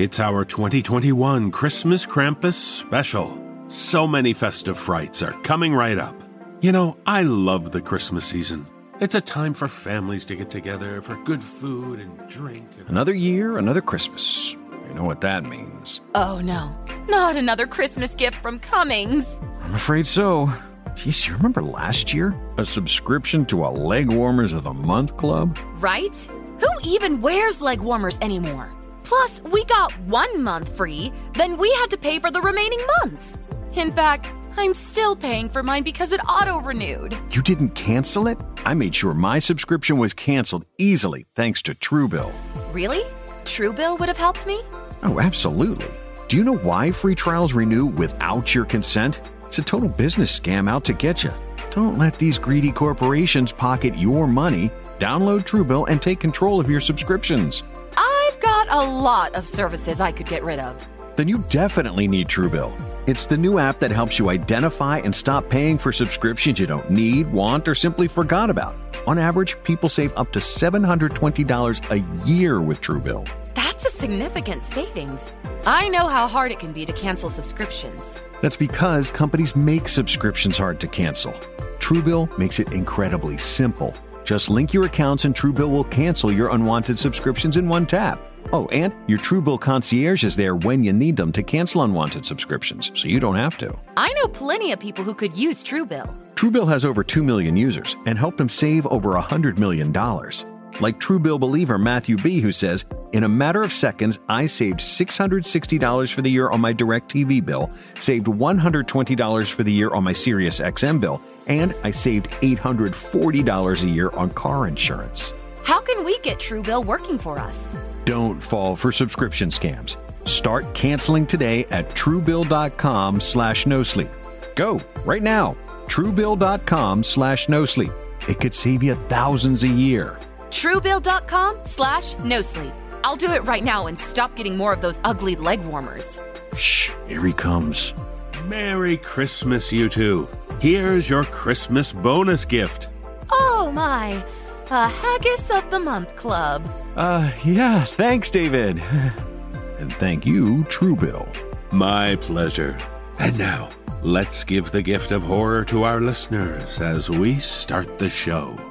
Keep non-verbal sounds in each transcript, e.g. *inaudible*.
It's our 2021 Christmas Krampus special. So many festive frights are coming right up. You know, I love the Christmas season. It's a time for families to get together for good food and drink. And- Another year, another Christmas. You know what that means. Oh no, not another Christmas gift from Cummings. I'm afraid so. Geez, you remember last year? A subscription to a Leg Warmers of the Month club? Right? Who even wears leg warmers anymore? Plus, we got one month free, then we had to pay for the remaining months. In fact, I'm still paying for mine because it auto renewed. You didn't cancel it? I made sure my subscription was canceled easily thanks to Truebill. Really? Truebill would have helped me? Oh, absolutely. Do you know why free trials renew without your consent? It's a total business scam out to get you. Don't let these greedy corporations pocket your money. Download Truebill and take control of your subscriptions. A lot of services I could get rid of. Then you definitely need Truebill. It's the new app that helps you identify and stop paying for subscriptions you don't need, want, or simply forgot about. On average, people save up to $720 a year with Truebill. That's a significant savings. I know how hard it can be to cancel subscriptions. That's because companies make subscriptions hard to cancel. Truebill makes it incredibly simple. Just link your accounts and Truebill will cancel your unwanted subscriptions in one tap. Oh, and your Truebill concierge is there when you need them to cancel unwanted subscriptions, so you don't have to. I know plenty of people who could use Truebill. Truebill has over 2 million users and helped them save over $100 million. Like Truebill believer Matthew B., who says, In a matter of seconds, I saved $660 for the year on my DirecTV bill, saved $120 for the year on my Sirius XM bill, and I saved $840 a year on car insurance. How can we get Truebill working for us? Don't fall for subscription scams. Start canceling today at truebill.com slash no sleep. Go right now. Truebill.com slash no sleep. It could save you thousands a year. Truebill.com slash no sleep. I'll do it right now and stop getting more of those ugly leg warmers. Shh, here he comes. Merry Christmas, you two. Here's your Christmas bonus gift. Oh my, a Haggis of the Month Club. Uh, yeah, thanks, David. *laughs* And thank you, Truebill. My pleasure. And now, let's give the gift of horror to our listeners as we start the show.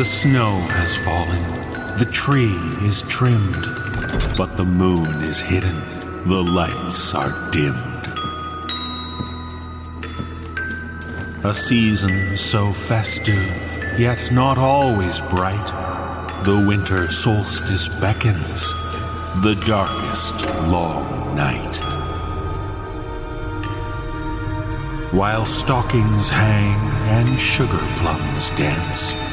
The snow has fallen, the tree is trimmed, but the moon is hidden, the lights are dimmed. A season so festive, yet not always bright. The winter solstice beckons, the darkest long night. While stockings hang and sugar plums dance,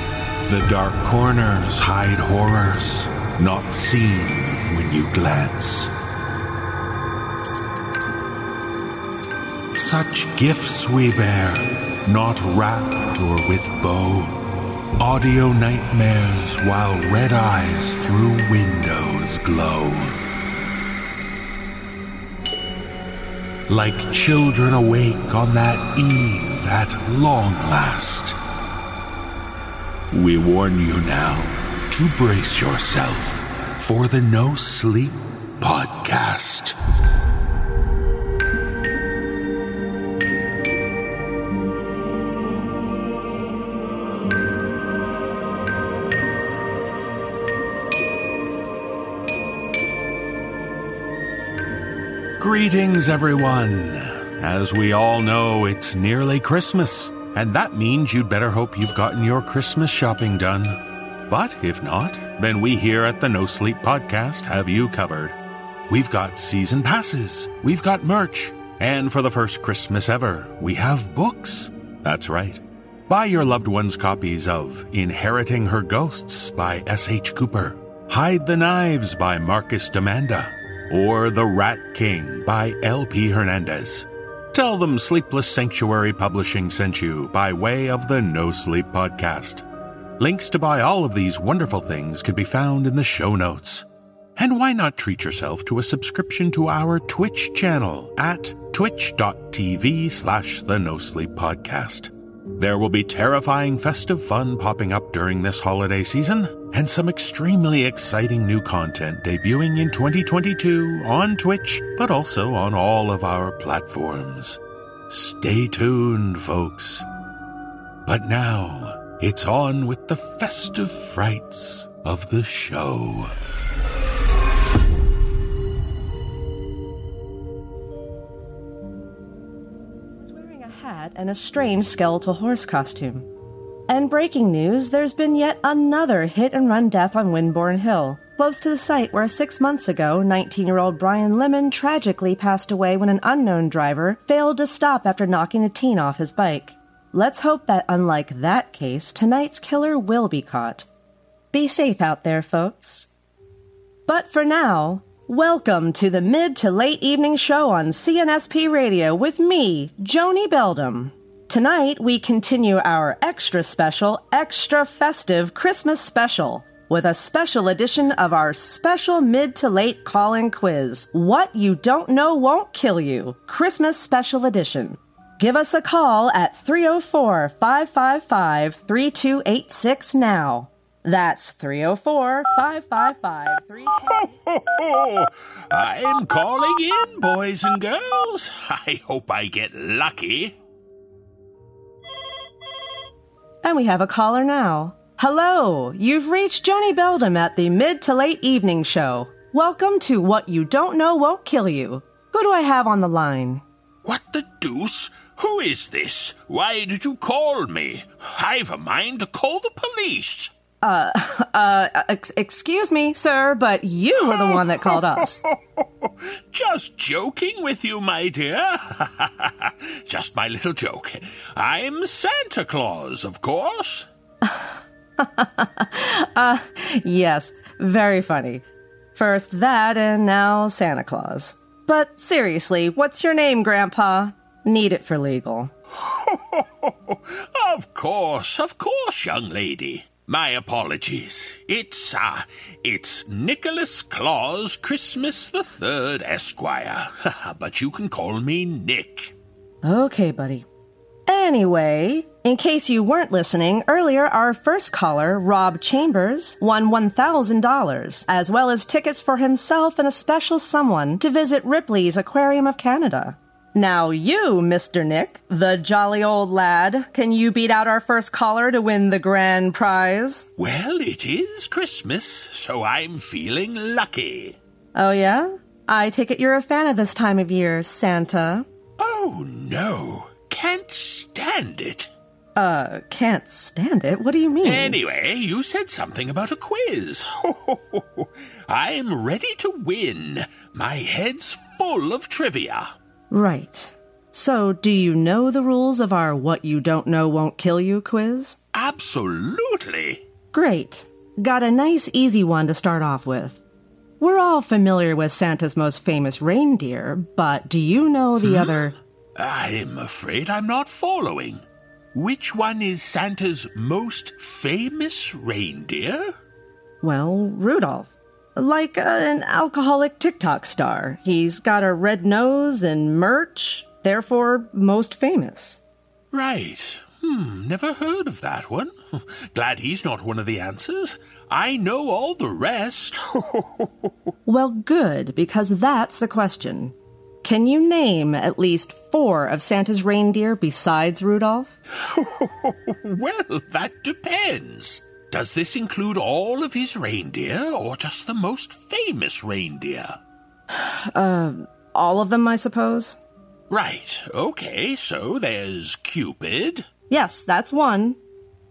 the dark corners hide horrors not seen when you glance. Such gifts we bear, not wrapped or with bow. Audio nightmares while red eyes through windows glow. Like children awake on that eve at long last. We warn you now to brace yourself for the No Sleep Podcast. Greetings, everyone. As we all know, it's nearly Christmas, and that means you'd better hope you've gotten your Christmas shopping done. But if not, then we here at the No Sleep Podcast have you covered. We've got season passes, we've got merch, and for the first Christmas ever, we have books. That's right. Buy your loved ones copies of Inheriting Her Ghosts by S.H. Cooper, Hide the Knives by Marcus Damanda, or The Rat King by L.P. Hernandez. Tell them Sleepless Sanctuary Publishing sent you by way of the No Sleep Podcast. Links to buy all of these wonderful things can be found in the show notes. And why not treat yourself to a subscription to our Twitch channel at twitch.tv slash the No Sleep Podcast. There will be terrifying festive fun popping up during this holiday season, and some extremely exciting new content debuting in 2022 on Twitch, but also on all of our platforms. Stay tuned, folks. But now, it's on with the festive frights of the show. Wearing a hat and a strange skeletal horse costume. And breaking news there's been yet another hit and run death on Winborn Hill, close to the site where six months ago 19 year old Brian Lemon tragically passed away when an unknown driver failed to stop after knocking the teen off his bike. Let's hope that, unlike that case, tonight's killer will be caught. Be safe out there, folks. But for now, welcome to the mid to late evening show on CNSP Radio with me, Joni Beldum. Tonight, we continue our extra special, extra festive Christmas special with a special edition of our special mid to late call in quiz What You Don't Know Won't Kill You Christmas Special Edition. Give us a call at 304 555 3286 now. That's 304 555 3286. *laughs* I'm calling in, boys and girls. I hope I get lucky. And we have a caller now. Hello, you've reached Joni Beldam at the mid to late evening show. Welcome to What You Don't Know Won't Kill You. Who do I have on the line? What the deuce? Who is this? Why did you call me? I've a mind to call the police. Uh, uh, uh, ex- excuse me, sir, but you were the one that called us. *laughs* Just joking with you, my dear. *laughs* Just my little joke. I'm Santa Claus, of course. *laughs* Uh, yes, very funny. First that, and now Santa Claus. But seriously, what's your name, Grandpa? Need it for legal. Of course, of course, young lady. My apologies. It's, uh, it's Nicholas Claus Christmas the Third Esquire. *laughs* but you can call me Nick. Okay, buddy. Anyway, in case you weren't listening, earlier our first caller, Rob Chambers, won $1,000, as well as tickets for himself and a special someone to visit Ripley's Aquarium of Canada. Now, you, Mr. Nick, the jolly old lad, can you beat out our first caller to win the grand prize? Well, it is Christmas, so I'm feeling lucky. Oh, yeah? I take it you're a fan of this time of year, Santa. Oh, no. Can't stand it. Uh, can't stand it? What do you mean? Anyway, you said something about a quiz. I'm ready to win. My head's full of trivia. Right. So, do you know the rules of our What You Don't Know Won't Kill You quiz? Absolutely. Great. Got a nice, easy one to start off with. We're all familiar with Santa's most famous reindeer, but do you know the hmm? other? I'm afraid I'm not following. Which one is Santa's most famous reindeer? Well, Rudolph. Like an alcoholic TikTok star. He's got a red nose and merch, therefore, most famous. Right. Hmm, never heard of that one. *laughs* Glad he's not one of the answers. I know all the rest. *laughs* Well, good, because that's the question. Can you name at least four of Santa's reindeer besides Rudolph? *laughs* well, that depends. Does this include all of his reindeer or just the most famous reindeer? *sighs* Uh, all of them, I suppose? Right, okay, so there's Cupid, Yes, that's one.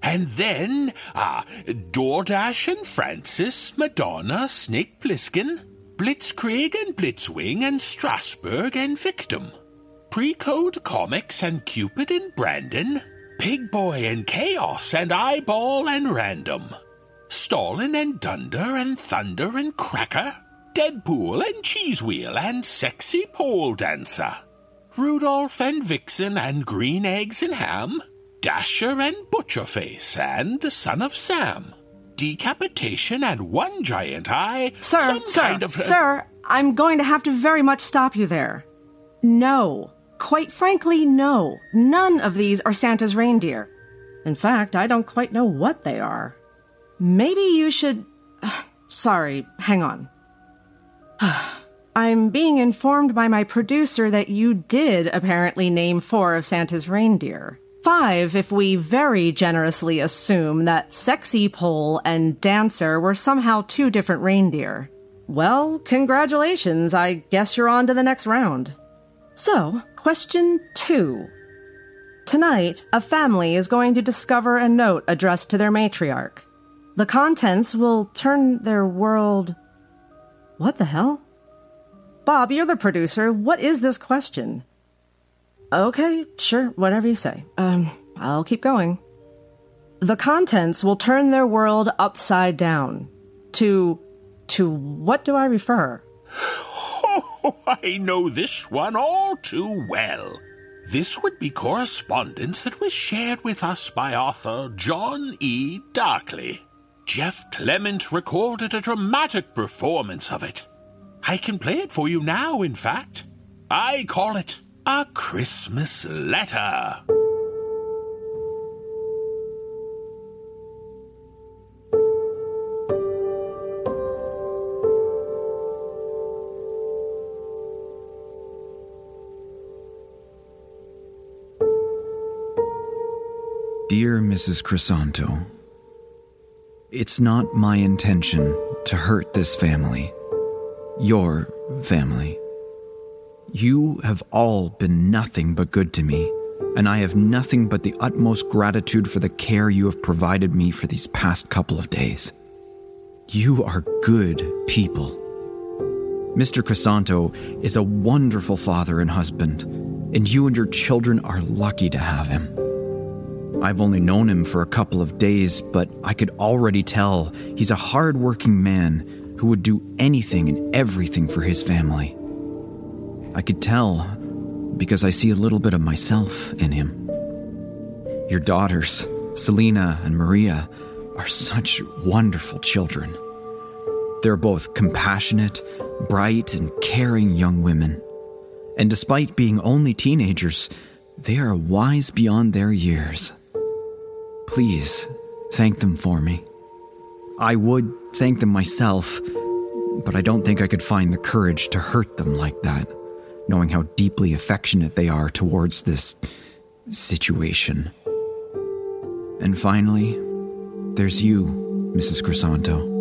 and then, ah, DoorDash and Francis, Madonna, Snake Plissken, Blitzkrieg and Blitzwing, and Strasbourg and Victim. Precode Comics and Cupid and Brandon, Pig Boy and Chaos and Eyeball and Random, Stalin and Dunder and Thunder and Cracker, Deadpool and Cheese Wheel and Sexy Pole Dancer, Rudolph and Vixen and Green Eggs and Ham, Dasher and Butcherface and Son of Sam, decapitation and one giant eye. Sir, some sir, kind of. Uh, sir, I'm going to have to very much stop you there. No. Quite frankly, no. None of these are Santa's reindeer. In fact, I don't quite know what they are. Maybe you should. *sighs* Sorry, hang on. *sighs* I'm being informed by my producer that you did apparently name four of Santa's reindeer. Five, if we very generously assume that Sexy Pole and Dancer were somehow two different reindeer. Well, congratulations. I guess you're on to the next round. So, question two. Tonight, a family is going to discover a note addressed to their matriarch. The contents will turn their world. What the hell? Bob, you're the producer. What is this question? Okay, sure, whatever you say. Um, I'll keep going. The contents will turn their world upside down. To. to what do I refer? *laughs* I know this one all too well. This would be correspondence that was shared with us by author John E. Darclee. Jeff Clement recorded a dramatic performance of it. I can play it for you now, in fact. I call it A Christmas Letter. Mrs. Crisanto, It's not my intention to hurt this family, your family. You have all been nothing but good to me, and I have nothing but the utmost gratitude for the care you have provided me for these past couple of days. You are good people. Mr. Crisanto is a wonderful father and husband, and you and your children are lucky to have him. I've only known him for a couple of days, but I could already tell he's a hard-working man who would do anything and everything for his family. I could tell because I see a little bit of myself in him. Your daughters, Selena and Maria, are such wonderful children. They're both compassionate, bright, and caring young women. And despite being only teenagers, they are wise beyond their years. Please thank them for me. I would thank them myself, but I don't think I could find the courage to hurt them like that, knowing how deeply affectionate they are towards this situation. And finally, there's you, Mrs. Crisanto.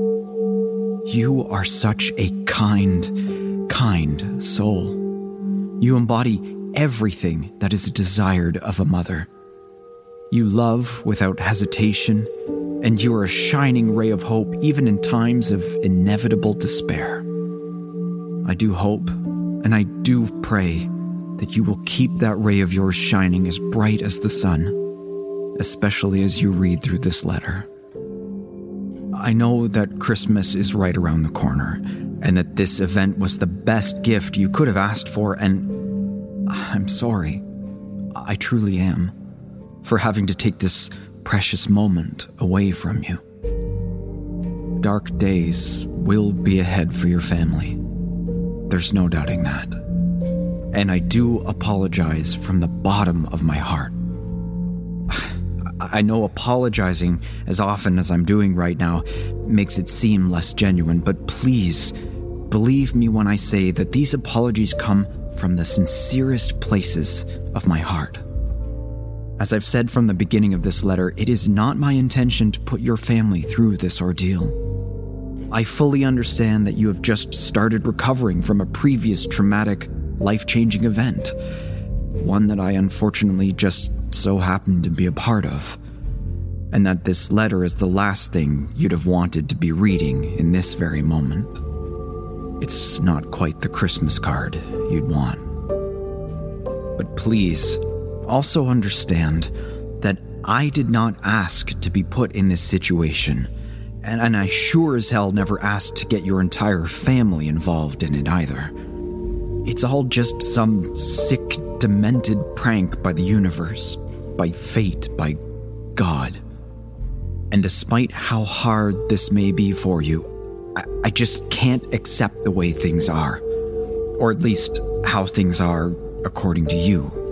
You are such a kind, kind soul. You embody everything that is desired of a mother. You love without hesitation, and you are a shining ray of hope even in times of inevitable despair. I do hope, and I do pray, that you will keep that ray of yours shining as bright as the sun, especially as you read through this letter. I know that Christmas is right around the corner, and that this event was the best gift you could have asked for, and I'm sorry. I truly am for having to take this precious moment away from you. Dark days will be ahead for your family. There's no doubting that. And I do apologize from the bottom of my heart. *sighs* I know apologizing as often as I'm doing right now makes it seem less genuine, but please believe me when I say that these apologies come from the sincerest places of my heart. As I've said from the beginning of this letter, it is not my intention to put your family through this ordeal. I fully understand that you have just started recovering from a previous traumatic, life changing event, one that I unfortunately just so happened to be a part of, and that this letter is the last thing you'd have wanted to be reading in this very moment. It's not quite the Christmas card you'd want. But please, also understand that I did not ask to be put in this situation, and, and I sure as hell never asked to get your entire family involved in it either. It's all just some sick, demented prank by the universe, by fate, by God. And despite how hard this may be for you, I, I just can't accept the way things are. Or at least how things are according to you.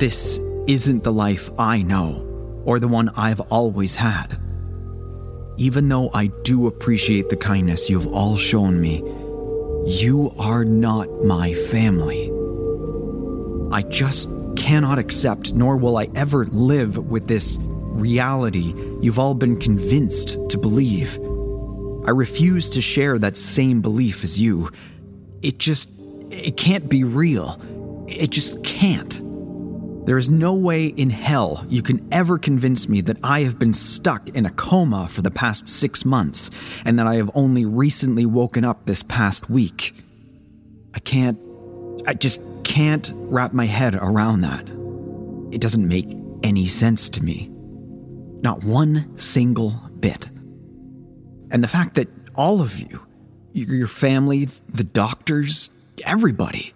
This isn't the life I know, or the one I've always had. Even though I do appreciate the kindness you've all shown me, you are not my family. I just cannot accept, nor will I ever live with this reality you've all been convinced to believe. I refuse to share that same belief as you. It just. it can't be real. It just can't. There is no way in hell you can ever convince me that I have been stuck in a coma for the past six months and that I have only recently woken up this past week. I can't. I just can't wrap my head around that. It doesn't make any sense to me. Not one single bit. And the fact that all of you, your family, the doctors, everybody,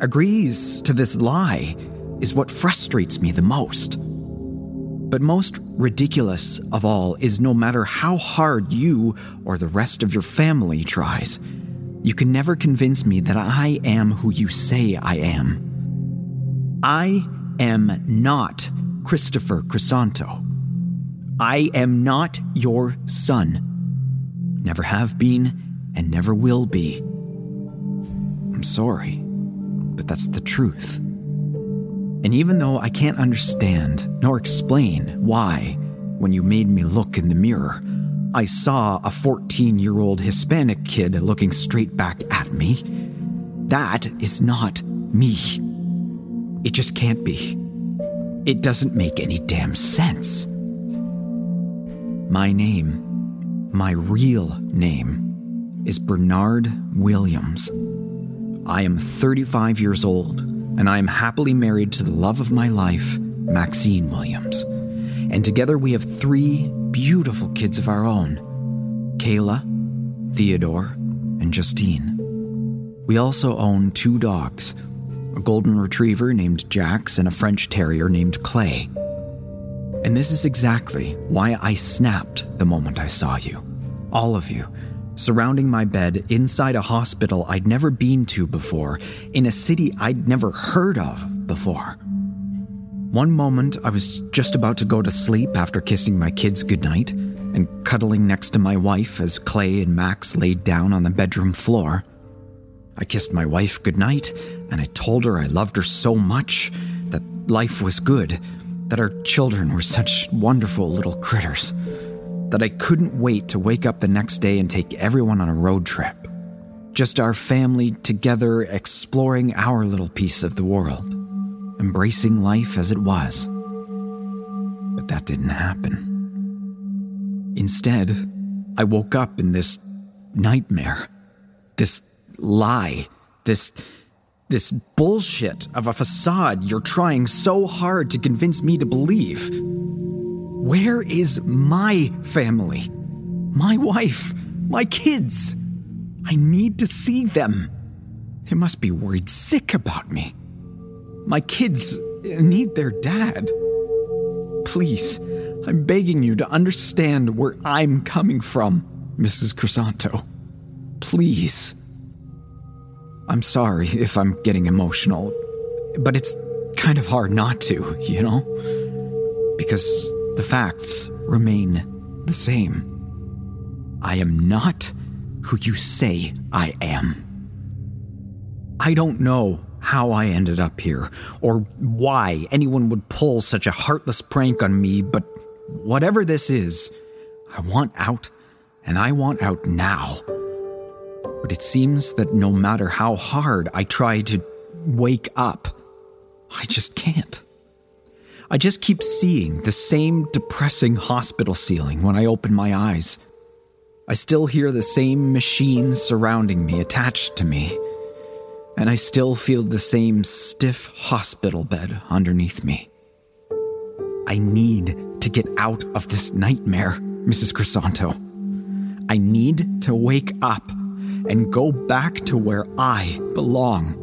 agrees to this lie is what frustrates me the most. But most ridiculous of all is no matter how hard you or the rest of your family tries, you can never convince me that I am who you say I am. I am not Christopher Crisanto. I am not your son. Never have been and never will be. I'm sorry, but that's the truth. And even though I can't understand nor explain why, when you made me look in the mirror, I saw a 14 year old Hispanic kid looking straight back at me, that is not me. It just can't be. It doesn't make any damn sense. My name, my real name, is Bernard Williams. I am 35 years old and I am happily married to the love of my life, Maxine Williams. And together we have three beautiful kids of our own Kayla, Theodore, and Justine. We also own two dogs a golden retriever named Jax and a French terrier named Clay. And this is exactly why I snapped the moment I saw you. All of you surrounding my bed inside a hospital I'd never been to before, in a city I'd never heard of before. One moment, I was just about to go to sleep after kissing my kids goodnight and cuddling next to my wife as Clay and Max laid down on the bedroom floor. I kissed my wife goodnight and I told her I loved her so much, that life was good, that our children were such wonderful little critters that I couldn't wait to wake up the next day and take everyone on a road trip. Just our family together exploring our little piece of the world, embracing life as it was. But that didn't happen. Instead, I woke up in this nightmare, this lie, this this bullshit of a facade you're trying so hard to convince me to believe. Where is my family? My wife? My kids? I need to see them. They must be worried sick about me. My kids need their dad. Please, I'm begging you to understand where I'm coming from, Mrs. Crisanto. Please. I'm sorry if I'm getting emotional, but it's kind of hard not to, you know? Because the facts remain the same. I am not who you say I am. I don't know how I ended up here, or why anyone would pull such a heartless prank on me, but whatever this is, I want out, and I want out now. But it seems that no matter how hard I try to wake up, I just can't. I just keep seeing the same depressing hospital ceiling when I open my eyes. I still hear the same machines surrounding me, attached to me. And I still feel the same stiff hospital bed underneath me. I need to get out of this nightmare, Mrs. Crisanto. I need to wake up and go back to where I belong.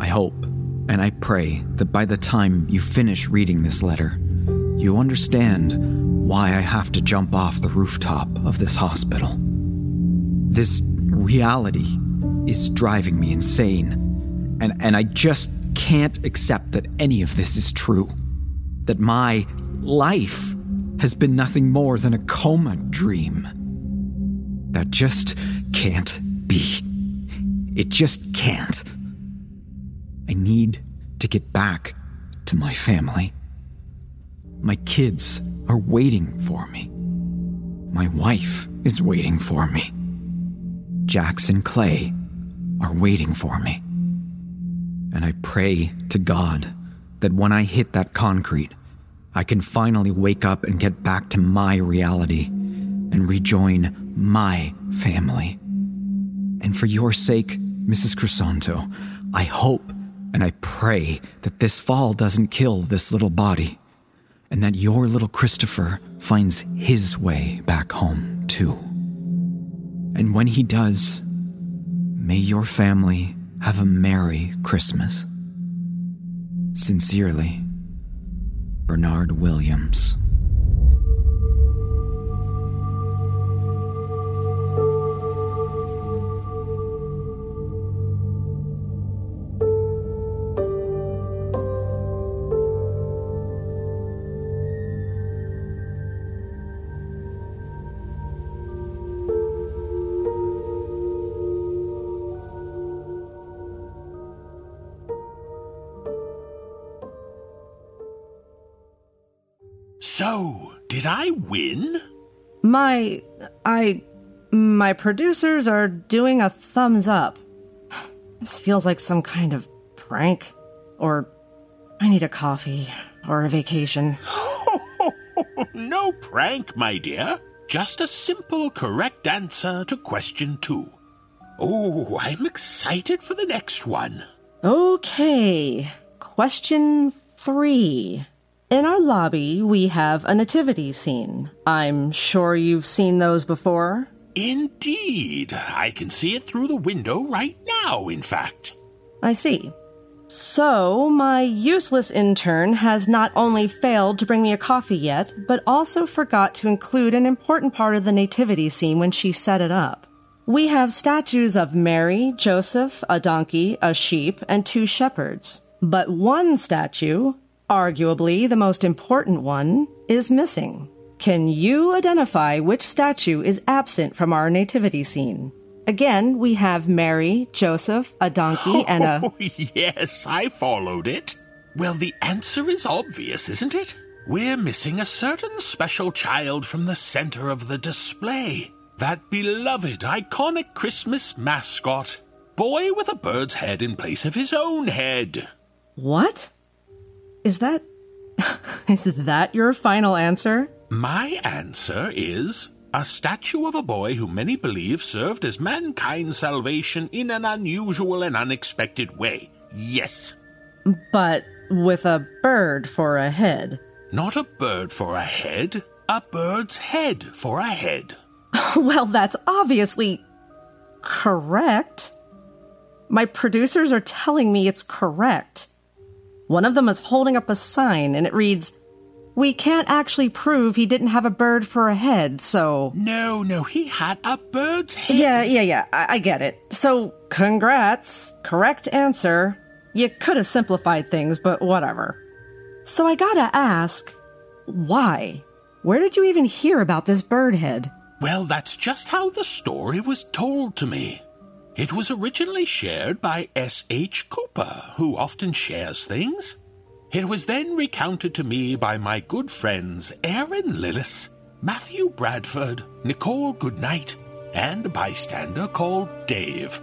I hope and I pray that by the time you finish reading this letter, you understand why I have to jump off the rooftop of this hospital. This reality is driving me insane, and, and I just can't accept that any of this is true. That my life has been nothing more than a coma dream. That just can't be. It just can't. I need to get back to my family. My kids are waiting for me. My wife is waiting for me. Jax and Clay are waiting for me. And I pray to God that when I hit that concrete, I can finally wake up and get back to my reality and rejoin my family. And for your sake, Mrs. Crisanto, I hope and I pray that this fall doesn't kill this little body, and that your little Christopher finds his way back home, too. And when he does, may your family have a Merry Christmas. Sincerely, Bernard Williams. Did I win? My. I. My producers are doing a thumbs up. This feels like some kind of prank. Or. I need a coffee. Or a vacation. *laughs* no prank, my dear. Just a simple, correct answer to question two. Oh, I'm excited for the next one. Okay. Question three. In our lobby, we have a nativity scene. I'm sure you've seen those before. Indeed. I can see it through the window right now, in fact. I see. So, my useless intern has not only failed to bring me a coffee yet, but also forgot to include an important part of the nativity scene when she set it up. We have statues of Mary, Joseph, a donkey, a sheep, and two shepherds. But one statue, arguably the most important one, is missing. Can you identify which statue is absent from our nativity scene? Again, we have Mary, Joseph, a donkey, oh, and a. Oh, *laughs* yes, I followed it. Well, the answer is obvious, isn't it? We're missing a certain special child from the center of the display. That beloved, iconic Christmas mascot. Boy with a bird's head in place of his own head. What? Is that. *laughs* is that your final answer? My answer is a statue of a boy who many believe served as mankind's salvation in an unusual and unexpected way. Yes. But with a bird for a head. Not a bird for a head, a bird's head for a head. *laughs* well, that's obviously correct. My producers are telling me it's correct. One of them is holding up a sign and it reads, We can't actually prove he didn't have a bird for a head, so. No, no, he had a bird's head. Yeah, yeah, yeah, I, I get it. So, congrats. Correct answer. You could have simplified things, but whatever. So I gotta ask, why? Where did you even hear about this bird head? Well, that's just how the story was told to me. It was originally shared by S.H. Cooper, who often shares things. It was then recounted to me by my good friends Erin Lillis, Matthew Bradford, Nichole Goodnight, and a bystander called Dave.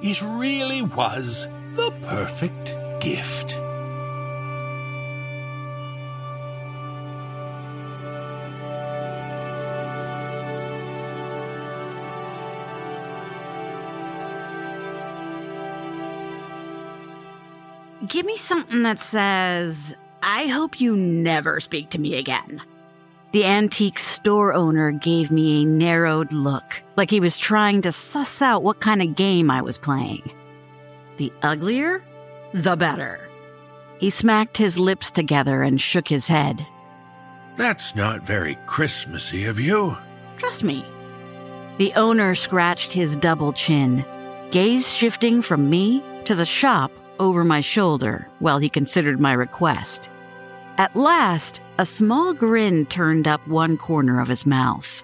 It really was the perfect gift. Give me something that says, I hope you never speak to me again. The antique store owner gave me a narrowed look, like he was trying to suss out what kind of game I was playing. The uglier, the better. He smacked his lips together and shook his head. That's not very Christmassy of you. Trust me. The owner scratched his double chin, gaze shifting from me to the shop over my shoulder while he considered my request. At last, a small grin turned up one corner of his mouth.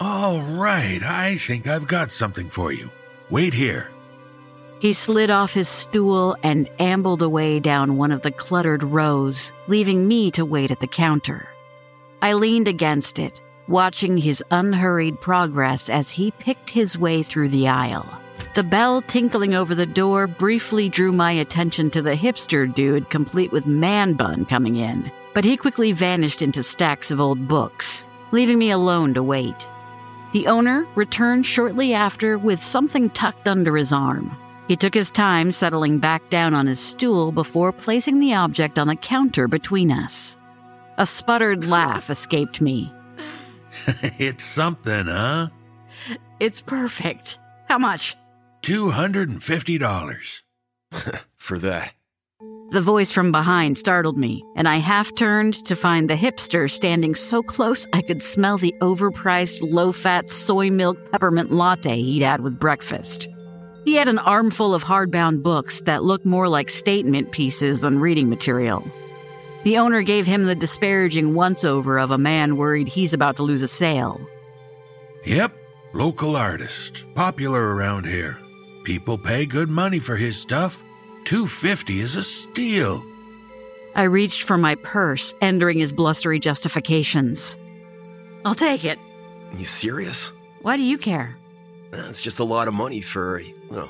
All right, I think I've got something for you. Wait here. He slid off his stool and ambled away down one of the cluttered rows, leaving me to wait at the counter. I leaned against it, watching his unhurried progress as he picked his way through the aisle. The bell tinkling over the door briefly drew my attention to the hipster dude complete with man bun coming in, but he quickly vanished into stacks of old books, leaving me alone to wait. The owner returned shortly after with something tucked under his arm. He took his time settling back down on his stool before placing the object on the counter between us. A sputtered laugh escaped me. *laughs* it's something, huh? It's perfect. How much? $250. *laughs* For that. The voice from behind startled me, and I half turned to find the hipster standing so close I could smell the overpriced, low fat soy milk peppermint latte he'd had with breakfast. He had an armful of hardbound books that looked more like statement pieces than reading material. The owner gave him the disparaging once over of a man worried he's about to lose a sale. Yep, local artist, popular around here. People pay good money for his stuff. 250 is a steal. I reached for my purse, entering his blustery justifications. I'll take it. Are You serious? Why do you care? Uh, That's just a lot of money for. Well.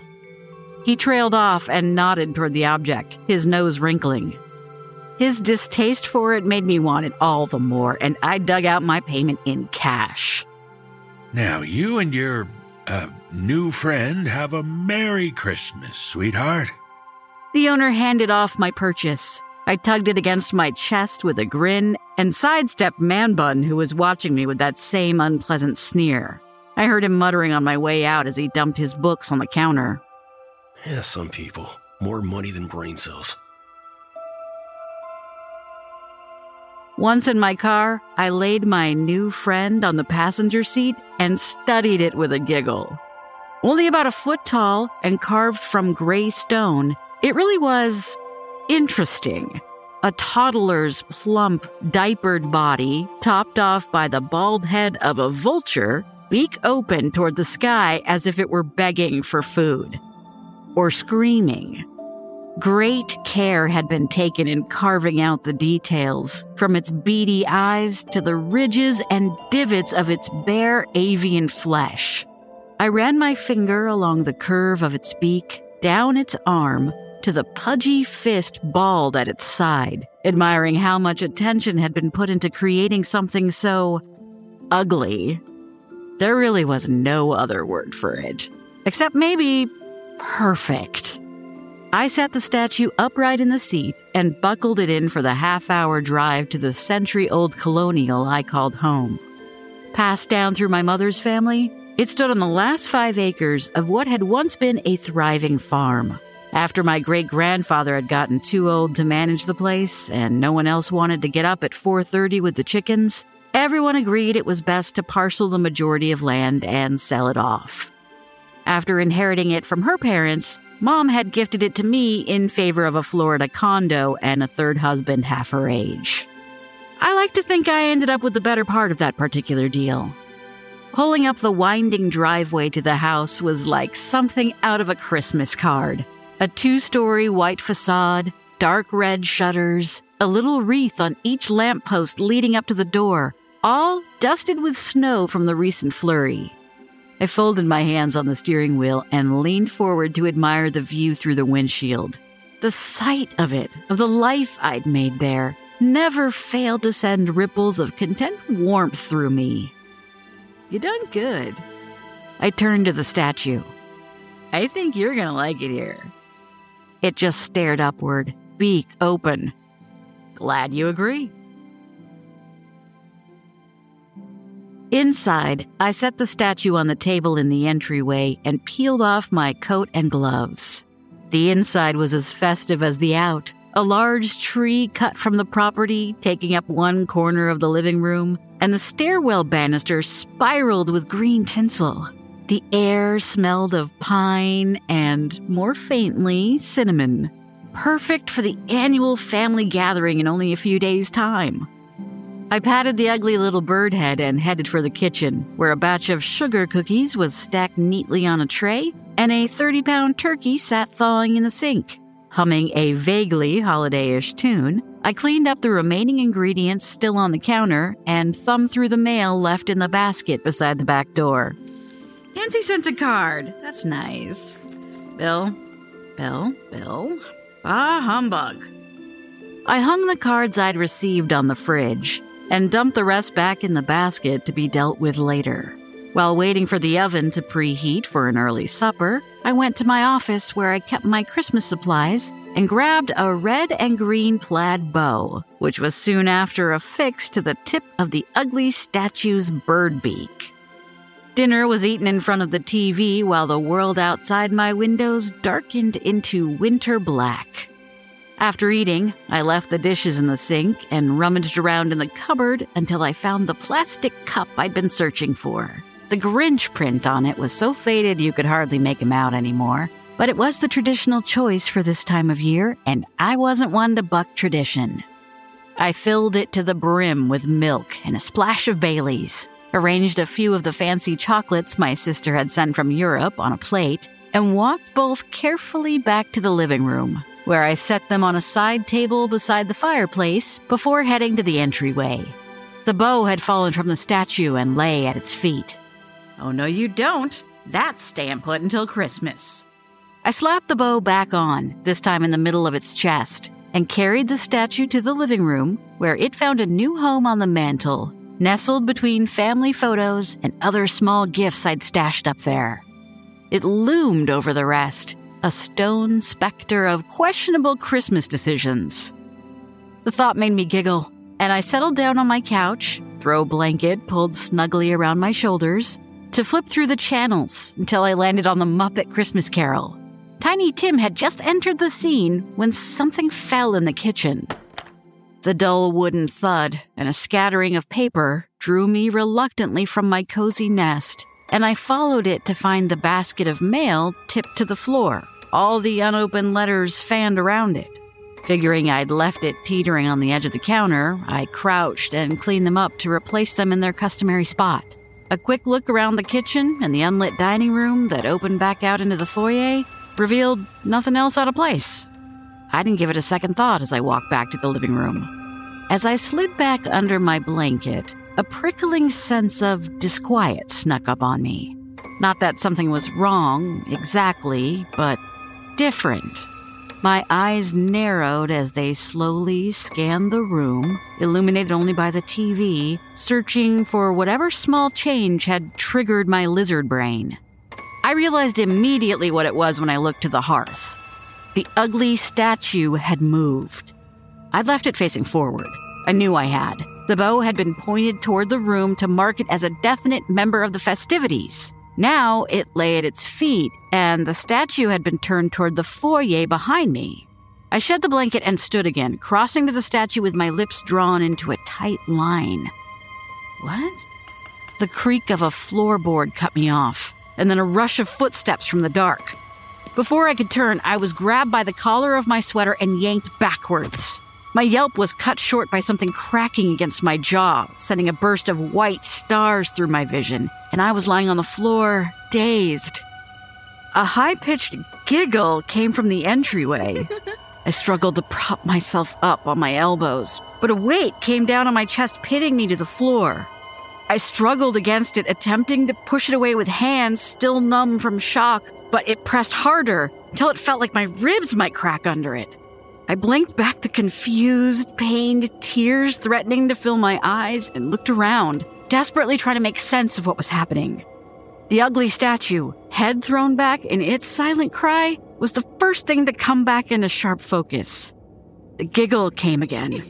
He trailed off and nodded toward the object, his nose wrinkling. His distaste for it made me want it all the more, and I dug out my payment in cash. Now, you and your uh, new friend have a Merry Christmas, sweetheart. The owner handed off my purchase. I tugged it against my chest with a grin and sidestepped Man Bun, who was watching me with that same unpleasant sneer. I heard him muttering on my way out as he dumped his books on the counter. Yeah, some people. More money than brain cells. Once in my car, I laid my new friend on the passenger seat and studied it with a giggle. Only about a foot tall and carved from gray stone, it really was interesting. A toddler's plump, diapered body, topped off by the bald head of a vulture, beak open toward the sky as if it were begging for food. Or screaming. Great care had been taken in carving out the details, from its beady eyes to the ridges and divots of its bare avian flesh. I ran my finger along the curve of its beak, down its arm, to the pudgy fist balled at its side, admiring how much attention had been put into creating something so ugly. There really was no other word for it, except maybe perfect. I sat the statue upright in the seat and buckled it in for the half hour drive to the century old colonial I called home. Passed down through my mother's family, it stood on the last five acres of what had once been a thriving farm. After my great grandfather had gotten too old to manage the place and no one else wanted to get up at 4:30 with the chickens, everyone agreed it was best to parcel the majority of land and sell it off. After inheriting it from her parents, Mom had gifted it to me in favor of a Florida condo and a third husband half her age. I like to think I ended up with the better part of that particular deal. Pulling up the winding driveway to the house was like something out of a Christmas card. A two story white facade, dark red shutters, a little wreath on each lamppost leading up to the door, all dusted with snow from the recent flurry. I folded my hands on the steering wheel and leaned forward to admire the view through the windshield. The sight of it, of the life I'd made there, never failed to send ripples of content warmth through me. You done good. I turned to the statue. I think you're gonna like it here. It just stared upward, beak open. Glad you agree. Inside, I set the statue on the table in the entryway and peeled off my coat and gloves. The inside was as festive as the out, a large tree cut from the property taking up one corner of the living room, and the stairwell banister spiraled with green tinsel. The air smelled of pine and, more faintly, cinnamon. Perfect for the annual family gathering in only a few days' time. I patted the ugly little bird head and headed for the kitchen, where a batch of sugar cookies was stacked neatly on a tray and a 30 pound turkey sat thawing in the sink. Humming a vaguely holiday-ish tune, I cleaned up the remaining ingredients still on the counter and thumbed through the mail left in the basket beside the back door. Nancy sent a card. That's nice. Bill, Bill, Bill. Ah, humbug. I hung the cards I'd received on the fridge and dumped the rest back in the basket to be dealt with later. While waiting for the oven to preheat for an early supper, I went to my office where I kept my Christmas supplies and grabbed a red and green plaid bow, which was soon after affixed to the tip of the ugly statue's bird beak. Dinner was eaten in front of the TV while the world outside my windows darkened into winter black. After eating, I left the dishes in the sink and rummaged around in the cupboard until I found the plastic cup I'd been searching for. The Grinch print on it was so faded you could hardly make him out anymore, but it was the traditional choice for this time of year, and I wasn't one to buck tradition. I filled it to the brim with milk and a splash of Bailey's, arranged a few of the fancy chocolates my sister had sent from Europe on a plate, and walked both carefully back to the living room, where I set them on a side table beside the fireplace before heading to the entryway. The bow had fallen from the statue and lay at its feet. Oh, no, you don't. That's staying put until Christmas. I slapped the bow back on, this time in the middle of its chest, and carried the statue to the living room, where it found a new home on the mantel, nestled between family photos and other small gifts I'd stashed up there. It loomed over the rest, a stone specter of questionable Christmas decisions. The thought made me giggle, and I settled down on my couch, throw blanket pulled snugly around my shoulders, to flip through the channels until I landed on the Muppet Christmas Carol. Tiny Tim had just entered the scene when something fell in the kitchen. The dull wooden thud and a scattering of paper drew me reluctantly from my cozy nest, and I followed it to find the basket of mail tipped to the floor, all the unopened letters fanned around it. Figuring I'd left it teetering on the edge of the counter, I crouched and cleaned them up to replace them in their customary spot. A quick look around the kitchen and the unlit dining room that opened back out into the foyer revealed nothing else out of place. I didn't give it a second thought as I walked back to the living room. As I slid back under my blanket, a prickling sense of disquiet snuck up on me. Not that something was wrong exactly, but different. My eyes narrowed as they slowly scanned the room, illuminated only by the TV, searching for whatever small change had triggered my lizard brain. I realized immediately what it was when I looked to the hearth. The ugly statue had moved. I'd left it facing forward. I knew I had. The bow had been pointed toward the room to mark it as a definite member of the festivities. Now it lay at its feet, and the statue had been turned toward the foyer behind me. I shed the blanket and stood again, crossing to the statue with my lips drawn into a tight line. What? The creak of a floorboard cut me off, and then a rush of footsteps from the dark. Before I could turn, I was grabbed by the collar of my sweater and yanked backwards. My yelp was cut short by something cracking against my jaw, sending a burst of white stars through my vision, and I was lying on the floor, dazed. A high pitched giggle came from the entryway. I struggled to prop myself up on my elbows, but a weight came down on my chest, pitting me to the floor. I struggled against it, attempting to push it away with hands still numb from shock, but it pressed harder until it felt like my ribs might crack under it. I blinked back the confused, pained tears threatening to fill my eyes and looked around, desperately trying to make sense of what was happening. The ugly statue, head thrown back in its silent cry, was the first thing to come back into sharp focus. The giggle came again,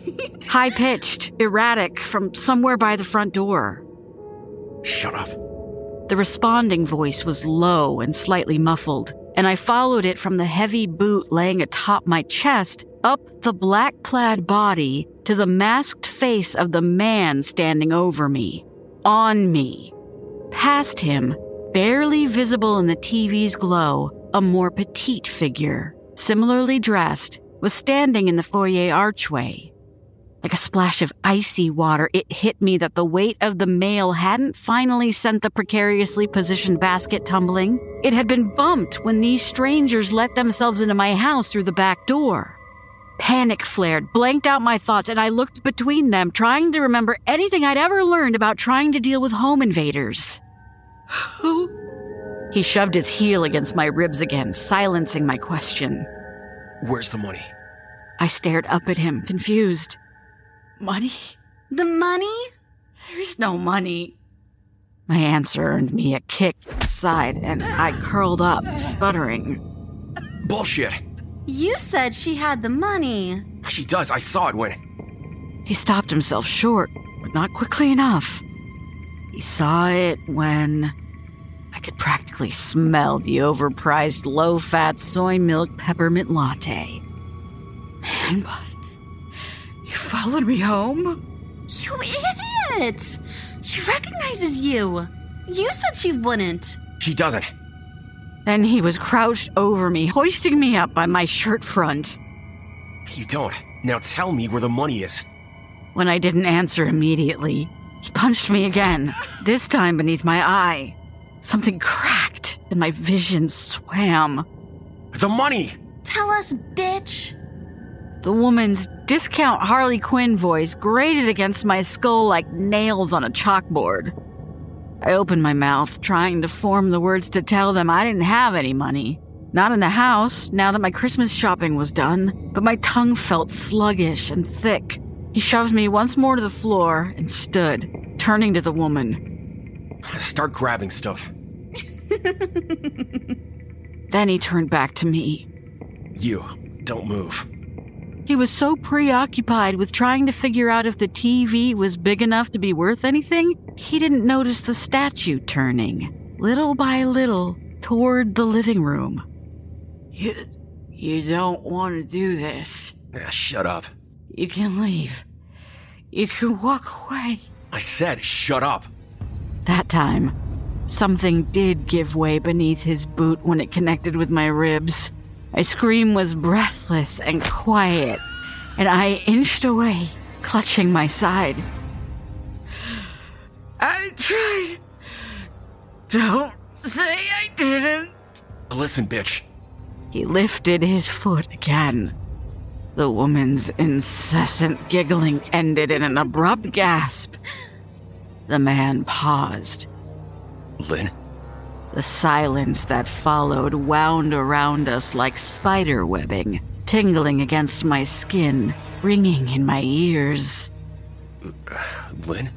*laughs* high pitched, erratic, from somewhere by the front door. Shut up. The responding voice was low and slightly muffled, and I followed it from the heavy boot laying atop my chest up the black clad body to the masked face of the man standing over me, on me. Past him, barely visible in the TV's glow, a more petite figure, similarly dressed, was standing in the foyer archway. Like a splash of icy water, it hit me that the weight of the mail hadn't finally sent the precariously positioned basket tumbling. It had been bumped when these strangers let themselves into my house through the back door. Panic flared, blanked out my thoughts, and I looked between them, trying to remember anything I'd ever learned about trying to deal with home invaders. Who? He shoved his heel against my ribs again, silencing my question. Where's the money? I stared up at him, confused. Money? The money? There's no money. My answer earned me a kick inside, and I curled up, sputtering. Bullshit. You said she had the money. She does. I saw it when. He stopped himself short, but not quickly enough. He saw it when I could practically smell the overpriced low fat soy milk peppermint latte. Man, but you followed me home? You idiot! She recognizes you. You said she wouldn't. She doesn't. Then he was crouched over me, hoisting me up by my shirt front. You don't. Now tell me where the money is. When I didn't answer immediately, he punched me again, this time beneath my eye. Something cracked, and my vision swam. The money! Tell us, bitch. The woman's discount Harley Quinn voice grated against my skull like nails on a chalkboard. I opened my mouth, trying to form the words to tell them I didn't have any money. Not in the house, now that my Christmas shopping was done, but my tongue felt sluggish and thick. He shoved me once more to the floor and stood, turning to the woman. Start grabbing stuff. *laughs* Then he turned back to me. You, don't move. He was so preoccupied with trying to figure out if the TV was big enough to be worth anything, he didn't notice the statue turning, little by little, toward the living room. You, you don't want to do this. Ah, shut up. You can leave. You can walk away. I said shut up. That time, something did give way beneath his boot when it connected with my ribs. My scream was breathless and quiet, and I inched away, clutching my side. I tried. Don't say I didn't. Listen, bitch. He lifted his foot again. The woman's incessant giggling ended in an abrupt gasp. The man paused. Lynn? The silence that followed wound around us like spider webbing, tingling against my skin, ringing in my ears. Lynn?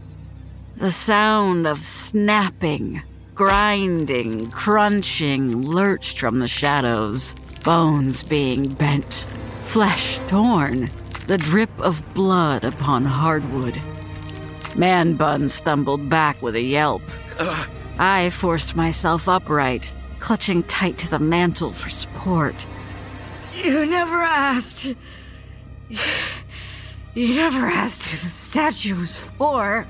The sound of snapping, grinding, crunching lurched from the shadows, bones being bent, flesh torn, the drip of blood upon hardwood. Man Bun stumbled back with a yelp. I forced myself upright, clutching tight to the mantel for support. You never asked. You never asked who the statue was for.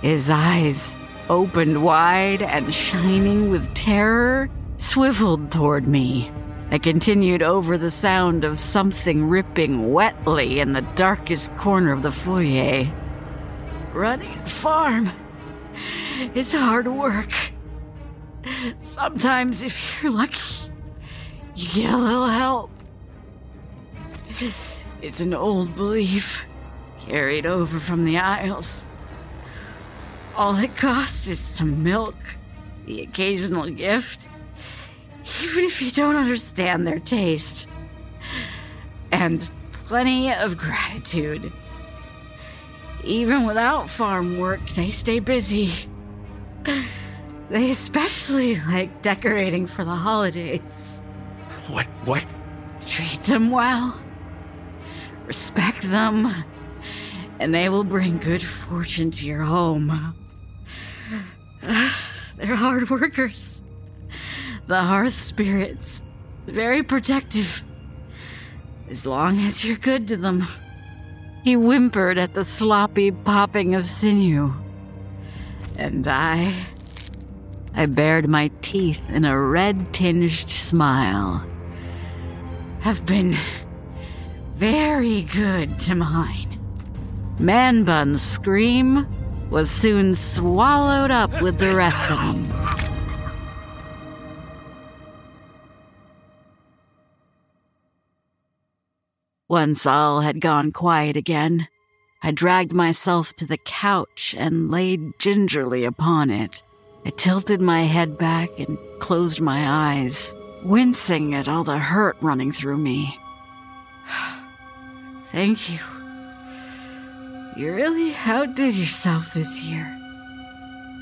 His eyes, opened wide and shining with terror, swiveled toward me. I continued over the sound of something ripping wetly in the darkest corner of the foyer. Running farm is hard work. Sometimes, if you're lucky, you get a little help. It's an old belief carried over from the Isles. All it costs is some milk, the occasional gift, even if you don't understand their taste, and plenty of gratitude. Even without farm work, they stay busy. They especially like decorating for the holidays. What? What? Treat them well, respect them, and they will bring good fortune to your home. *sighs* They're hard workers, The hearth spirit's very protective. As long as you're good to them. He whimpered at the sloppy popping of sinew. And I. I bared my teeth in a red tinged smile. Have been very good to mine. Man Bun's scream was soon swallowed up with the rest of them. Once all had gone quiet again, I dragged myself to the couch and laid gingerly upon it. I tilted my head back and closed my eyes, wincing at all the hurt running through me. *sighs* Thank you. You really outdid yourself this year.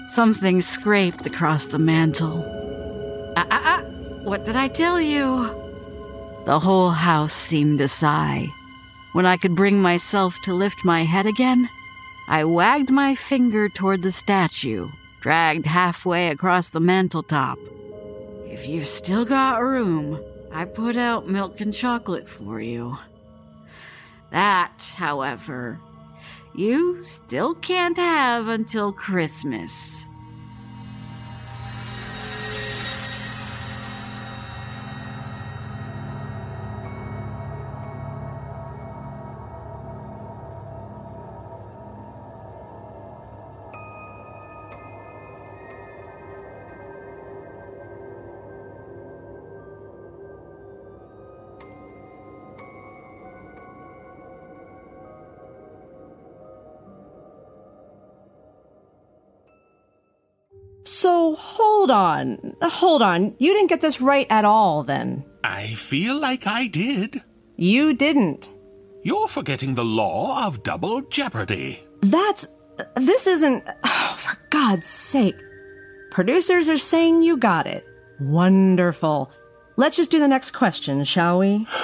Something scraped across the mantel. Ah, ah, ah! What did I tell you? The whole house seemed to sigh. When I could bring myself to lift my head again, I wagged my finger toward the statue, dragged halfway across the manteltop. If you've still got room, I put out milk and chocolate for you. That, however, you still can't have until Christmas. So hold on. Hold on. You didn't get this right at all then. I feel like I did. You didn't. You're forgetting the law of double jeopardy. That's. This isn't. Oh, for God's sake. Producers are saying you got it. Wonderful. Let's just do the next question, shall we? *laughs*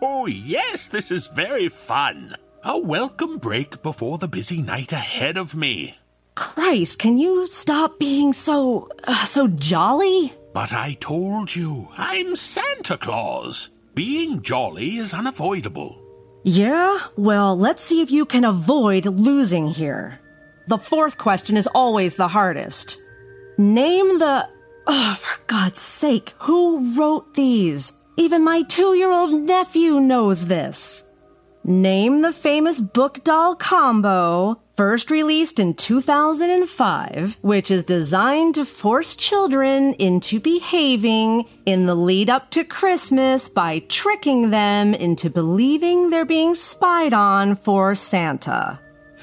Oh, yes, this is very fun. A welcome break before the busy night ahead of me. Christ, can you stop being so. Uh, so jolly? But I told you, I'm Santa Claus. Being jolly is unavoidable. Yeah? Well, let's see if you can avoid losing here. The fourth question is always the hardest. Name the. Oh, for God's sake, who wrote these? Even my two year old nephew knows this. Name the famous book doll combo, first released in 2005, which is designed to force children into behaving in the lead up to Christmas by tricking them into believing they're being spied on for Santa.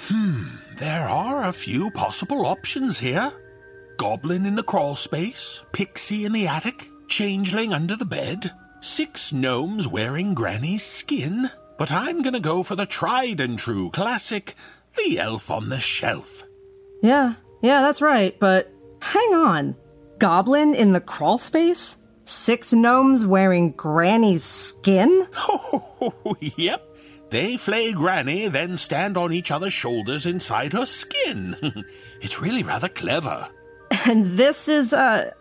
Hmm, there are a few possible options here Goblin in the crawl space, Pixie in the attic, Changeling under the bed, six gnomes wearing Granny's skin. But I'm gonna go for the tried and true classic The Elf on the Shelf. Yeah, yeah, that's right, but hang on. Goblin in the crawl space? Six gnomes wearing Granny's skin? *laughs* Oh, yep. They flay Granny, then stand on each other's shoulders inside her skin. *laughs* it's really rather clever. *laughs* And this is a.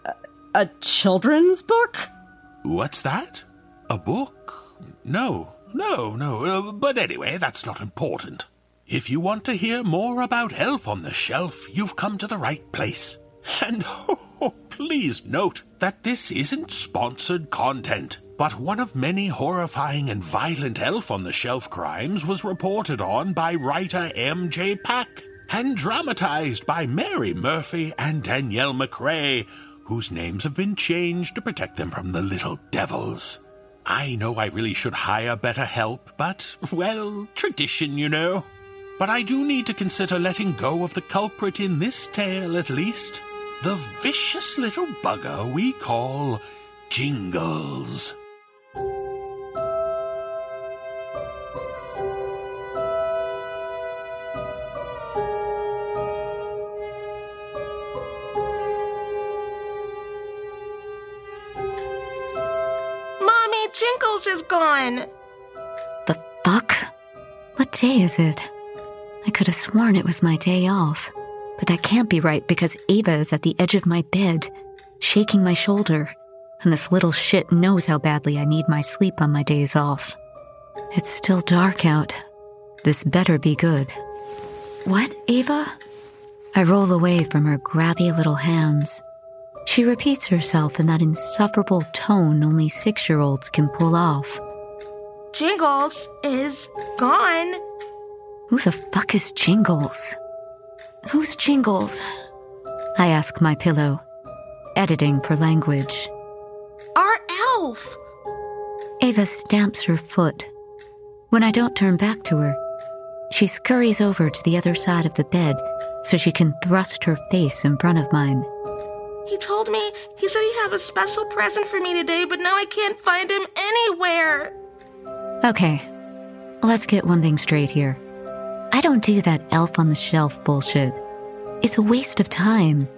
a children's book? What's that? A book? No, no, no. Uh, but anyway, that's not important. If you want to hear more about Elf on the Shelf, you've come to the right place. And *laughs* oh, please note that this isn't sponsored content, but one of many horrifying and violent Elf on the Shelf crimes was reported on by writer M.J. Pack and dramatized by Mary Murphy and Danielle McRae, whose names have been changed to protect them from the little devils. I know I really should hire better help, but, well, tradition, you know. But I do need to consider letting go of the culprit in this tale, at least. The vicious little bugger we call Jingles. Jingles is gone. The fuck? What day is it? I could have sworn it was my day off. But that can't be right because Ava is at the edge of my bed. shaking my shoulder, and this little shit knows how badly I need my sleep on my days off. It's still dark out. This better be good. What, Ava? I roll away from her grabby little hands. She repeats herself in that insufferable tone only six year olds can pull off. Jingles is gone. Who the fuck is Jingles? Who's Jingles? I ask my pillow, editing for language. Our elf. Ava stamps her foot. When I don't turn back to her, she scurries over to the other side of the bed so she can thrust her face in front of mine. He told me he said he'd have a special present for me today, but now I can't find him anywhere. Okay, let's get one thing straight here. I don't do that elf on the shelf bullshit. It's a waste of time.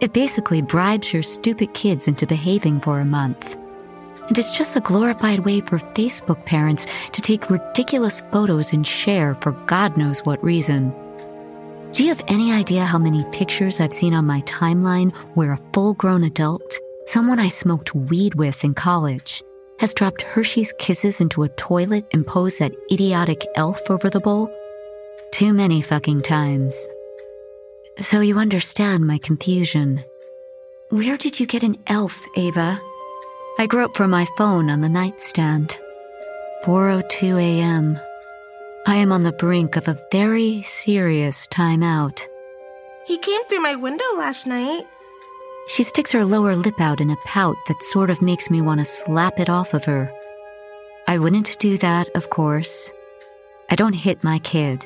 It basically bribes your stupid kids into behaving for a month. And it's just a glorified way for Facebook parents to take ridiculous photos and share for God knows what reason. Do you have any idea how many pictures I've seen on my timeline where a full grown adult, someone I smoked weed with in college, has dropped Hershey's kisses into a toilet and posed that idiotic elf over the bowl? Too many fucking times. So you understand my confusion. Where did you get an elf, Ava? I groped for my phone on the nightstand. 4:02 a.m. I am on the brink of a very serious timeout. He came through my window last night. She sticks her lower lip out in a pout that sort of makes me want to slap it off of her. I wouldn't do that, of course. I don't hit my kid.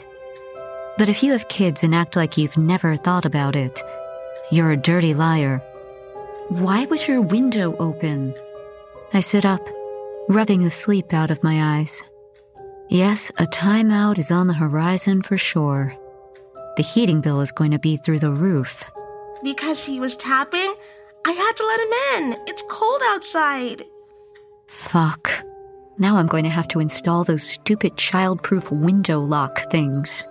But if you have kids and act like you've never thought about it, you're a dirty liar. Why was your window open? I sit up, rubbing the sleep out of my eyes. Yes, a timeout is on the horizon for sure. The heating bill is going to be through the roof. Because he was tapping, I had to let him in. It's cold outside. Fuck. Now I'm going to have to install those stupid child-proof window lock things.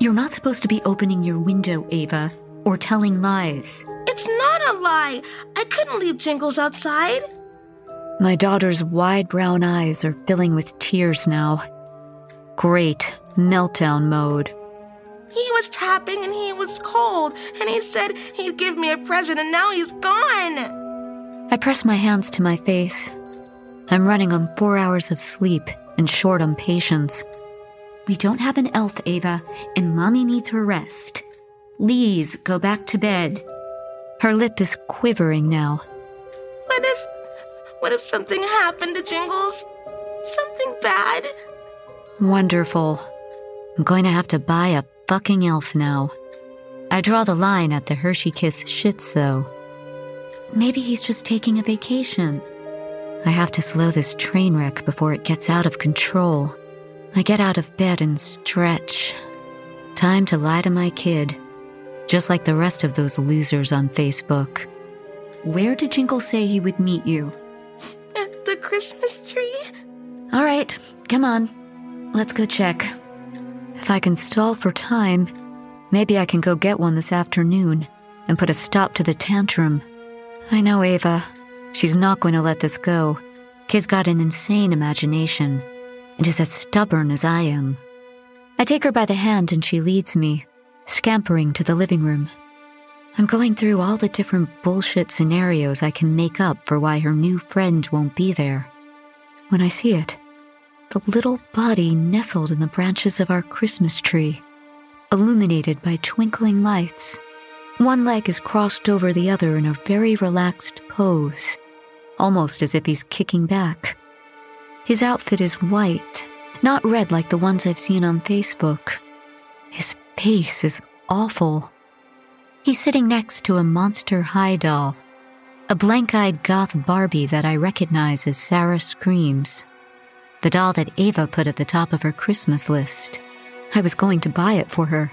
You're not supposed to be opening your window, Ava, or telling lies. It's not a lie. I couldn't leave Jingles outside. My daughter's wide brown eyes are filling with tears now. Great meltdown mode. He was tapping and he was cold, and he said he'd give me a present, and now he's gone. I press my hands to my face. I'm running on four hours of sleep and short on patience. We don't have an elf, Ava, and Mommy needs her rest. Please go back to bed. Her lip is quivering now. If. What if something happened to Jingles? Something bad? Wonderful. I'm going to have to buy a fucking elf now. I draw the line at the Hershey Kiss shits, though. Maybe he's just taking a vacation. I have to slow this train wreck before it gets out of control. I get out of bed and stretch. Time to lie to my kid, just like the rest of those losers on Facebook. Where did Jingle say he would meet you? Christmas tree? All right, come on. Let's go check. If I can stall for time, maybe I can go get one this afternoon and put a stop to the tantrum. I know Ava. She's not going to let this go. Kid's got an insane imagination and is as stubborn as I am. I take her by the hand and she leads me, scampering to the living room. I'm going through all the different bullshit scenarios I can make up for why her new friend won't be there. When I see it, the little body nestled in the branches of our Christmas tree, illuminated by twinkling lights. One leg is crossed over the other in a very relaxed pose, almost as if he's kicking back. His outfit is white, not red like the ones I've seen on Facebook. His face is awful. He's sitting next to a monster high doll, a blank eyed goth Barbie that I recognize as Sarah Screams, the doll that Ava put at the top of her Christmas list. I was going to buy it for her,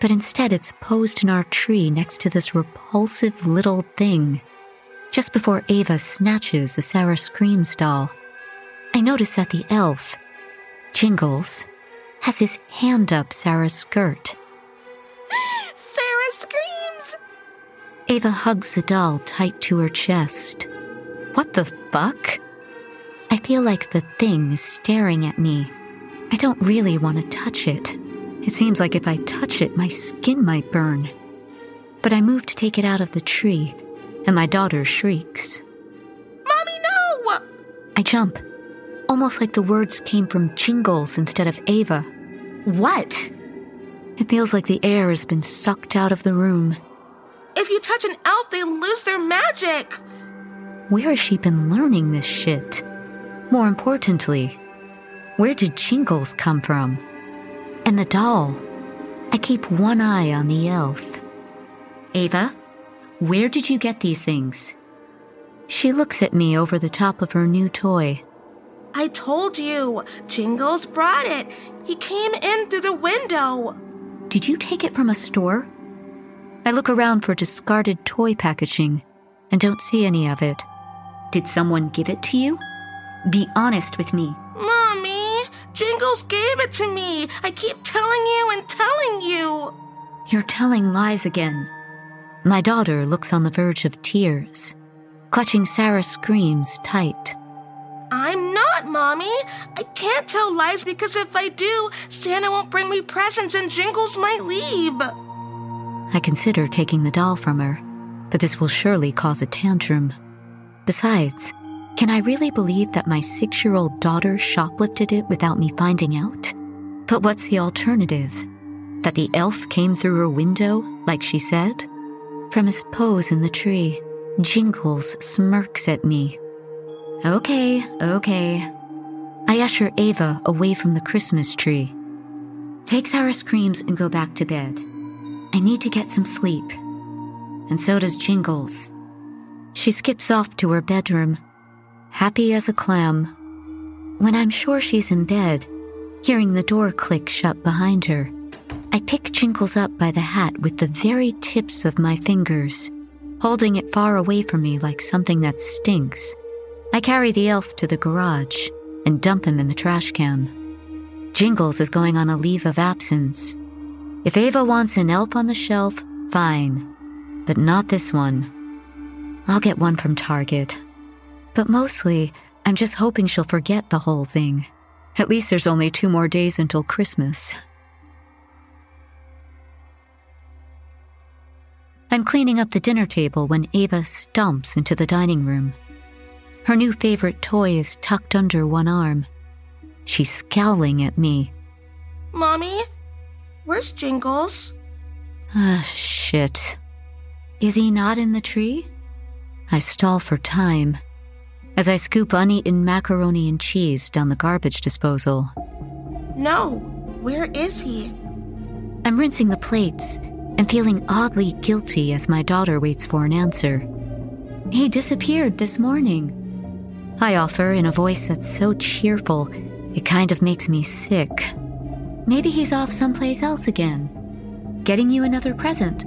but instead it's posed in our tree next to this repulsive little thing. Just before Ava snatches the Sarah Screams doll, I notice that the elf, Jingles, has his hand up Sarah's skirt. Ava hugs the doll tight to her chest. What the fuck? I feel like the thing is staring at me. I don't really want to touch it. It seems like if I touch it, my skin might burn. But I move to take it out of the tree, and my daughter shrieks. Mommy, no! I jump, almost like the words came from Jingles instead of Ava. What? It feels like the air has been sucked out of the room. If you touch an elf, they lose their magic. Where has she been learning this shit? More importantly, where did Jingles come from? And the doll? I keep one eye on the elf. Ava, where did you get these things? She looks at me over the top of her new toy. I told you, Jingles brought it. He came in through the window. Did you take it from a store? I look around for discarded toy packaging and don't see any of it. Did someone give it to you? Be honest with me. Mommy, Jingles gave it to me. I keep telling you and telling you. You're telling lies again. My daughter looks on the verge of tears. Clutching Sarah screams tight. I'm not, Mommy. I can't tell lies because if I do, Santa won't bring me presents and Jingles might leave. I consider taking the doll from her, but this will surely cause a tantrum. Besides, can I really believe that my six year old daughter shoplifted it without me finding out? But what's the alternative? That the elf came through her window, like she said? From his pose in the tree, Jingles smirks at me. Okay, okay. I usher Ava away from the Christmas tree. Take Sarah screams and go back to bed. I need to get some sleep. And so does Jingles. She skips off to her bedroom, happy as a clam. When I'm sure she's in bed, hearing the door click shut behind her, I pick Jingles up by the hat with the very tips of my fingers, holding it far away from me like something that stinks. I carry the elf to the garage and dump him in the trash can. Jingles is going on a leave of absence. If Ava wants an elf on the shelf, fine. But not this one. I'll get one from Target. But mostly, I'm just hoping she'll forget the whole thing. At least there's only two more days until Christmas. I'm cleaning up the dinner table when Ava stomps into the dining room. Her new favorite toy is tucked under one arm. She's scowling at me. Mommy, where's Jingles? Ah, shit. Is he not in the tree? I stall for time as I scoop uneaten macaroni and cheese down the garbage disposal. No, where is he? I'm rinsing the plates and feeling oddly guilty as my daughter waits for an answer. He disappeared this morning. I offer in a voice that's so cheerful, it kind of makes me sick. Maybe he's off someplace else again, getting you another present.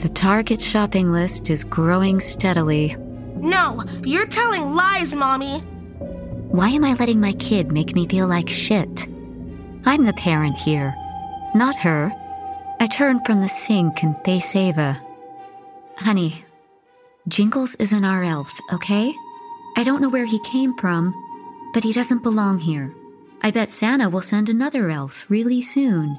The Target shopping list is growing steadily. No, you're telling lies, Mommy. Why am I letting my kid make me feel like shit? I'm the parent here, not her. I turn from the sink and face Ava. Honey, Jingles isn't our elf, okay? I don't know where he came from, but he doesn't belong here. I bet Santa will send another elf really soon.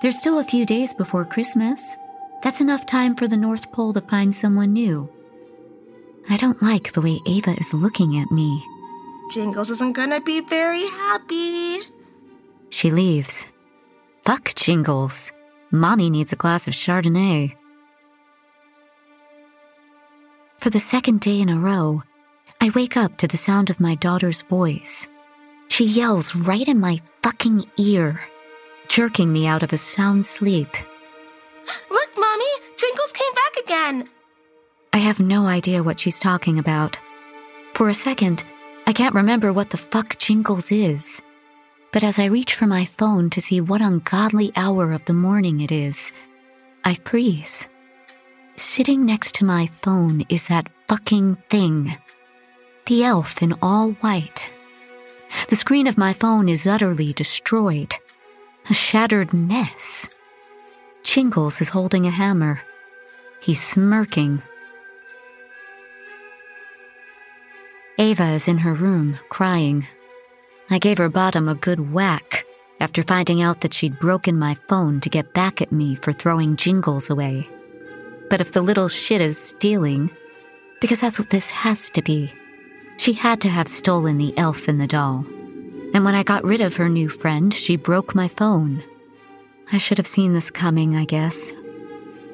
There's still a few days before Christmas. That's enough time for the North Pole to find someone new. I don't like the way Ava is looking at me. Jingles isn't gonna be very happy. She leaves. Fuck Jingles. Mommy needs a glass of Chardonnay. For the second day in a row, I wake up to the sound of my daughter's voice. She yells right in my fucking ear, jerking me out of a sound sleep. Look, Mommy! Jingles came back again! I have no idea what she's talking about. For a second, I can't remember what the fuck Jingles is. But as I reach for my phone to see what ungodly hour of the morning it is, I freeze. Sitting next to my phone is that fucking thing. The elf in all white. The screen of my phone is utterly destroyed. A shattered mess. Jingles is holding a hammer. He's smirking. Ava is in her room, crying. I gave her bottom a good whack after finding out that she'd broken my phone to get back at me for throwing jingles away. But if the little shit is stealing, because that's what this has to be, she had to have stolen the elf and the doll. And when I got rid of her new friend, she broke my phone. I should have seen this coming, I guess.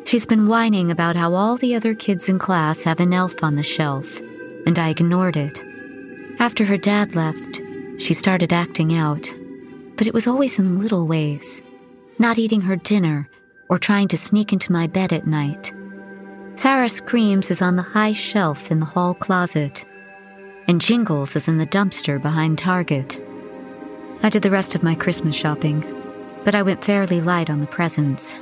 She's been whining about how all the other kids in class have an elf on the shelf, and I ignored it. After her dad left, she started acting out, but it was always in little ways. Not eating her dinner or trying to sneak into my bed at night. Sarah Screams is on the high shelf in the hall closet, and Jingles is in the dumpster behind Target. I did the rest of my Christmas shopping, but I went fairly light on the presents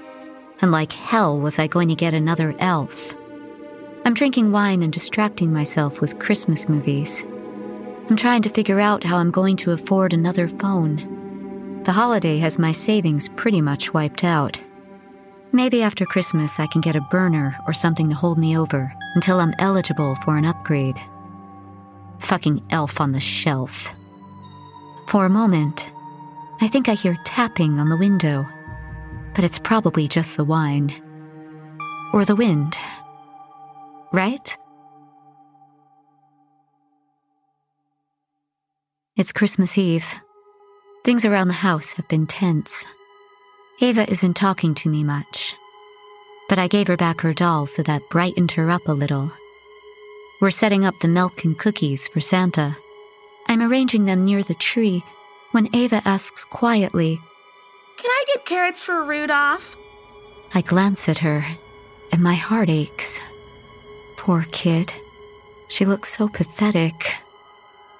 and like hell was I going to get another elf. I'm drinking wine and distracting myself with Christmas movies. I'm trying to figure out how I'm going to afford another phone. The holiday has my savings pretty much wiped out. Maybe after Christmas I can get a burner or something to hold me over until I'm eligible for an upgrade. Fucking elf on the shelf. For a moment, I think I hear tapping on the window but it's probably just the wine. Or the wind. Right? It's Christmas Eve. Things around the house have been tense. Ava isn't talking to me much, but I gave her back her doll so that brightened her up a little. We're setting up the milk and cookies for Santa. I'm arranging them near the tree when Ava asks quietly, can I get carrots for Rudolph? I glance at her, and my heart aches. Poor kid. She looks so pathetic.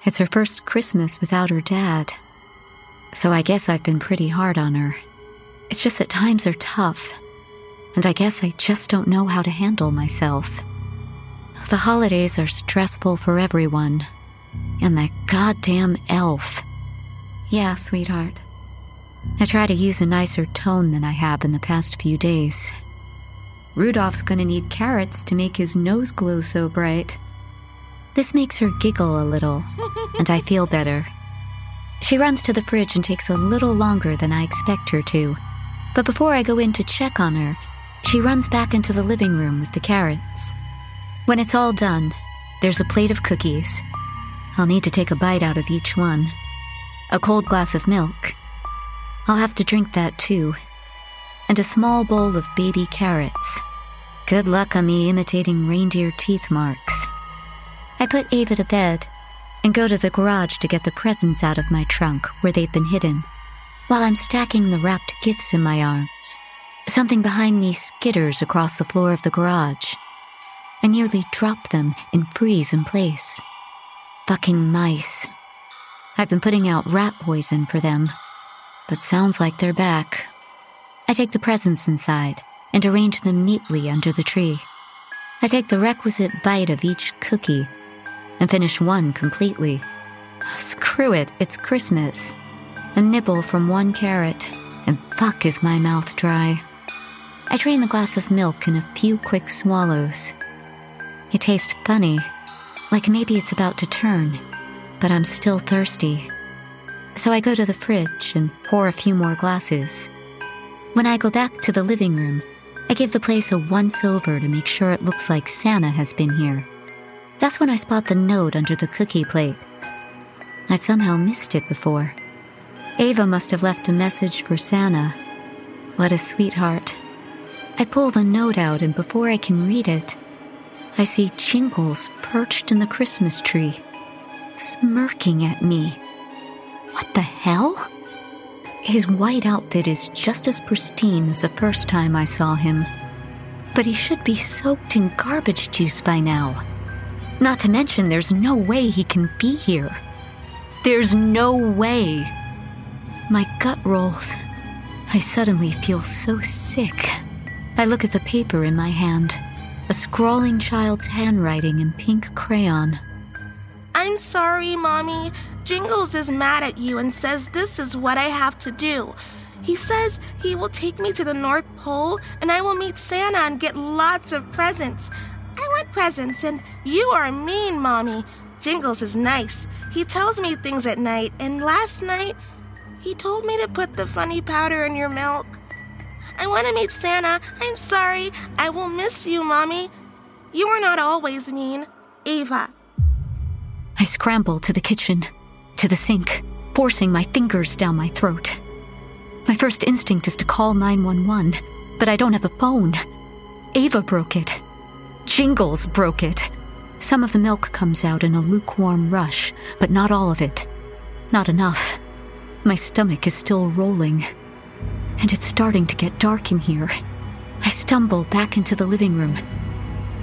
It's her first Christmas without her dad. So I guess I've been pretty hard on her. It's just that times are tough, and I guess I just don't know how to handle myself. The holidays are stressful for everyone. And that goddamn elf. Yeah, sweetheart. I try to use a nicer tone than I have in the past few days. Rudolph's gonna need carrots to make his nose glow so bright. This makes her giggle a little, *laughs* and I feel better. She runs to the fridge and takes a little longer than I expect her to. But before I go in to check on her, she runs back into the living room with the carrots. When it's all done, there's a plate of cookies. I'll need to take a bite out of each one. A cold glass of milk I'll have to drink that too. And a small bowl of baby carrots. Good luck on me imitating reindeer teeth marks. I put Ava to bed and go to the garage to get the presents out of my trunk where they've been hidden. While I'm stacking the wrapped gifts in my arms, something behind me skitters across the floor of the garage. I nearly drop them and freeze in place. Fucking mice. I've been putting out rat poison for them but sounds like they're back. I take the presents inside and arrange them neatly under the tree. I take the requisite bite of each cookie and finish one completely. Screw it, it's Christmas. A nibble from one carrot, and fuck is my mouth dry. I drain the glass of milk in a few quick swallows. It tastes funny, like maybe it's about to turn, but I'm still thirsty so I go to the fridge and pour a few more glasses. When I go back to the living room, I give the place a once over to make sure it looks like Santa has been here. That's when I spot the note under the cookie plate. I'd somehow missed it before. Ava must have left a message for Santa. What a sweetheart. I pull the note out, and before I can read it, I see Jingles perched in the Christmas tree, smirking at me. What the hell? His white outfit is just as pristine as the first time I saw him. But he should be soaked in garbage juice by now. Not to mention, there's no way he can be here. There's no way. My gut rolls. I suddenly feel so sick. I look at the paper in my hand a scrawling child's handwriting in pink crayon. I'm sorry, Mommy. Jingles is mad at you and says this is what I have to do. He says he will take me to the North Pole and I will meet Santa and get lots of presents. I want presents, and you are mean, Mommy. Jingles is nice. He tells me things at night, and last night he told me to put the funny powder in your milk. I want to meet Santa. I'm sorry. I will miss you, Mommy. You are not always mean. Ava. I scramble to the kitchen, to the sink, forcing my fingers down my throat. My first instinct is to call 911, but I don't have a phone. Ava broke it. Jingles broke it. Some of the milk comes out in a lukewarm rush, but not all of it. Not enough. My stomach is still rolling. And it's starting to get dark in here. I stumble back into the living room,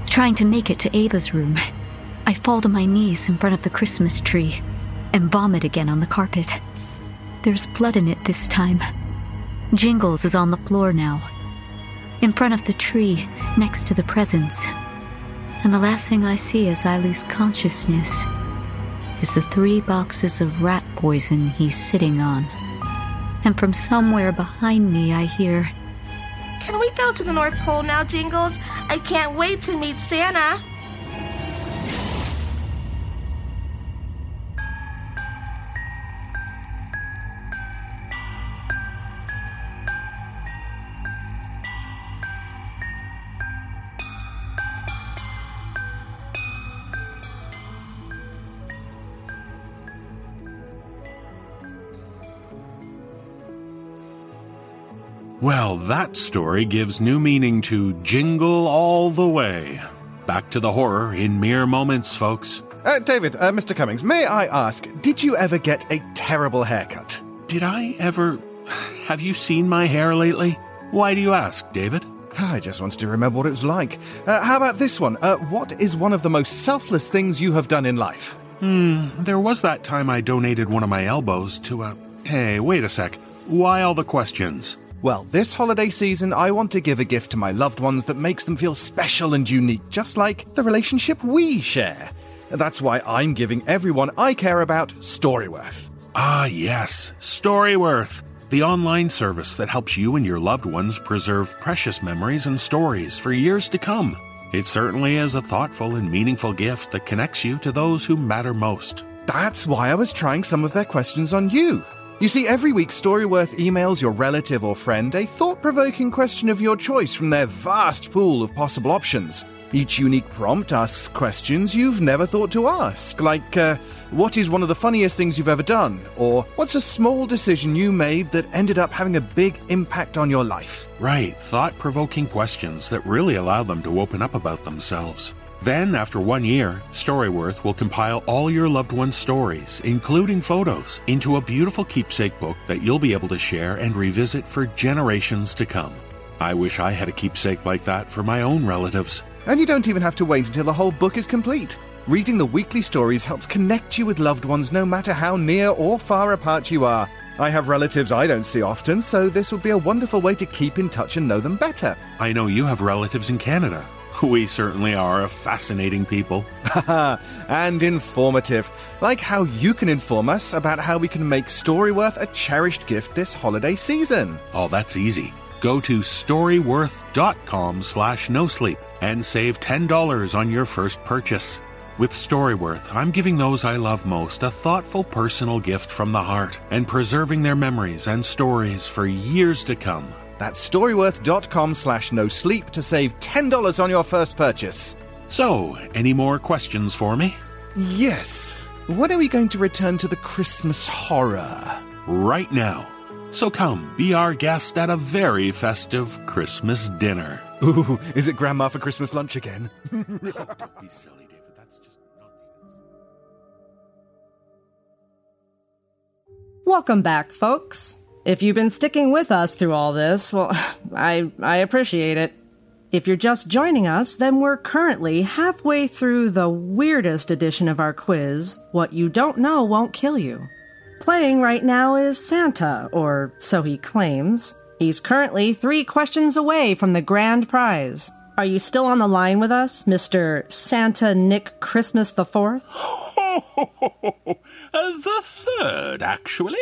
trying to make it to Ava's room. I fall to my knees in front of the Christmas tree and vomit again on the carpet. There's blood in it this time. Jingles is on the floor now, in front of the tree next to the presents. And the last thing I see as I lose consciousness is the three boxes of rat poison he's sitting on. And from somewhere behind me, I hear, Can we go to the North Pole now, Jingles? I can't wait to meet Santa. Well, that story gives new meaning to Jingle All the Way. Back to the horror in mere moments, folks. Uh, David, uh, Mr. Cummings, may I ask, did you ever get a terrible haircut? Did I ever. Have you seen my hair lately? Why do you ask, David? I just wanted to remember what it was like. Uh, how about this one? Uh, what is one of the most selfless things you have done in life? Hmm, there was that time I donated one of my elbows to a. Hey, wait a sec. Why all the questions? Well, this holiday season, I want to give a gift to my loved ones that makes them feel special and unique, just like the relationship we share. That's why I'm giving everyone I care about Storyworth. Ah, yes, Storyworth, the online service that helps you and your loved ones preserve precious memories and stories for years to come. It certainly is a thoughtful and meaningful gift that connects you to those who matter most. That's why I was trying some of their questions on you. You see, every week Storyworth emails your relative or friend a thought provoking question of your choice from their vast pool of possible options. Each unique prompt asks questions you've never thought to ask, like, uh, what is one of the funniest things you've ever done? Or, what's a small decision you made that ended up having a big impact on your life? Right, thought provoking questions that really allow them to open up about themselves. Then, after one year, Storyworth will compile all your loved ones' stories, including photos, into a beautiful keepsake book that you'll be able to share and revisit for generations to come. I wish I had a keepsake like that for my own relatives. And you don't even have to wait until the whole book is complete. Reading the weekly stories helps connect you with loved ones no matter how near or far apart you are. I have relatives I don't see often, so this would be a wonderful way to keep in touch and know them better. I know you have relatives in Canada. We certainly are a fascinating people. *laughs* and informative. Like how you can inform us about how we can make Storyworth a cherished gift this holiday season. Oh, that's easy. Go to storyworth.com slash no sleep and save $10 on your first purchase. With Storyworth, I'm giving those I love most a thoughtful personal gift from the heart and preserving their memories and stories for years to come. That's storyworth.com slash no sleep to save $10 on your first purchase. So, any more questions for me? Yes. When are we going to return to the Christmas horror? Right now. So come, be our guest at a very festive Christmas dinner. Ooh, is it Grandma for Christmas lunch again? *laughs* Don't be silly, David. That's just nonsense. Welcome back, folks. If you've been sticking with us through all this, well, *laughs* I, I appreciate it. If you're just joining us, then we're currently halfway through the weirdest edition of our quiz, What You Don't Know Won't Kill You. Playing right now is Santa, or so he claims. He's currently three questions away from the grand prize. Are you still on the line with us, Mr. Santa Nick Christmas the Fourth? *laughs* the third, actually.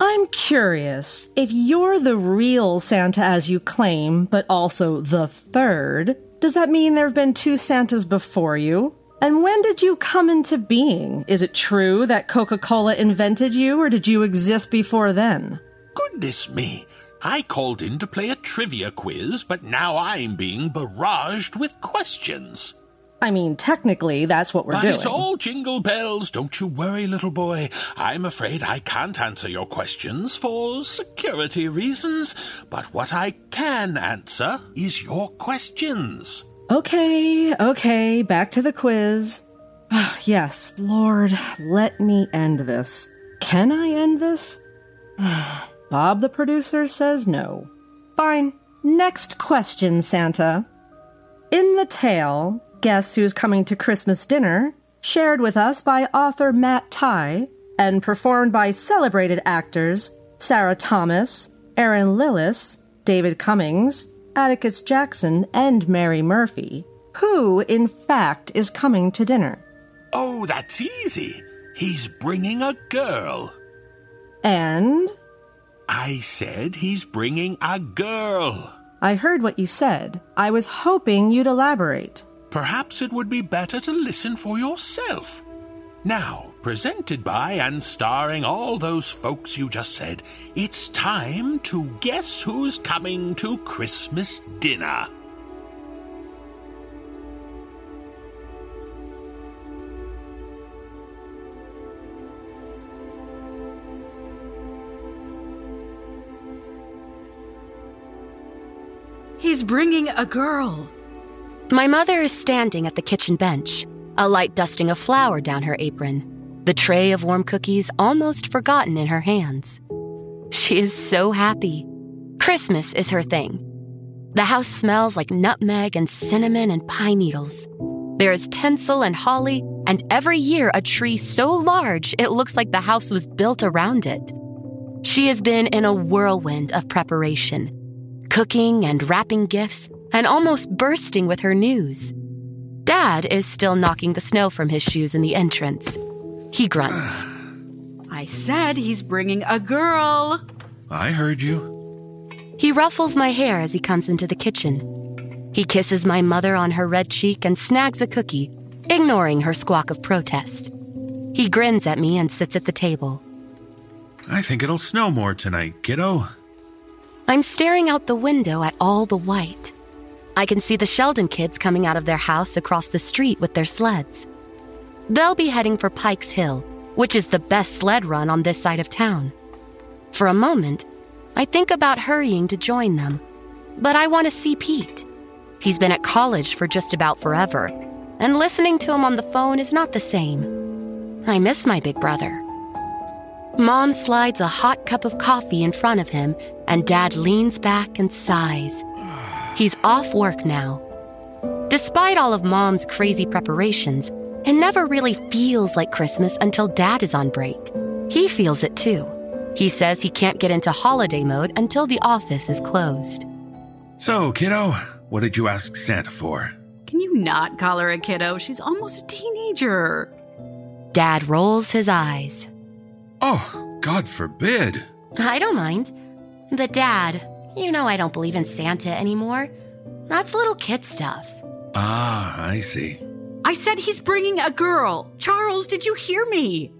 I'm curious if you're the real Santa as you claim, but also the third. Does that mean there have been two Santas before you? And when did you come into being? Is it true that Coca Cola invented you, or did you exist before then? Goodness me. I called in to play a trivia quiz, but now I'm being barraged with questions. I mean, technically, that's what we're doing. but doing. it's all jingle bells. Don't you worry, little boy. I'm afraid I can't answer your questions for security reasons. But what I can answer is your questions. Okay, okay, back to the quiz. Ah, yes, Lord, let me end this. Can I end this? *sighs* Bob, the producer, says no. Fine. Next question, Santa. In the tale, Guess Who's Coming to Christmas Dinner, shared with us by author Matt Tighe and performed by celebrated actors Sarah Thomas, Erin Lillis, David Cummings, Atticus Jackson, and Mary Murphy. Who, in fact, is coming to dinner? Oh, that's easy. He's bringing a girl. And? I said he's bringing a girl. I heard what you said. I was hoping you'd elaborate. Perhaps it would be better to listen for yourself. Now, presented by and starring all those folks you just said, it's time to guess who's coming to Christmas dinner. He's bringing a girl. My mother is standing at the kitchen bench, a light dusting of flour down her apron, the tray of warm cookies almost forgotten in her hands. She is so happy. Christmas is her thing. The house smells like nutmeg and cinnamon and pine needles. There is tinsel and holly, and every year a tree so large it looks like the house was built around it. She has been in a whirlwind of preparation, cooking and wrapping gifts, and almost bursting with her news. Dad is still knocking the snow from his shoes in the entrance. He grunts. *sighs* I said he's bringing a girl. I heard you. He ruffles my hair as he comes into the kitchen. He kisses my mother on her red cheek and snags a cookie, ignoring her squawk of protest. He grins at me and sits at the table. I think it'll snow more tonight, kiddo. I'm staring out the window at all the white. I can see the Sheldon kids coming out of their house across the street with their sleds. They'll be heading for Pikes Hill, which is the best sled run on this side of town. For a moment, I think about hurrying to join them, but I want to see Pete. He's been at college for just about forever, and listening to him on the phone is not the same. I miss my big brother. Mom slides a hot cup of coffee in front of him, and Dad leans back and sighs. He's off work now. Despite all of Mom's crazy preparations, it never really feels like Christmas until Dad is on break. He feels it too. He says he can't get into holiday mode until the office is closed. So, kiddo, what did you ask Santa for? Can you not call her a kiddo? She's almost a teenager. Dad rolls his eyes. Oh, God forbid. I don't mind. But, Dad, you know I don't believe in Santa anymore. That's little kid stuff. Ah, I see. I said he's bringing a girl. Charles, did you hear me?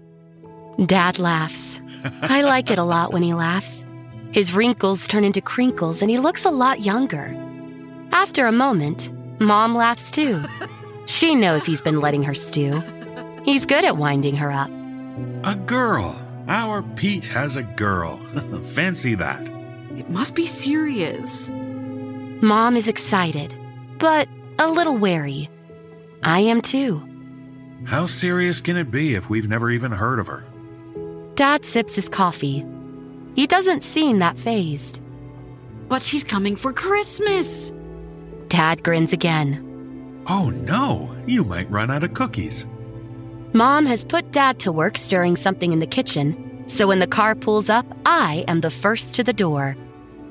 Dad laughs. I like it a lot when he laughs. His wrinkles turn into crinkles and he looks a lot younger. After a moment, Mom laughs too. She knows he's been letting her stew. He's good at winding her up. A girl. Our Pete has a girl. *laughs* Fancy that. It must be serious. Mom is excited, but a little wary. I am too. How serious can it be if we've never even heard of her? Dad sips his coffee. He doesn't seem that phased. But she's coming for Christmas. Dad grins again. Oh no, you might run out of cookies. Mom has put Dad to work stirring something in the kitchen, so when the car pulls up, I am the first to the door.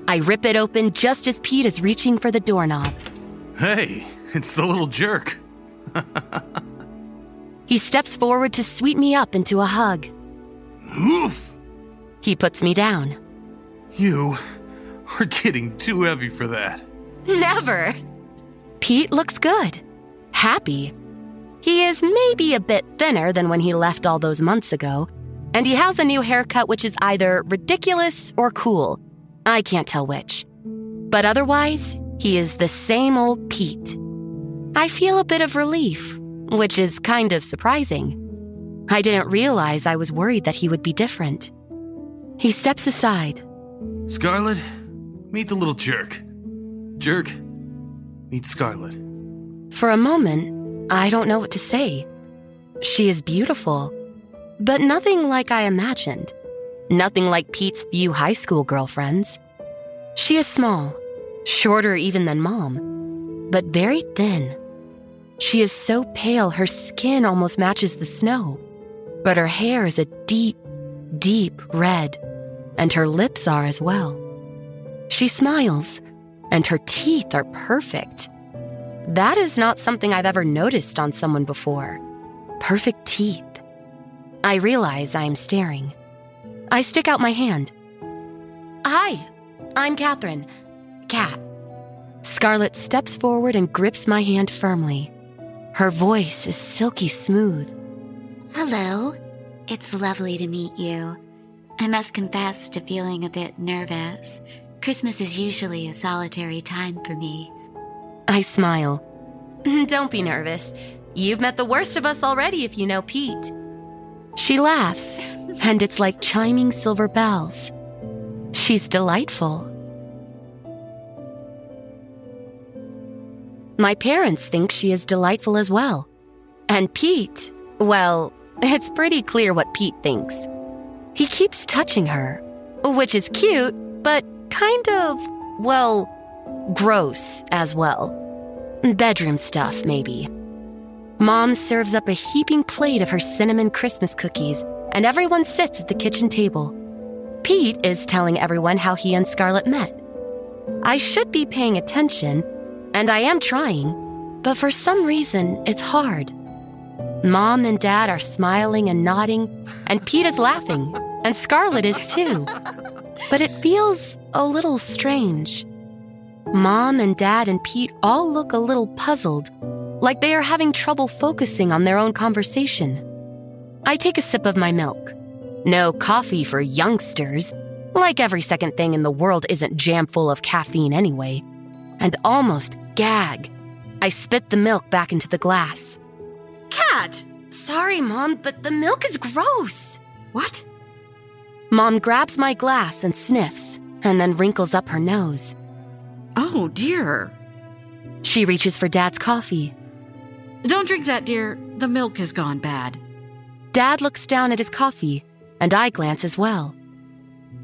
I rip it open just as Pete is reaching for the doorknob. Hey, it's the little jerk. He steps forward to sweep me up into a hug. Oof! He puts me down. You are getting too heavy for that. Never. Pete looks good. Happy. He is maybe a bit thinner than when he left all those months ago, and he has a new haircut which is either ridiculous or cool. I can't tell which. But otherwise, he is the same old Pete. I feel a bit of relief, which is kind of surprising. I didn't realize I was worried that he would be different. He steps aside. Scarlett, meet the little jerk. Jerk, meet Scarlett. For a moment, I don't know what to say. She is beautiful, but nothing like I imagined. Nothing like Pete's few high school girlfriends. She is small, shorter even than Mom, but very thin. She is so pale her skin almost matches the snow, but her hair is a deep, deep red, and her lips are as well. She smiles, and her teeth are perfect. That is not something I've ever noticed on someone before. Perfect teeth. I realize I am staring. I stick out my hand. Hi, I'm Catherine. Cat. Scarlett steps forward and grips my hand firmly. Her voice is silky smooth. Hello. It's lovely to meet you. I must confess to feeling a bit nervous. Christmas is usually a solitary time for me. I smile. *laughs* Don't be nervous. You've met the worst of us already if you know Pete. She laughs, and it's like chiming silver bells. She's delightful. My parents think she is delightful as well. And Pete, well, it's pretty clear what Pete thinks. He keeps touching her, which is cute, but kind of, well, gross as well. Bedroom stuff, maybe. Mom serves up a heaping plate of her cinnamon Christmas cookies, and everyone sits at the kitchen table. Pete is telling everyone how he and Scarlett met. I should be paying attention, and I am trying, but for some reason, it's hard. Mom and Dad are smiling and nodding, and Pete is laughing, and Scarlett is too. But it feels a little strange. Mom and Dad and Pete all look a little puzzled, like they are having trouble focusing on their own conversation. I take a sip of my milk. No coffee for youngsters. Like every second thing in the world isn't jam full of caffeine anyway. And almost gag. I spit the milk back into the glass. Cat! Sorry, Mom, but the milk is gross. What? Mom grabs my glass and sniffs, and then wrinkles up her nose. Oh, dear. She reaches for Dad's coffee. Don't drink that, dear. The milk has gone bad. Dad looks down at his coffee, and I glance as well.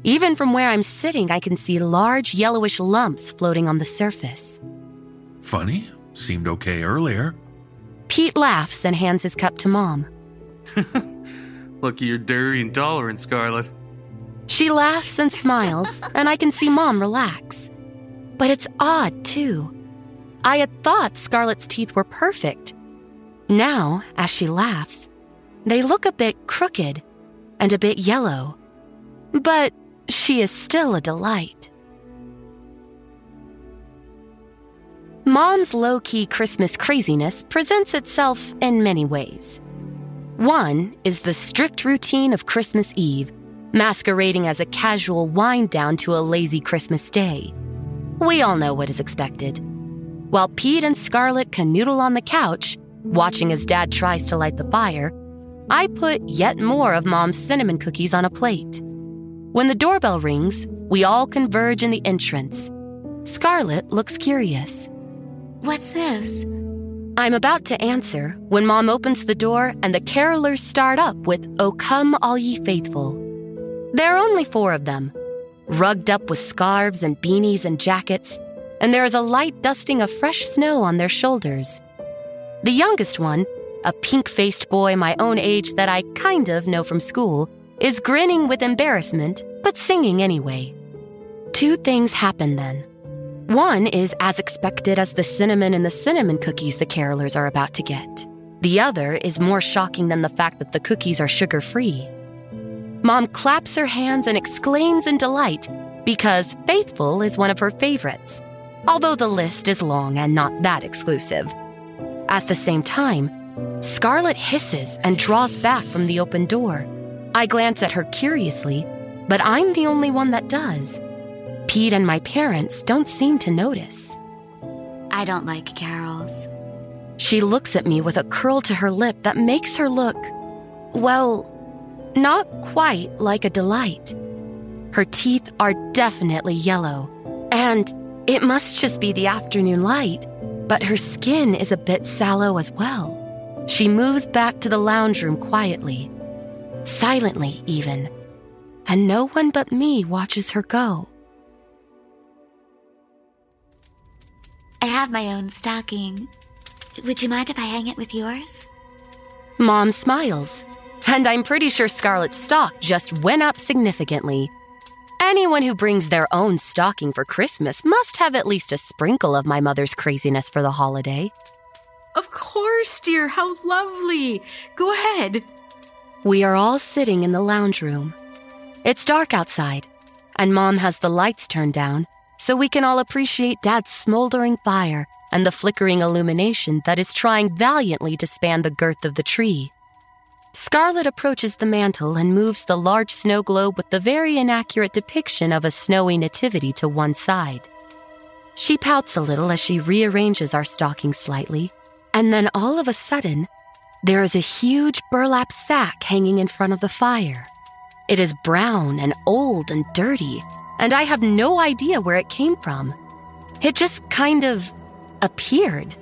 Even from where I'm sitting, I can see large yellowish lumps floating on the surface. Funny. Seemed okay earlier. Pete laughs and hands his cup to Mom. *laughs* Lucky you're dairy intolerant, Scarlett. She laughs and smiles, *laughs* and I can see Mom relax. But it's odd, too. I had thought Scarlett's teeth were perfect. Now, as she laughs, they look a bit crooked and a bit yellow. But she is still a delight. Mom's low key Christmas craziness presents itself in many ways. One is the strict routine of Christmas Eve, masquerading as a casual wind down to a lazy Christmas day. We all know what is expected. While Pete and Scarlett canoodle on the couch, watching as Dad tries to light the fire, I put yet more of Mom's cinnamon cookies on a plate. When the doorbell rings, we all converge in the entrance. Scarlett looks curious. What's this? I'm about to answer when Mom opens the door and the carolers start up with O Come All Ye Faithful. There are only four of them, rugged up with scarves and beanies and jackets, and there is a light dusting of fresh snow on their shoulders. The youngest one, a pink faced boy my own age that I kind of know from school, is grinning with embarrassment, but singing anyway. Two things happen then. One is as expected as the cinnamon and the cinnamon cookies the carolers are about to get. The other is more shocking than the fact that the cookies are sugar free. Mom claps her hands and exclaims in delight because Faithful is one of her favorites, although the list is long and not that exclusive. At the same time, Scarlett hisses and draws back from the open door. I glance at her curiously, but I'm the only one that does. Pete and my parents don't seem to notice. I don't like carols. She looks at me with a curl to her lip that makes her look, well, not quite like a delight. Her teeth are definitely yellow, and it must just be the afternoon light, but her skin is a bit sallow as well. She moves back to the lounge room quietly, silently even, and no one but me watches her go. I have my own stocking. Would you mind if I hang it with yours? Mom smiles, and I'm pretty sure Scarlett's stock just went up significantly. Anyone who brings their own stocking for Christmas must have at least a sprinkle of my mother's craziness for the holiday. Of course, dear. How lovely. Go ahead. We are all sitting in the lounge room. It's dark outside, and Mom has the lights turned down so we can all appreciate Dad's smoldering fire and the flickering illumination that is trying valiantly to span the girth of the tree. Scarlett approaches the mantle and moves the large snow globe with the very inaccurate depiction of a snowy nativity to one side. She pouts a little as she rearranges our stockings slightly, and then all of a sudden, there is a huge burlap sack hanging in front of the fire. It is brown and old and dirty, and I have no idea where it came from. It just kind of appeared.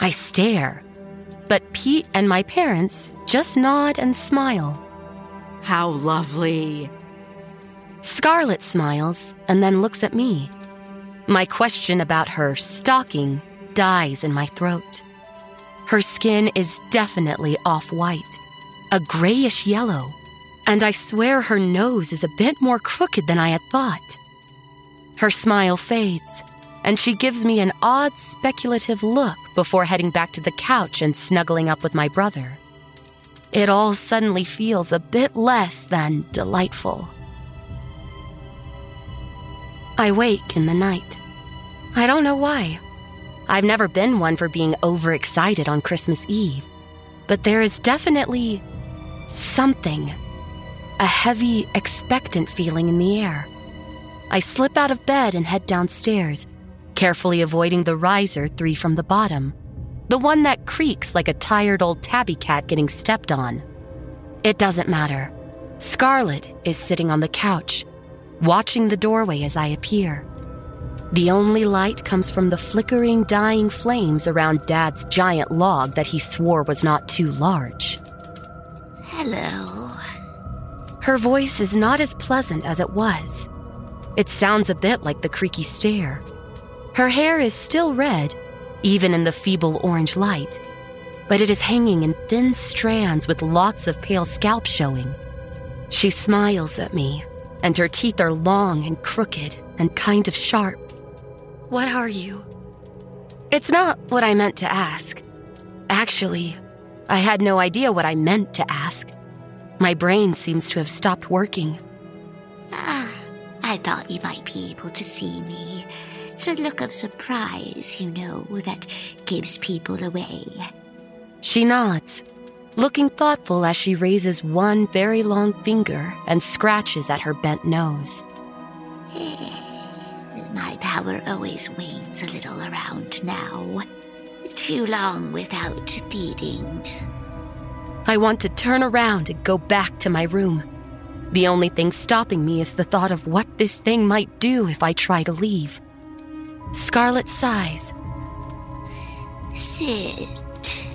I stare, but Pete and my parents just nod and smile. How lovely. Scarlett smiles and then looks at me. My question about her stocking dies in my throat. Her skin is definitely off white, a grayish yellow, and I swear her nose is a bit more crooked than I had thought. Her smile fades, and she gives me an odd speculative look before heading back to the couch and snuggling up with my brother. It all suddenly feels a bit less than delightful. I wake in the night. I don't know why. I've never been one for being overexcited on Christmas Eve, but there is definitely something, a heavy, expectant feeling in the air. I slip out of bed and head downstairs, carefully avoiding the riser three from the bottom, the one that creaks like a tired old tabby cat getting stepped on. It doesn't matter. Scarlett is sitting on the couch, watching the doorway as I appear. The only light comes from the flickering, dying flames around Dad's giant log that he swore was not too large. Hello. Her voice is not as pleasant as it was. It sounds a bit like the creaky stair. Her hair is still red, even in the feeble orange light, but it is hanging in thin strands with lots of pale scalp showing. She smiles at me, and her teeth are long and crooked and kind of sharp. What are you? It's not what I meant to ask. Actually, I had no idea what I meant to ask. My brain seems to have stopped working. Ah, I thought you might be able to see me. It's a look of surprise, you know, that gives people away. She nods, looking thoughtful as she raises one very long finger and scratches at her bent nose. My power always wanes a little around now. Too long without feeding. I want to turn around and go back to my room. The only thing stopping me is the thought of what this thing might do if I try to leave. Scarlett sighs. Sit.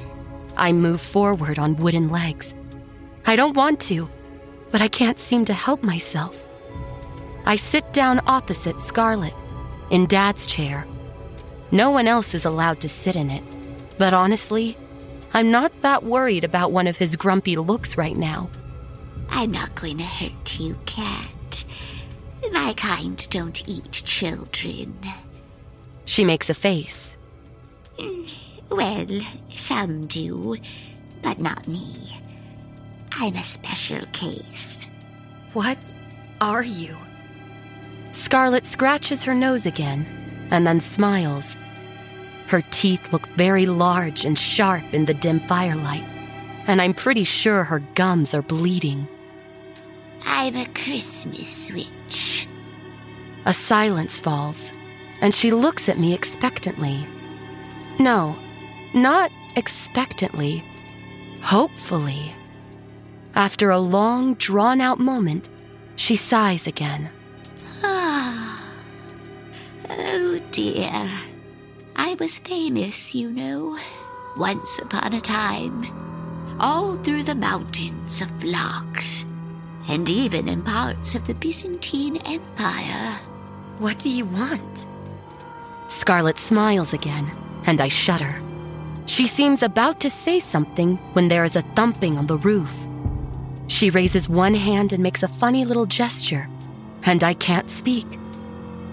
I move forward on wooden legs. I don't want to, but I can't seem to help myself. I sit down opposite Scarlett, in Dad's chair. No one else is allowed to sit in it, but honestly, I'm not that worried about one of his grumpy looks right now. I'm not going to hurt you, cat. My kind don't eat children. She makes a face. Mm, well, some do, but not me. I'm a special case. What are you? Scarlett scratches her nose again and then smiles. Her teeth look very large and sharp in the dim firelight, and I'm pretty sure her gums are bleeding. I'm a Christmas witch. A silence falls, and she looks at me expectantly. No, not expectantly, hopefully. After a long, drawn out moment, she sighs again. Ah. oh dear. I was famous, you know, once upon a time. All through the mountains of Phlox, and even in parts of the Byzantine Empire. What do you want? Scarlett smiles again, and I shudder. She seems about to say something when there is a thumping on the roof. She raises one hand and makes a funny little gesture, and I can't speak.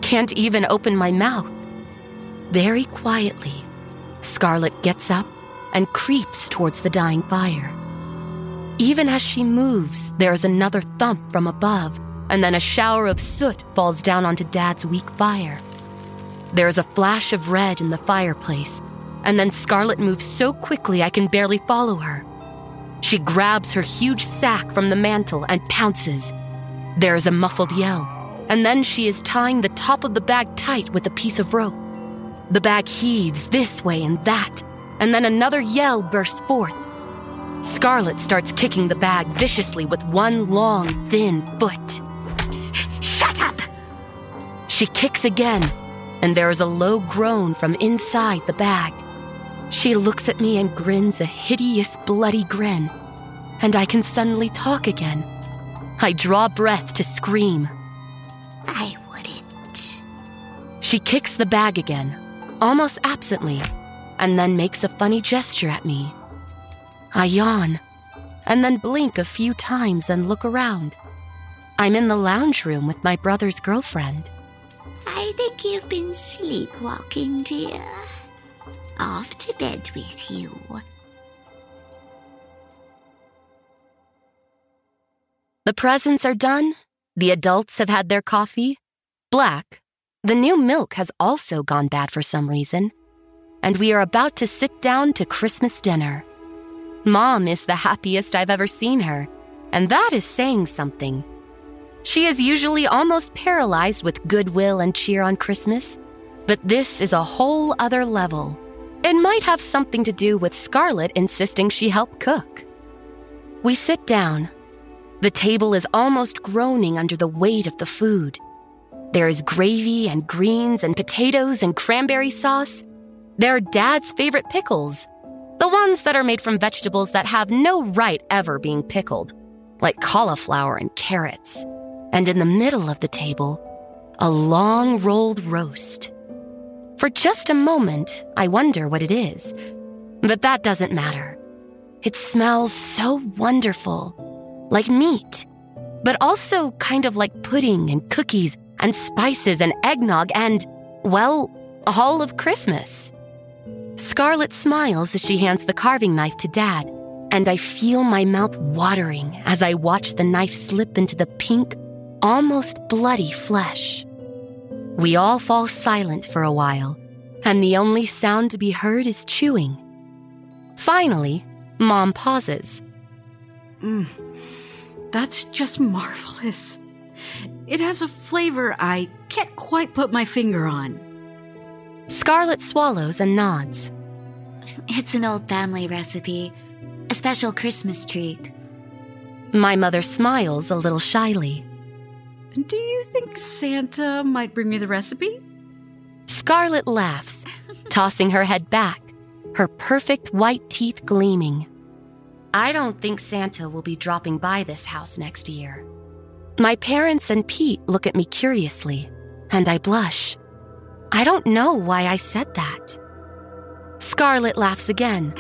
Can't even open my mouth. Very quietly, Scarlett gets up and creeps towards the dying fire. Even as she moves, there is another thump from above, and then a shower of soot falls down onto Dad's weak fire. There is a flash of red in the fireplace, and then Scarlett moves so quickly I can barely follow her. She grabs her huge sack from the mantel and pounces. There is a muffled yell, and then she is tying the top of the bag tight with a piece of rope. The bag heaves this way and that, and then another yell bursts forth. Scarlett starts kicking the bag viciously with one long, thin foot. Shut up! She kicks again, and there is a low groan from inside the bag. She looks at me and grins a hideous, bloody grin, and I can suddenly talk again. I draw breath to scream. I wouldn't. She kicks the bag again, almost absently, and then makes a funny gesture at me. I yawn, and then blink a few times and look around. I'm in the lounge room with my brother's girlfriend. I think you've been sleepwalking, dear. Off to bed with you. The presents are done. The adults have had their coffee. Black, the new milk has also gone bad for some reason. And we are about to sit down to Christmas dinner. Mom is the happiest I've ever seen her, and that is saying something. She is usually almost paralyzed with goodwill and cheer on Christmas, but this is a whole other level. It might have something to do with Scarlett insisting she help cook. We sit down. The table is almost groaning under the weight of the food. There is gravy and greens and potatoes and cranberry sauce. There are Dad's favorite pickles, the ones that are made from vegetables that have no right ever being pickled, like cauliflower and carrots. And in the middle of the table, a long rolled roast. For just a moment, I wonder what it is. But that doesn't matter. It smells so wonderful, like meat, but also kind of like pudding and cookies and spices and eggnog and, well, all of Christmas. Scarlett smiles as she hands the carving knife to Dad, and I feel my mouth watering as I watch the knife slip into the pink, almost bloody flesh. We all fall silent for a while, and the only sound to be heard is chewing. Finally, Mom pauses. Mm, that's just marvelous. It has a flavor I can't quite put my finger on. Scarlett swallows and nods. It's an old family recipe, a special Christmas treat. My mother smiles a little shyly. Do you think Santa might bring me the recipe? Scarlett laughs, tossing her head back, her perfect white teeth gleaming. I don't think Santa will be dropping by this house next year. My parents and Pete look at me curiously, and I blush. I don't know why I said that. Scarlett laughs again,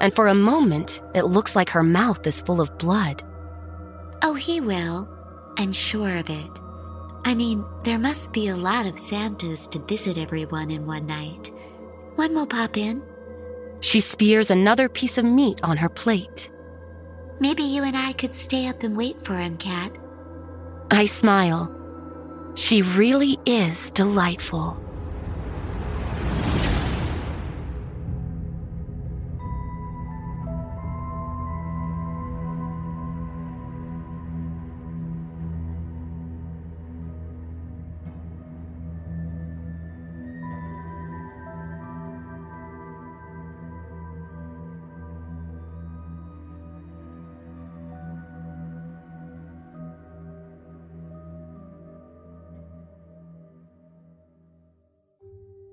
and for a moment, it looks like her mouth is full of blood. Oh, he will. I'm sure of it. I mean, there must be a lot of Santas to visit everyone in one night. One will pop in. She spears another piece of meat on her plate. Maybe you and I could stay up and wait for him, Cat. I smile. She really is delightful.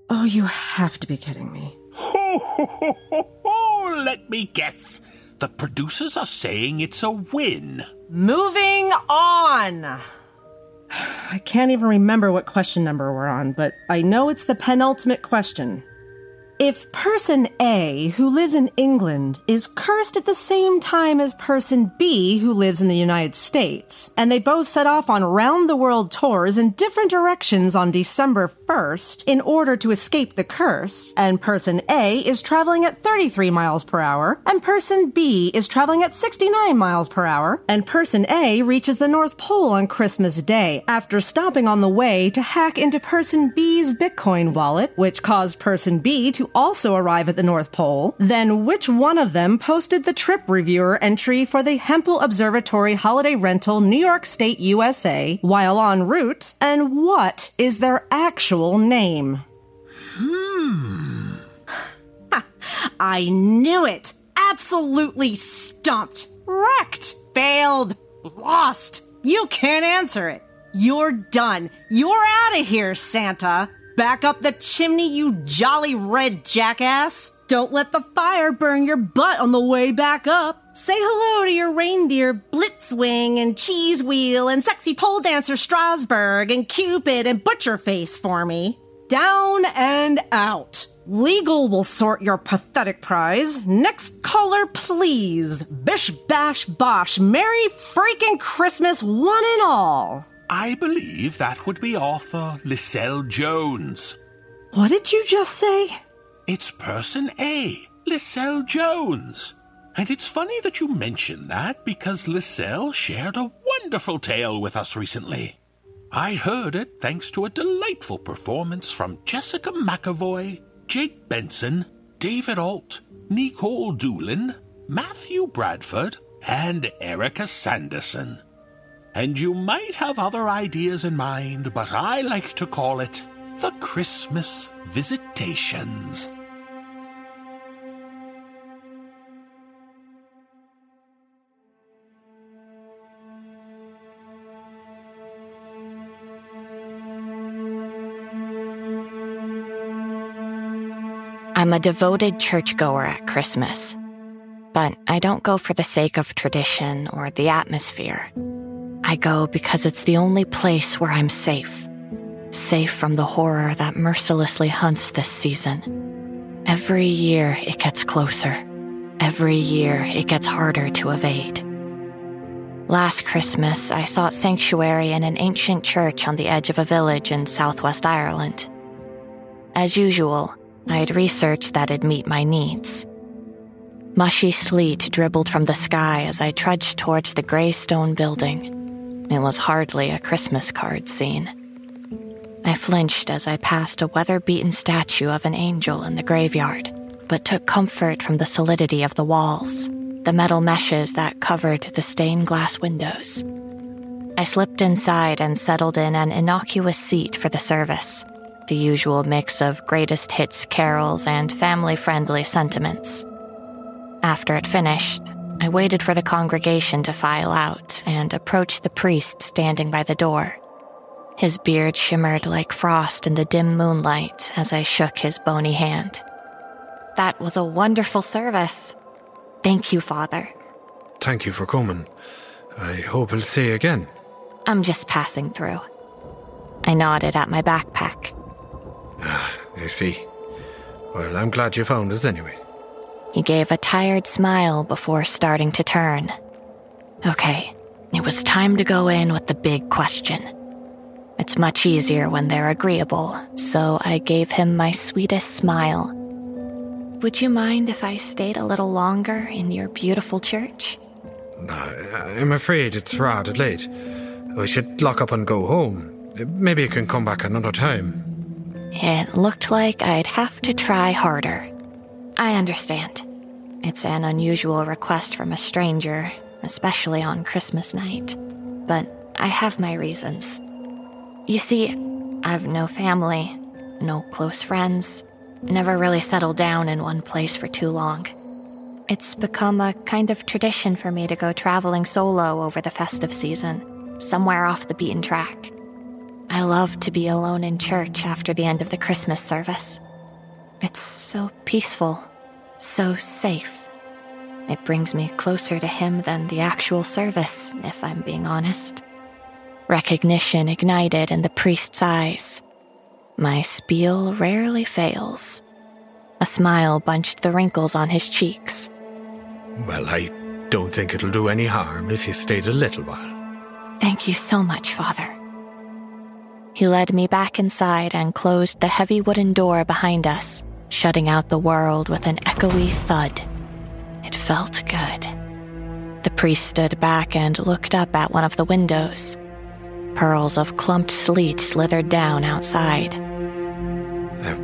Oh, you have to be kidding me. Ho, ho, ho, ho, ho! Let me guess. The producers are saying it's a win. Moving on! *sighs* I can't even remember what question number we're on, but I know it's the penultimate question. If person A, who lives in England, is cursed at the same time as person B, who lives in the United States, and they both set off on round the world tours in different directions on December 1st in order to escape the curse, and person A is traveling at 33 miles per hour, and person B is traveling at 69 miles per hour, and person A reaches the North Pole on Christmas Day after stopping on the way to hack into person B's Bitcoin wallet, which caused person B to also arrive at the North Pole, then which one of them posted the trip reviewer entry for the Hempel Observatory holiday rental New York State, USA, while en route, and what is their actual name? Hmm. *laughs* I knew it! Absolutely stumped! Wrecked! Failed! Lost! You can't answer it! You're done! You're out of here, Santa! Back up the chimney, you jolly red jackass! Don't let the fire burn your butt on the way back up! Say hello to your reindeer Blitzwing and Cheese Wheel and sexy pole dancer Strasbourg and Cupid and Butcherface for me. Down and out. Legal will sort your pathetic prize. Next caller, please. Bish bash bosh. Merry freaking Christmas, one and all. I believe that would be Arthur Lisel Jones. What did you just say? It's person A, Lisel Jones. And it's funny that you mention that because Lisel shared a wonderful tale with us recently. I heard it thanks to a delightful performance from Jessica McEvoy, Jake Benson, David Ault, Nikolle Doolin, Matthew Bradford, and Erika Sanderson. And you might have other ideas in mind, but I like to call it the Christmas Visitations. I'm a devoted churchgoer at Christmas, but I don't go for the sake of tradition or the atmosphere. I go because it's the only place where I'm safe. Safe from the horror that mercilessly hunts this season. Every year it gets closer. Every year it gets harder to evade. Last Christmas, I sought sanctuary in an ancient church on the edge of a village in southwest Ireland. As usual, I had researched that it'd meet my needs. Mushy sleet dribbled from the sky as I trudged towards the gray stone building. It was hardly a Christmas card scene. I flinched as I passed a weather beaten statue of an angel in the graveyard, but took comfort from the solidity of the walls, the metal meshes that covered the stained glass windows. I slipped inside and settled in an innocuous seat for the service, the usual mix of greatest hits carols and family friendly sentiments. After it finished, I waited for the congregation to file out and approached the priest standing by the door. His beard shimmered like frost in the dim moonlight as I shook his bony hand. That was a wonderful service. Thank you, Father. Thank you for coming. I hope I'll see you again. I'm just passing through. I nodded at my backpack. Ah, I see. Well, I'm glad you found us anyway. He gave a tired smile before starting to turn. Okay, it was time to go in with the big question. It's much easier when they're agreeable, so I gave him my sweetest smile. Would you mind if I stayed a little longer in your beautiful church? I'm afraid it's rather late. We should lock up and go home. Maybe you can come back another time. It looked like I'd have to try harder. I understand. It's an unusual request from a stranger, especially on Christmas night. But I have my reasons. You see, I've no family, no close friends, never really settled down in one place for too long. It's become a kind of tradition for me to go traveling solo over the festive season, somewhere off the beaten track. I love to be alone in church after the end of the Christmas service. It's so peaceful, so safe. It brings me closer to Him than the actual service, if I'm being honest. Recognition ignited in the priest's eyes. My spiel rarely fails. A smile bunched the wrinkles on his cheeks. Well, I don't think it'll do any harm if you stayed a little while. Thank you so much, Father. He led me back inside and closed the heavy wooden door behind us, shutting out the world with an echoey thud. It felt good. The priest stood back and looked up at one of the windows. Pearls of clumped sleet slithered down outside. Uh,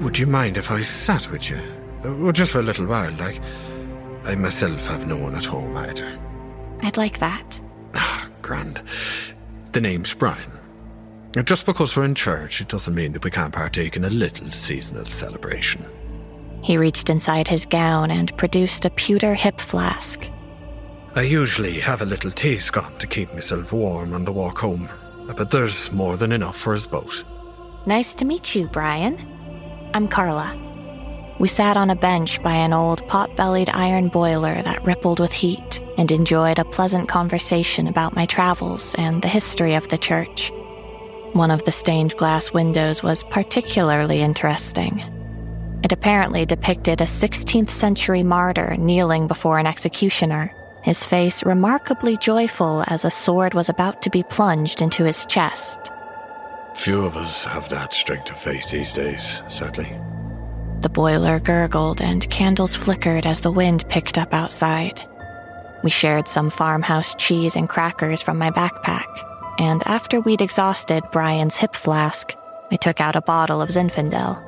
would you mind if I sat with you? Uh, well, just for a little while, like. I myself have no one at home either. I'd like that. Ah, grand. The name's Brian. Just because we're in church, it doesn't mean that we can't partake in a little seasonal celebration. He reached inside his gown and produced a pewter hip flask. I usually have a little tea scone to keep myself warm on the walk home, but there's more than enough for us both. Nice to meet you, Brian. I'm Karla. We sat on a bench by an old pot bellied iron boiler that rippled with heat and enjoyed a pleasant conversation about my travels and the history of the church. One of the stained glass windows was particularly interesting. It apparently depicted a 16th century martyr kneeling before an executioner, his face remarkably joyful as a sword was about to be plunged into his chest. Few of us have that strength of faith these days, sadly. The boiler gurgled and candles flickered as the wind picked up outside. We shared some farmhouse cheese and crackers from my backpack, and after we'd exhausted Brian's hip flask, I took out a bottle of Zinfandel.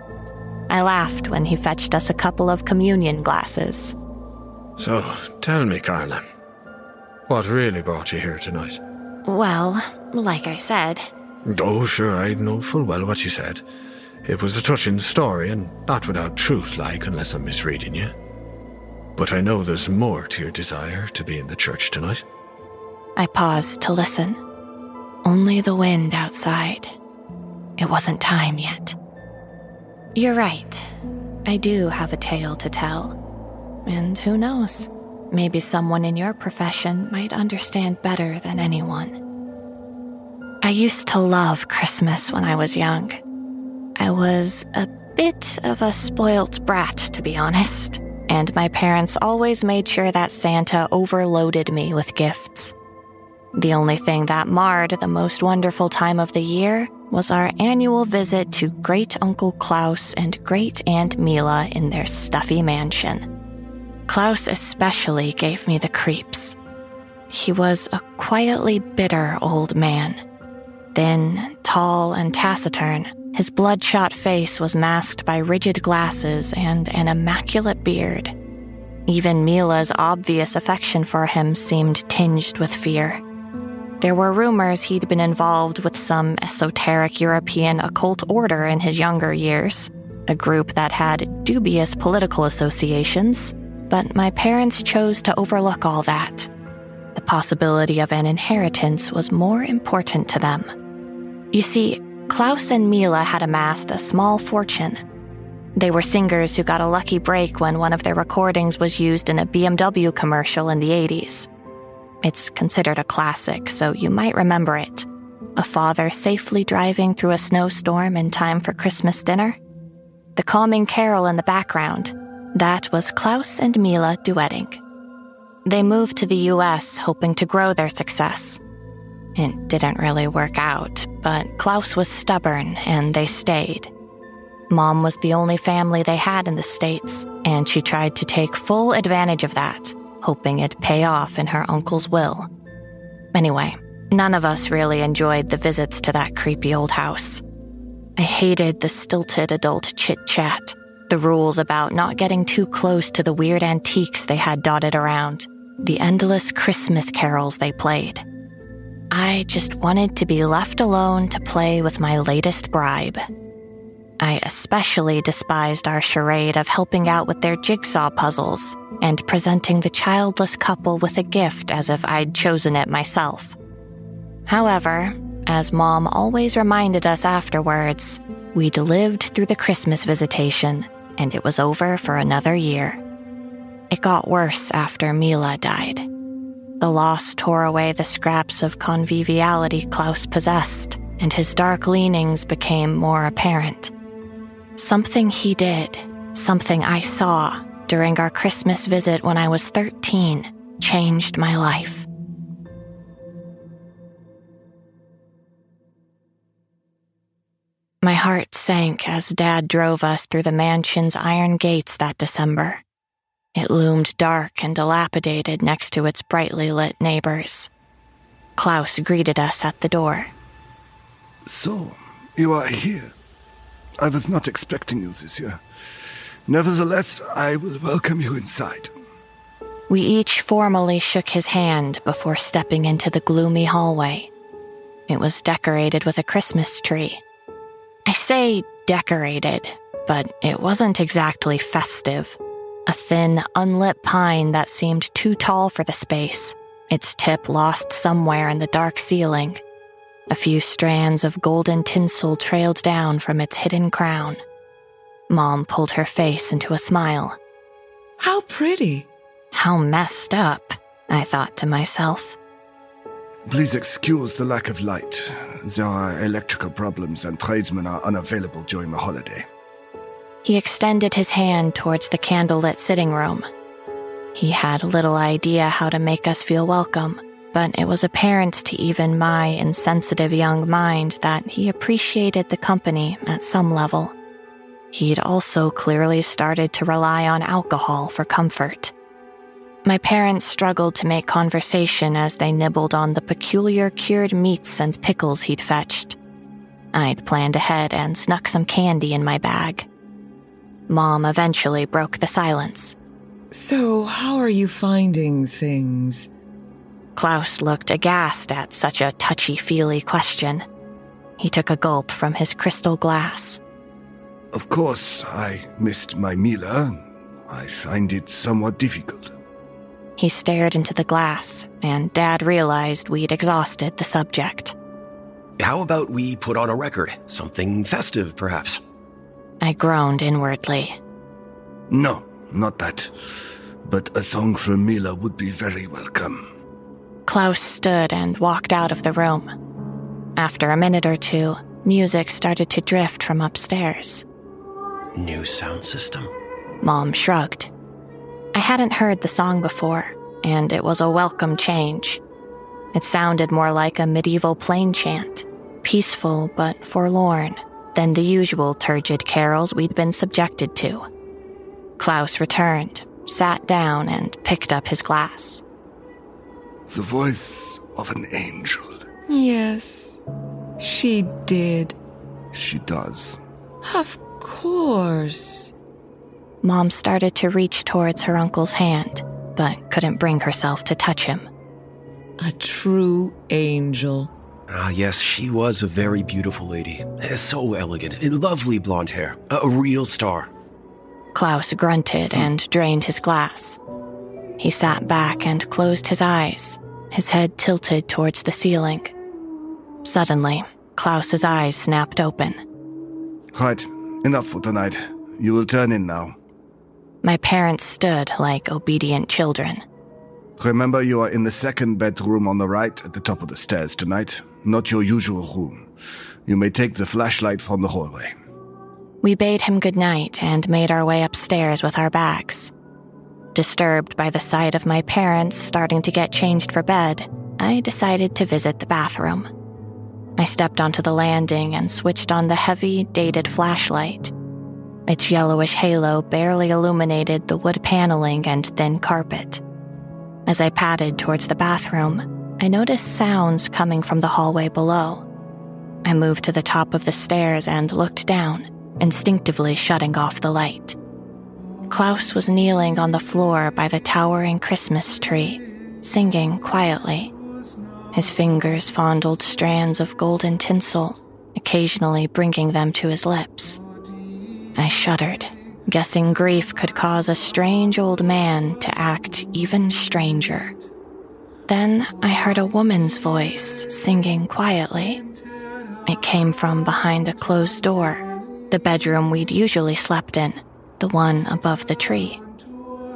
I laughed when he fetched us a couple of communion glasses. So, tell me, Karla, what really brought you here tonight? Well, like I said. Oh, sure, I know full well what you said. It was a touching story, and not without truth, like, unless I'm misreading you. But I know there's more to your desire to be in the church tonight. I paused to listen. Only the wind outside. It wasn't time yet. You're right. I do have a tale to tell. And who knows? Maybe someone in your profession might understand better than anyone. I used to love Christmas when I was young. I was a bit of a spoilt brat, to be honest, and my parents always made sure that Santa overloaded me with gifts. The only thing that marred the most wonderful time of the year was our annual visit to Great Uncle Klaus and Great Aunt Mila in their stuffy mansion. Klaus especially gave me the creeps. He was a quietly bitter old man. Thin, tall, and taciturn, his bloodshot face was masked by rigid glasses and an immaculate beard. Even Mila's obvious affection for him seemed tinged with fear. There were rumors he'd been involved with some esoteric European occult order in his younger years, a group that had dubious political associations, but my parents chose to overlook all that. The possibility of an inheritance was more important to them. You see, Klaus and Mila had amassed a small fortune. They were singers who got a lucky break when one of their recordings was used in a BMW commercial in the 80s. It's considered a classic, so you might remember it. A father safely driving through a snowstorm in time for Christmas dinner. The calming carol in the background, that was Klaus and Mila duetting. They moved to the US hoping to grow their success. It didn't really work out, but Klaus was stubborn and they stayed. Mom was the only family they had in the States, and she tried to take full advantage of that hoping it'd pay off in her uncle's will. Anyway, None of us really enjoyed the visits to that creepy old house. I hated the stilted adult chit chat, the rules about not getting too close to the weird antiques they had dotted around, the endless Christmas carols they played. I just wanted to be left alone to play with my latest bribe. I especially despised our charade of helping out with their jigsaw puzzles and presenting the childless couple with a gift as if I'd chosen it myself. However, as Mom always reminded us afterwards, we'd lived through the Christmas visitation and it was over for another year. It got worse after Mila died. The loss tore away the scraps of conviviality Klaus possessed, and his dark leanings became more apparent. Something he did, something I saw during our Christmas visit when I was 13, changed my life. My heart sank as Dad drove us through the mansion's iron gates that December. It loomed dark and dilapidated next to its brightly lit neighbors. Klaus greeted us at the door. So, you are here. I was not expecting you this year. Nevertheless, I will welcome you inside. We each formally shook his hand before stepping into the gloomy hallway. It was decorated with a Christmas tree I say decorated, but it wasn't exactly festive. A thin, unlit pine that seemed too tall for the space, its tip lost somewhere in the dark ceiling. A few strands of golden tinsel trailed down from its hidden crown. Mom pulled her face into a smile. How pretty. How messed up, I thought to myself. Please excuse the lack of light. There are electrical problems and tradesmen are unavailable during the holiday. He extended his hand towards the candlelit sitting room. He had little idea how to make us feel welcome, but it was apparent to even my insensitive young mind that he appreciated the company at some level. He'd also clearly started to rely on alcohol for comfort. My parents struggled to make conversation as they nibbled on the peculiar cured meats and pickles he'd fetched. I'd planned ahead and snuck some candy in my bag. Mom eventually broke the silence. So, how are you finding things? Klaus looked aghast at such a touchy feely question. He took a gulp from his crystal glass. Of course, I missed my Mila. I find it somewhat difficult. He stared into the glass, and Dad realized we'd exhausted the subject. How about we put on a record? Something festive, perhaps? I groaned inwardly. No, not that. But a song from Mila would be very welcome. Klaus stood and walked out of the room. After a minute or two, music started to drift from upstairs. New sound system? Mom shrugged. I hadn't heard the song before, and it was a welcome change. It sounded more like a medieval plain chant, peaceful but forlorn, than the usual turgid carols we'd been subjected to. Klaus returned, sat down, and picked up his glass. The voice of an angel. Yes, she did. She does. Of course. Mom started to reach towards her uncle's hand, but couldn't bring herself to touch him. A true angel. Ah, yes, she was a very beautiful lady. So elegant. Lovely blonde hair. A real star. Klaus grunted and drained his glass. He sat back and closed his eyes, his head tilted towards the ceiling. Suddenly, Klaus's eyes snapped open. Right, enough for tonight. You will turn in now. My parents stood like obedient children. Remember, you are in the second bedroom on the right at the top of the stairs tonight, not your usual room. You may take the flashlight from the hallway. We bade him good night and made our way upstairs with our bags. Disturbed by the sight of my parents starting to get changed for bed, I decided to visit the bathroom. I stepped onto the landing and switched on the heavy, dated flashlight. Its yellowish halo barely illuminated the wood paneling and thin carpet. As I padded towards the bathroom, I noticed sounds coming from the hallway below. I moved to the top of the stairs and looked down, instinctively shutting off the light. Klaus was kneeling on the floor by the towering Christmas tree, singing quietly. His fingers fondled strands of golden tinsel, occasionally bringing them to his lips. I shuddered, guessing grief could cause a strange old man to act even stranger. Then I heard a woman's voice singing quietly. It came from behind a closed door, the bedroom we'd usually slept in, the one above the tree.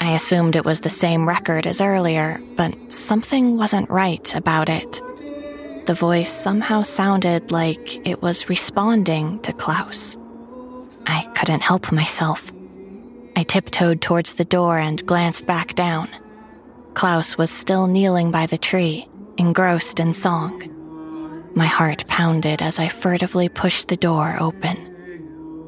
I assumed it was the same record as earlier, but something wasn't right about it. The voice somehow sounded like it was responding to Klaus. I couldn't help myself. I tiptoed towards the door and glanced back down. Klaus was still kneeling by the tree, engrossed in song. My heart pounded as I furtively pushed the door open.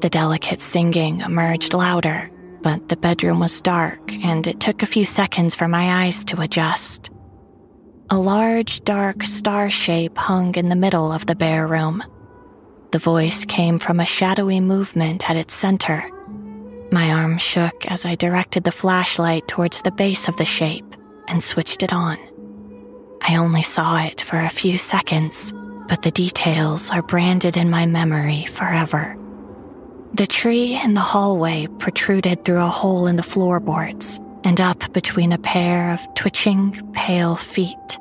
The delicate singing emerged louder, but the bedroom was dark and it took a few seconds for my eyes to adjust. A large, dark star shape hung in the middle of the bare room. The voice came from a shadowy movement at its center. My arm shook as I directed the flashlight towards the base of the shape and switched it on. I only saw it for a few seconds, but the details are branded in my memory forever. The tree in the hallway protruded through a hole in the floorboards and up between a pair of twitching, pale feet.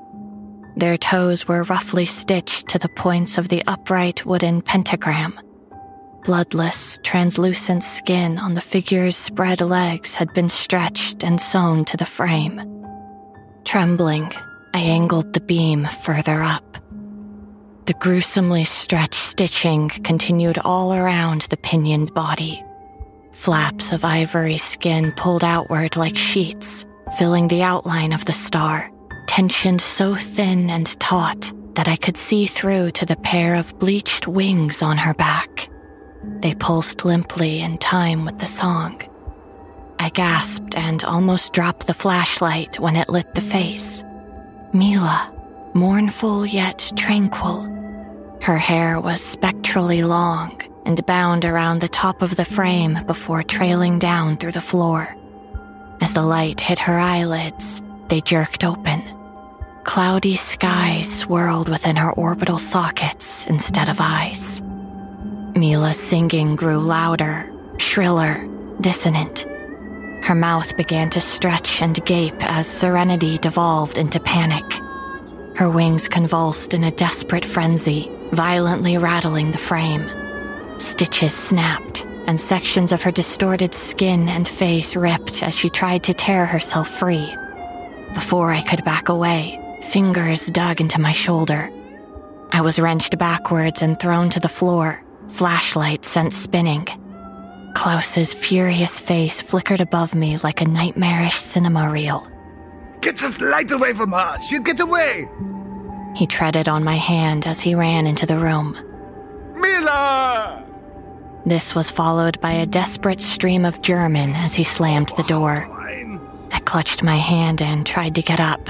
Their toes were roughly stitched to the points of the upright wooden pentagram. Bloodless, translucent skin on the figure's spread legs had been stretched and sewn to the frame. Trembling, I angled the beam further up. The gruesomely stretched stitching continued all around the pinioned body. Flaps of ivory skin pulled outward like sheets, filling the outline of the star, tensioned so thin and taut that I could see through to the pair of bleached wings on her back. They pulsed limply in time with the song. I gasped and almost dropped the flashlight when it lit the face. Mila, mournful yet tranquil, her hair was spectrally long and bound around the top of the frame before trailing down through the floor. As the light hit her eyelids, they jerked open. Cloudy skies swirled within her orbital sockets instead of eyes. Mila's singing grew louder, shriller, dissonant. Her mouth began to stretch and gape as serenity devolved into panic. Her wings convulsed in a desperate frenzy, violently rattling the frame. Stitches snapped, and sections of her distorted skin and face ripped as she tried to tear herself free. Before I could back away, fingers dug into my shoulder. I was wrenched backwards and thrown to the floor, flashlight sent spinning. Klaus's furious face flickered above me like a nightmarish cinema reel. Get this light away from her! She'll get away! He treaded on my hand as he ran into the room. Mila! This was followed by a desperate stream of German as he slammed the door. Oh, I clutched my hand and tried to get up.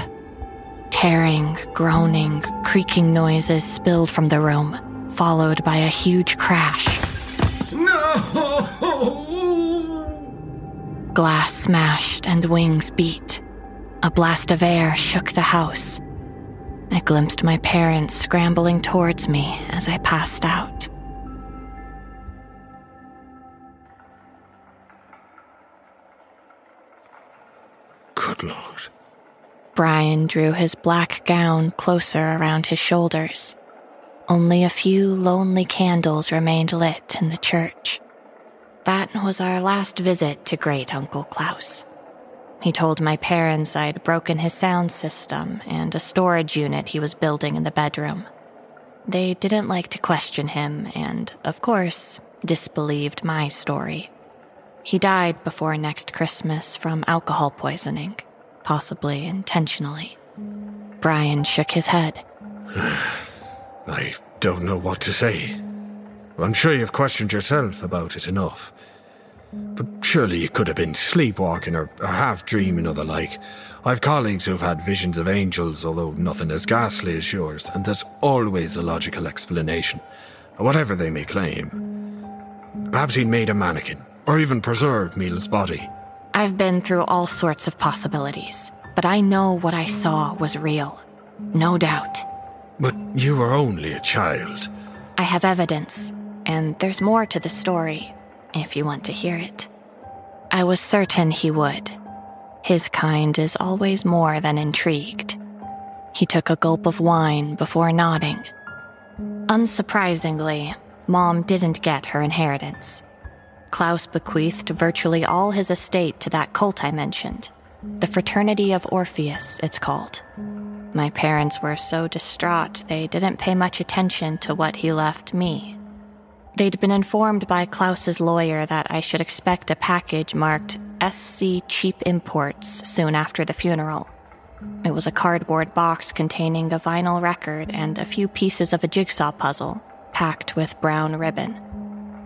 Tearing, groaning, creaking noises spilled from the room, followed by a huge crash. No! Glass smashed and wings beat. A blast of air shook the house. I glimpsed my parents scrambling towards me as I passed out. Good Lord. Brian drew his black gown closer around his shoulders. Only a few lonely candles remained lit in the church. That was our last visit to Great Uncle Klaus. He told my parents I'd broken his sound system and a storage unit he was building in the bedroom. They didn't like to question him and, of course, disbelieved my story. He died before next Christmas from alcohol poisoning, possibly intentionally. Brian shook his head. *sighs* I don't know what to say. I'm sure you've questioned yourself about it enough. But Surely you could have been sleepwalking or, or half dreaming or the like. I've colleagues who've had visions of angels, although nothing as ghastly as yours, and there's always a logical explanation, whatever they may claim. Perhaps he'd made a mannequin, or even preserved Mila's body. I've been through all sorts of possibilities, but I know what I saw was real. No doubt. But you were only a child. I have evidence, and there's more to the story, if you want to hear it. I was certain he would. His kind is always more than intrigued. He took a gulp of wine before nodding. Unsurprisingly, Mom didn't get her inheritance. Klaus bequeathed virtually all his estate to that cult I mentioned. The Fraternity of Orpheus, it's called. My parents were so distraught they didn't pay much attention to what he left me. They'd been informed by Klaus's lawyer that I should expect a package marked SC Cheap Imports soon after the funeral. It was a cardboard box containing a vinyl record and a few pieces of a jigsaw puzzle, packed with brown ribbon.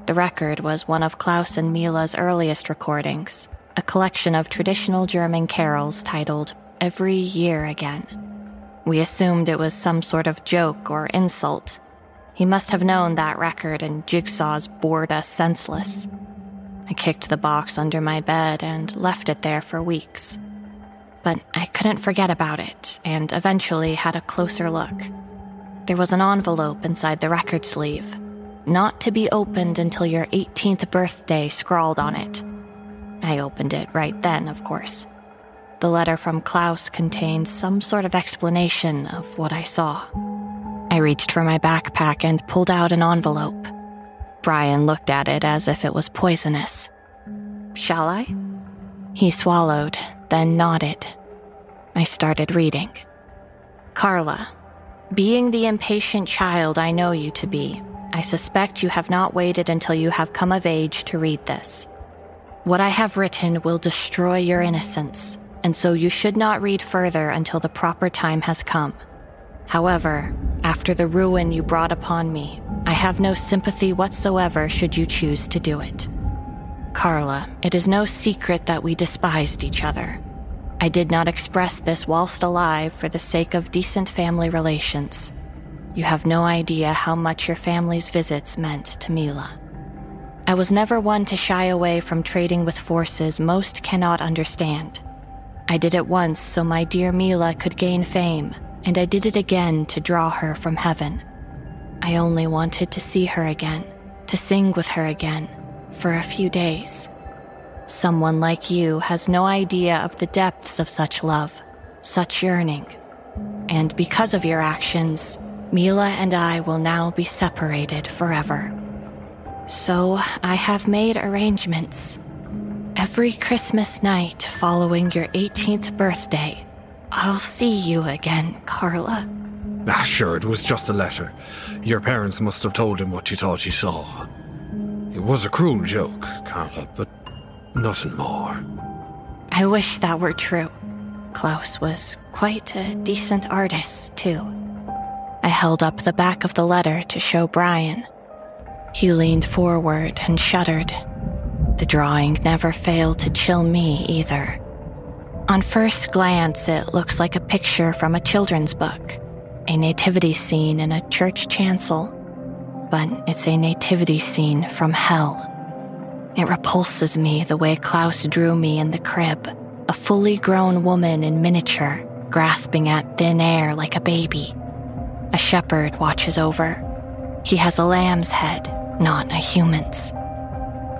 The record was one of Klaus and Mila's earliest recordings, a collection of traditional German carols titled Every Year Again. We assumed it was some sort of joke or insult. He must have known that record and jigsaws bored us senseless. I kicked the box under my bed and left it there for weeks. But I couldn't forget about it and eventually had a closer look. There was an envelope inside the record sleeve, not to be opened until your 18th birthday scrawled on it. I opened it right then, of course. The letter from Klaus contained some sort of explanation of what I saw. I reached for my backpack and pulled out an envelope. Brian looked at it as if it was poisonous. Shall I? He swallowed, then nodded. I started reading. Karla, being the impatient child I know you to be, I suspect you have not waited until you have come of age to read this. What I have written will destroy your innocence, and so you should not read further until the proper time has come. However, after the ruin you brought upon me, I have no sympathy whatsoever should you choose to do it. Karla, it is no secret that we despised each other. I did not express this whilst alive for the sake of decent family relations. You have no idea how much your family's visits meant to Mila. I was never one to shy away from trading with forces most cannot understand. I did it once so my dear Mila could gain fame, and I did it again to draw her from heaven. I only wanted to see her again, to sing with her again, for a few days. Someone like you has no idea of the depths of such love, such yearning. And because of your actions, Mila and I will now be separated forever. So I have made arrangements. Every Christmas night following your 18th birthday, I'll see you again, Karla. Ah, sure, it was just a letter. Your parents must have told him what you thought you saw. It was a cruel joke, Karla, but nothing more. I wish that were true. Klaus was quite a decent artist, too. I held up the back of the letter to show Brian. He leaned forward and shuddered. The drawing never failed to chill me either. On first glance, it looks like a picture from a children's book, a nativity scene in a church chancel. But it's a nativity scene from hell. It repulses me the way Klaus drew me in the crib, a fully grown woman in miniature, grasping at thin air like a baby. A shepherd watches over. He has a lamb's head, not a human's.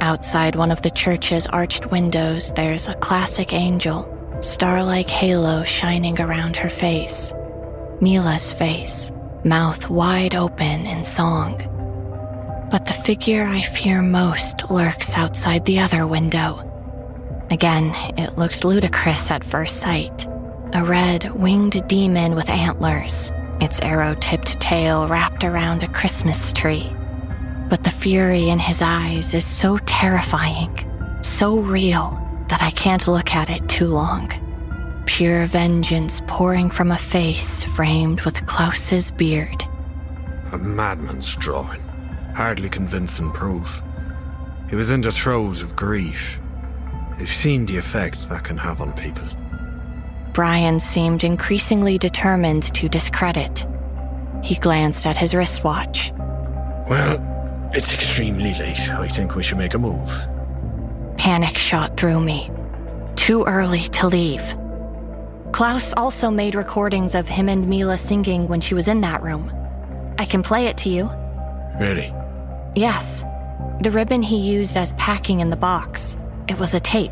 Outside one of the church's arched windows, there's a classic angel, star like halo shining around her face. Mila's face, mouth wide open in song. But the figure I fear most lurks outside the other window. Again, it looks ludicrous at first sight. A red, winged demon with antlers, its arrow tipped tail wrapped around a Christmas tree. But the fury in his eyes is so terrifying, so real, that I can't look at it too long. Pure vengeance pouring from a face framed with Klaus's beard. A madman's drawing. Hardly convincing proof. He was in the throes of grief. I've seen the effect that can have on people. Brian seemed increasingly determined to discredit. He glanced at his wristwatch. Well, it's extremely late. I think we should make a move. Panic shot through me. Too early to leave. Klaus also made recordings of him and Mila singing when she was in that room. I can play it to you. Really? Yes. The ribbon he used as packing in the box. It was a tape.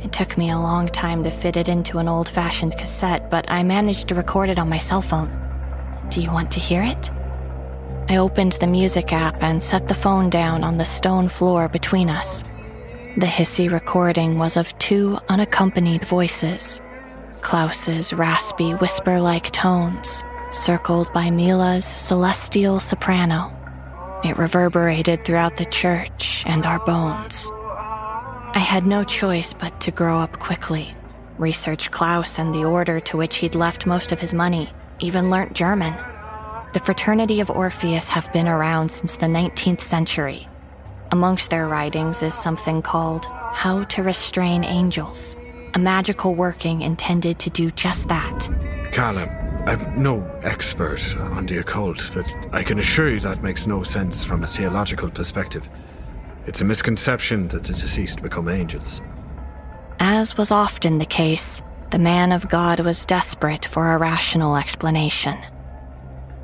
It took me a long time to fit it into an old fashioned cassette, but I managed to record it on my cell phone. Do you want to hear it? I opened the music app and set the phone down on the stone floor between us. The hissy recording was of two unaccompanied voices Klaus's raspy, whisper like tones, circled by Mila's celestial soprano. It reverberated throughout the church and our bones. I had no choice but to grow up quickly, research Klaus and the order to which he'd left most of his money, even learnt German. The Fraternity of Orpheus have been around since the 19th century. Amongst their writings is something called How to Restrain Angels, a magical working intended to do just that. Karla, I'm no expert on the occult, but I can assure you that makes no sense from a theological perspective. It's a misconception that the deceased become angels. As was often the case, the man of God was desperate for a rational explanation.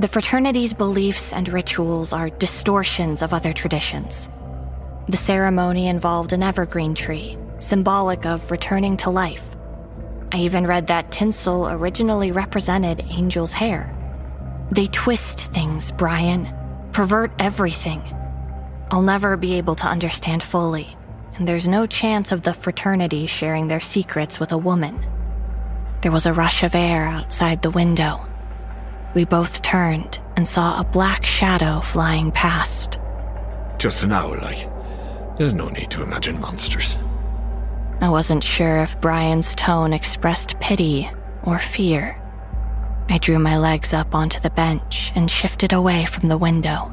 The fraternity's beliefs and rituals are distortions of other traditions. The ceremony involved an evergreen tree, symbolic of returning to life. I even read that tinsel originally represented angels' hair. They twist things, Brian, pervert everything. I'll never be able to understand fully, and there's no chance of the fraternity sharing their secrets with a woman. There was a rush of air outside the window. We both turned and saw a black shadow flying past. Just an owl, like. There's no need to imagine monsters. I wasn't sure if Brian's tone expressed pity or fear. I drew my legs up onto the bench and shifted away from the window.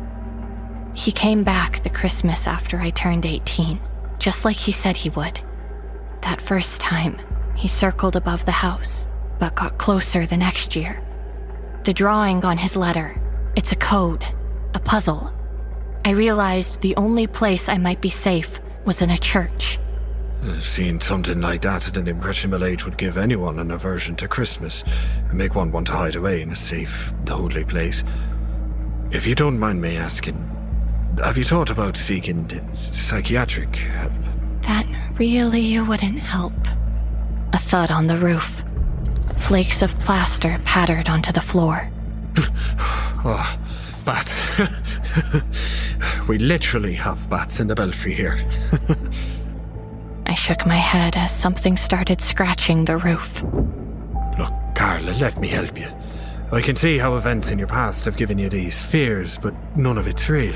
He came back the Christmas after I turned 18, just like he said he would. That first time, he circled above the house, but got closer the next year. The drawing on his letter, it's a code, a puzzle. I realized the only place I might be safe was in a church. Uh, seeing something like that at an impressionable age would give anyone an aversion to Christmas and make one want to hide away in a safe, holy place. If you don't mind me asking, have you thought about seeking psychiatric help? That really wouldn't help. A thud on the roof. Flakes of plaster pattered onto the floor. oh, *sighs* bats. *laughs* we literally have bats in the belfry here. *laughs* I shook my head as something started scratching the roof. Look, Karla, let me help you. I can see how events in your past have given you these fears, but none of it's real.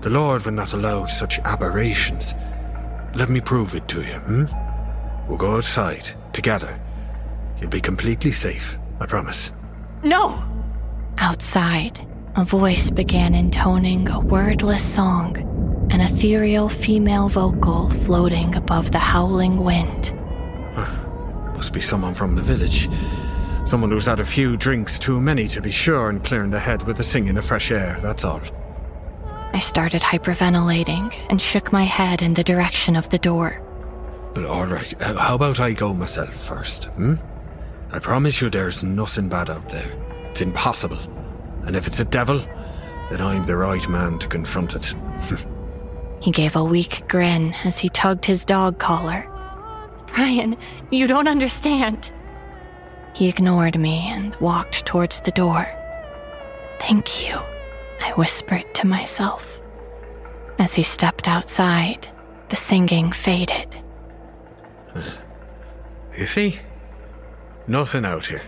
The Lord would not allow such aberrations. Let me prove it to you, hmm? We'll go outside, together. You'll be completely safe, I promise. No! Outside, a voice began intoning a wordless song, an ethereal female vocal floating above the howling wind. Must be someone from the village. Someone who's had a few drinks too many to be sure and clearing the head with the singing of fresh air, that's all. I started hyperventilating and shook my head in the direction of the door. But alright, uh, how about I go myself first, hmm? I promise you there's nothing bad out there. It's impossible. And if it's a devil, then I'm the right man to confront it. *laughs* he gave a weak grin as he tugged his dog collar. Brian, you don't understand. He ignored me and walked towards the door. Thank you, I whispered to myself. As he stepped outside, the singing faded. *sighs* You see? Nothing out here.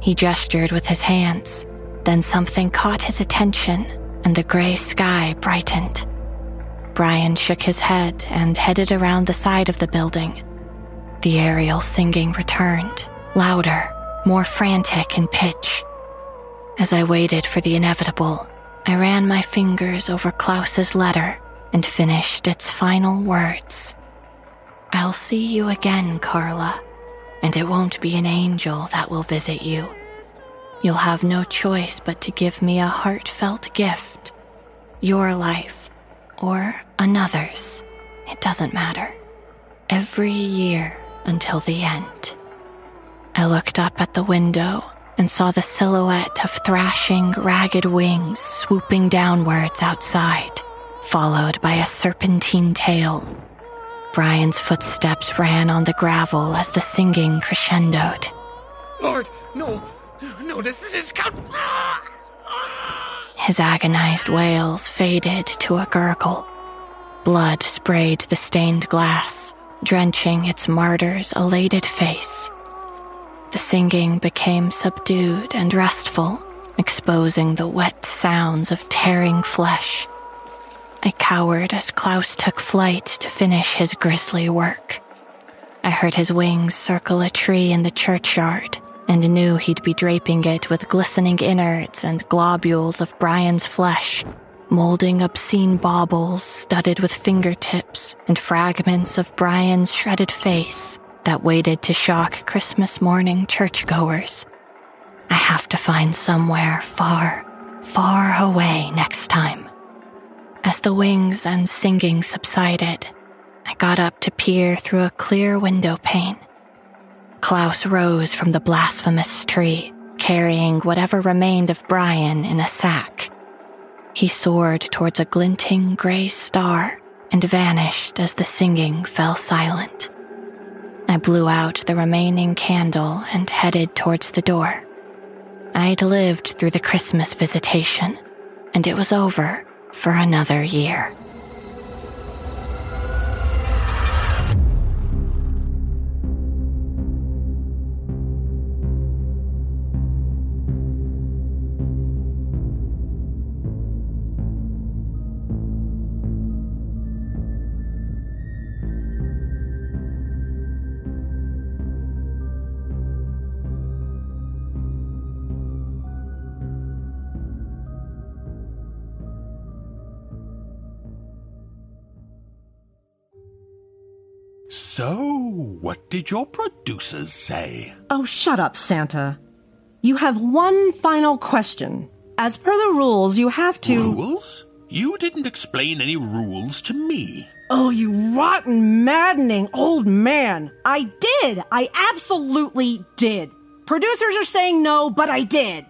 He gestured with his hands. Then something caught his attention, and the gray sky brightened. Brian shook his head and headed around the side of the building. The aerial singing returned, louder, more frantic in pitch. As I waited for the inevitable, I ran my fingers over Klaus's letter and finished its final words. I'll see you again, Karla, and it won't be an angel that will visit you. You'll have no choice but to give me a heartfelt gift. Your life, or another's. It doesn't matter. Every year until the end. I looked up at the window and saw the silhouette of thrashing, ragged wings swooping downwards outside, followed by a serpentine tail. Brian's footsteps ran on the gravel as the singing crescendoed. Lord, no, no, this is Count. His agonized wails faded to a gurgle. Blood sprayed the stained glass, drenching its martyr's elated face. The singing became subdued and restful, exposing the wet sounds of tearing flesh. I cowered as Klaus took flight to finish his grisly work. I heard his wings circle a tree in the churchyard and knew he'd be draping it with glistening innards and globules of Brian's flesh, molding obscene baubles studded with fingertips and fragments of Brian's shredded face that waited to shock Christmas morning churchgoers. I have to find somewhere far, far away next time. As the wings and singing subsided, I got up to peer through a clear window pane. Klaus rose from the blasphemous tree, carrying whatever remained of Brian in a sack. He soared towards a glinting gray star and vanished as the singing fell silent. I blew out the remaining candle and headed towards the door. I'd lived through the Christmas visitation, and it was over for another year. So, what did your producers say? Oh, shut up, Santa. You have one final question. As per the rules, you have to. Rules? You didn't explain any rules to me. Oh, you rotten, maddening old man. I did. I absolutely did. Producers are saying no, but I did.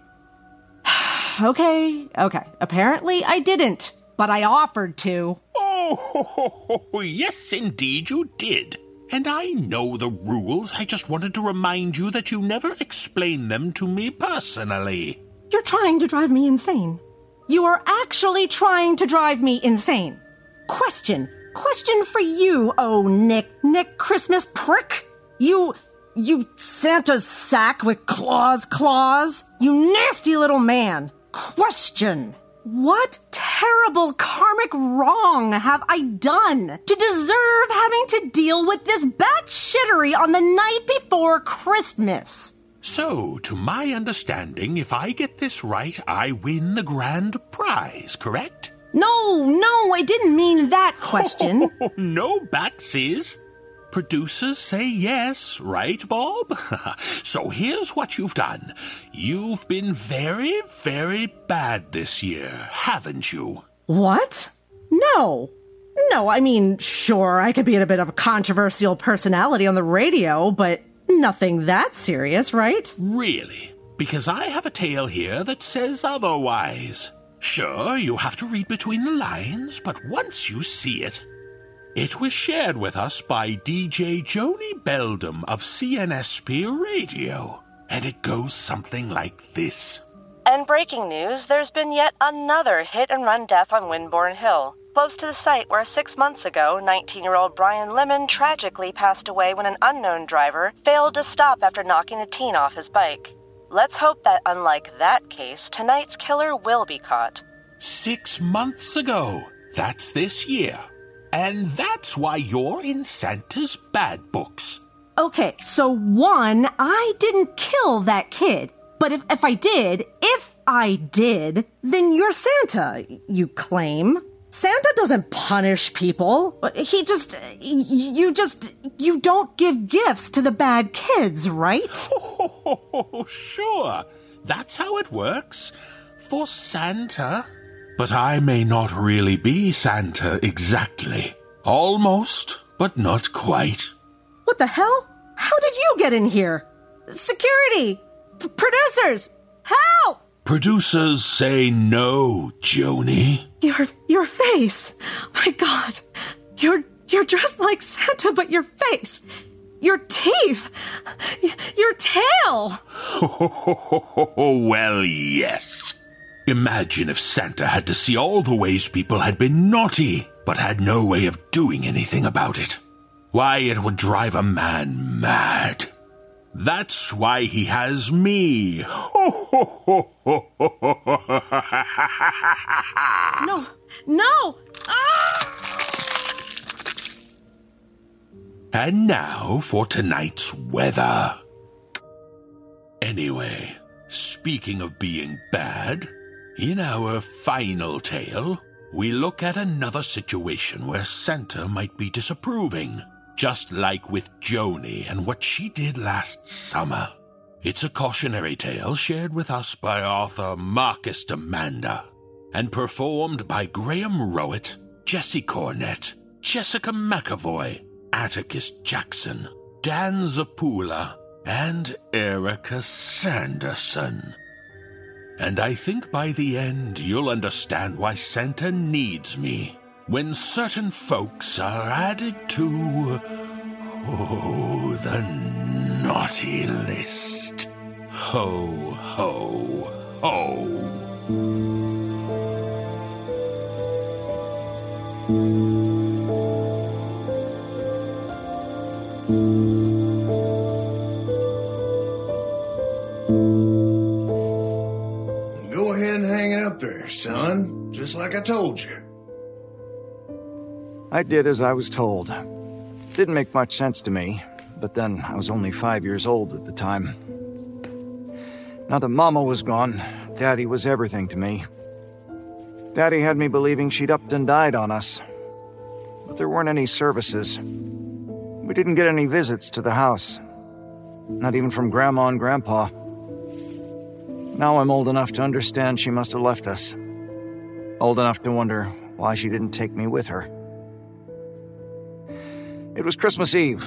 *sighs* okay, okay. Apparently I didn't, but I offered to. Oh, *laughs* yes, indeed you did. And I know the rules. I just wanted to remind you that you never explained them to me personally. You're trying to drive me insane. You are actually trying to drive me insane. Question. Question for you, oh Nick, Nick Christmas prick. You, you Santa's sack with claws, claws. You nasty little man. Question. What terrible karmic wrong have I done to deserve having to deal with this bat shittery on the night before Christmas? So, to my understanding, if I get this right, I win the grand prize, correct? No, no, I didn't mean that *laughs* question. No backsies. Producers say yes, right, Bob? *laughs* so here's what you've done. You've been very, very bad this year, haven't you? What? No. No, I mean, sure, I could be a bit of a controversial personality on the radio, but nothing that serious, right? Really? Because I have a tale here that says otherwise. Sure, you have to read between the lines, but once you see it, it was shared with us by DJ Joni Beldam of CNSP Radio, and it goes something like this. And breaking news there's been yet another hit and run death on Winborn Hill, close to the site where six months ago, 19 year old Brian Lemon tragically passed away when an unknown driver failed to stop after knocking the teen off his bike. Let's hope that, unlike that case, tonight's killer will be caught. Six months ago. That's this year. And that's why you're in Santa's bad books. Okay, so one, I didn't kill that kid. But if, if I did, if I did, then you're Santa, you claim. Santa doesn't punish people. He just. You just. You don't give gifts to the bad kids, right? *laughs* Oh, sure. That's how it works. For Santa. But I may not really be Santa exactly. Almost, but not quite. What the hell? How did you get in here? Security! P- producers! Help! Producers say no, Joni. Your your face. My god. You're you're dressed like Santa but your face. Your teeth. y- Your tail. *laughs* well, yes. Imagine if Santa had to see all the ways people had been naughty, but had no way of doing anything about it. Why, it would drive a man mad. That's why he has me. *laughs* No. No. Ah! And now for tonight's weather. Anyway, speaking of being bad, in our final tale, we look at another situation where Santa might be disapproving, just like with Joni and what she did last summer. It's a cautionary tale shared with us by author Marcus Damanda and performed by Graham Rowat, Jesse Cornett, Jessica McEvoy, Atticus Jackson, Dan Zappulla, and Erika Sanderson. And I think by the end you'll understand why Santa needs me when certain folks are added to oh, the naughty list. Ho, ho, ho. There, son. Just like I told you. I did as I was told. Didn't make much sense to me, but then I was only five years old at the time. Now that Mama was gone, Daddy was everything to me. Daddy had me believing she'd upped and died on us. But there weren't any services. We didn't get any visits to the house. Not even from Grandma and Grandpa. Now I'm old enough to understand she must have left us. Old enough to wonder why she didn't take me with her. It was Christmas Eve.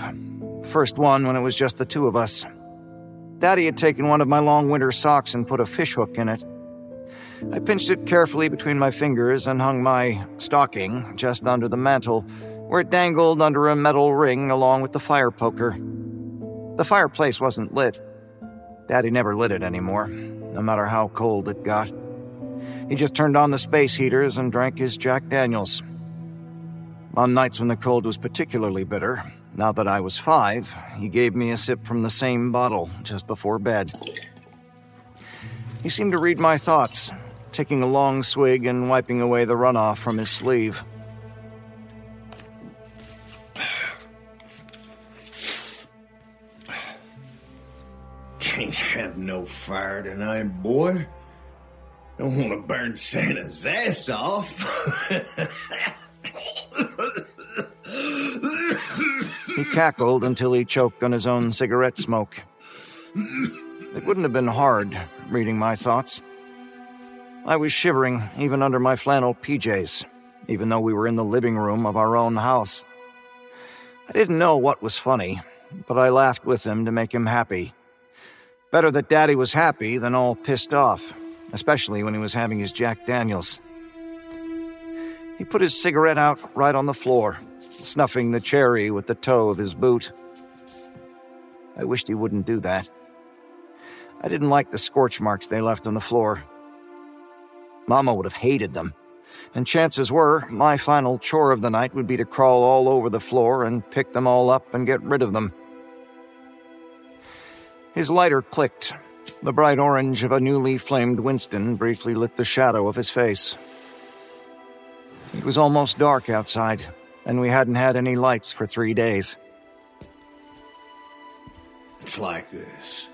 First one when it was just the two of us. Daddy had taken one of my long winter socks and put a fishhook in it. I pinched it carefully between my fingers and hung my stocking just under the mantel, where it dangled under a metal ring along with the fire poker. The fireplace wasn't lit. Daddy never lit it anymore, no matter how cold it got. He just turned on the space heaters and drank his Jack Daniels. On nights when the cold was particularly bitter, now that I was five, he gave me a sip from the same bottle just before bed. He seemed to read my thoughts, taking a long swig and wiping away the runoff from his sleeve. Can't have no fire tonight, boy. Don't want to burn Santa's ass off. He cackled until he choked on his own cigarette smoke. It wouldn't have been hard reading my thoughts. I was shivering even under my flannel PJs, even though we were in the living room of our own house. I didn't know what was funny, but I laughed with him to make him happy. Better that Daddy was happy than all pissed off, especially when he was having his Jack Daniels. He put his cigarette out right on the floor, snuffing the cherry with the toe of his boot. I wished he wouldn't do that. I didn't like the scorch marks they left on the floor. Mama would have hated them, and chances were my final chore of the night would be to crawl all over the floor and pick them all up and get rid of them. His lighter clicked. The bright orange of a newly flamed Winston briefly lit the shadow of his face. It was almost dark outside, and we hadn't had any lights for three days. It's like this.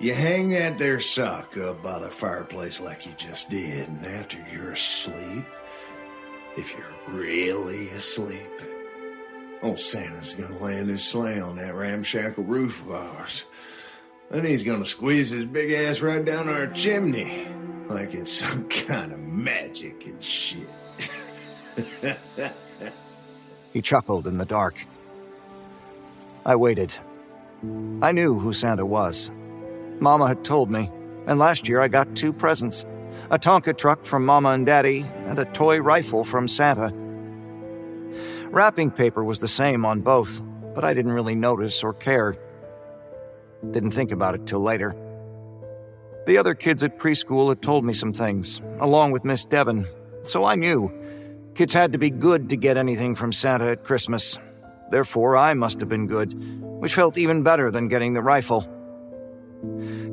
You hang that there sock up by the fireplace like you just did, and after you're asleep, if you're really asleep. Old Santa's gonna land his sleigh on that ramshackle roof of ours. Then he's gonna squeeze his big ass right down our chimney. Like it's some *laughs* kind of magic and shit. *laughs* He chuckled in the dark. I waited. I knew who Santa was. Mama had told me, and last year I got two presents a Tonka truck from Mama and Daddy, and a toy rifle from Santa. Wrapping paper was the same on both, but I didn't really notice or care. Didn't think about it till later. The other kids at preschool had told me some things, along with Miss Devin, so I knew. Kids had to be good to get anything from Santa at Christmas. Therefore, I must have been good, which felt even better than getting the rifle.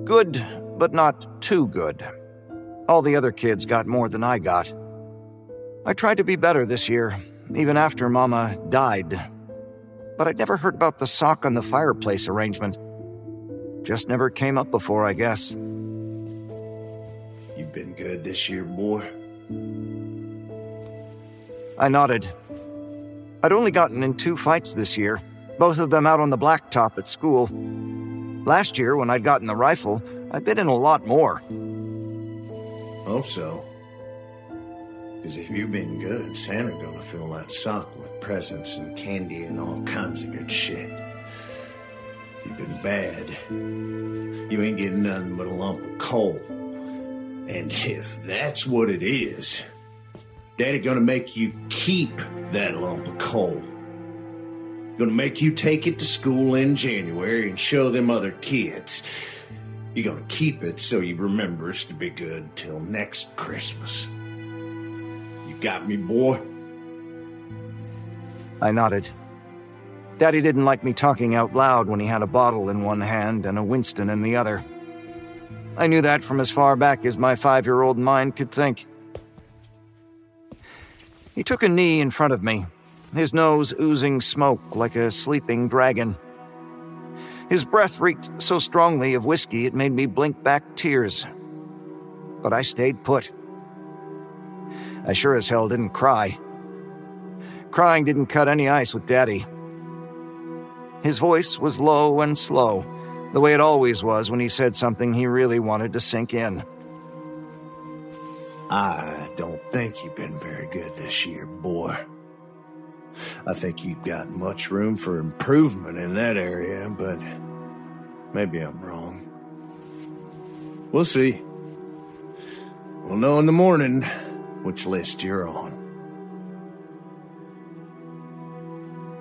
Good, but not too good. All the other kids got more than I got. I tried to be better this year, even after Mama died. But I'd never heard about the sock on the fireplace arrangement. Just never came up before, I guess. You've been good this year, boy. I nodded. I'd only gotten in two fights this year, both of them out on the blacktop at school. Last year, when I'd gotten the rifle, I'd been in a lot more. Hope so. Because if you've been good, Santa gonna fill that sock with presents and candy and all kinds of good shit. Bad. You ain't getting nothing but a lump of coal. And if that's what it is, Daddy gonna make you keep that lump of coal. Gonna make you take it to school in January and show them other kids. You're gonna keep it so you remember us to be good till next Christmas. You got me, boy? I nodded. Daddy didn't like me talking out loud when he had a bottle in one hand and a Winston in the other. I knew that from as far back as my five year old mind could think. He took a knee in front of me, his nose oozing smoke like a sleeping dragon. His breath reeked so strongly of whiskey it made me blink back tears. But I stayed put. I sure as hell didn't cry. Crying didn't cut any ice with Daddy. His voice was low and slow, the way it always was when he said something he really wanted to sink in. I don't think you've been very good this year, boy. I think you've got much room for improvement in that area, but maybe I'm wrong. We'll see. We'll know in the morning which list you're on.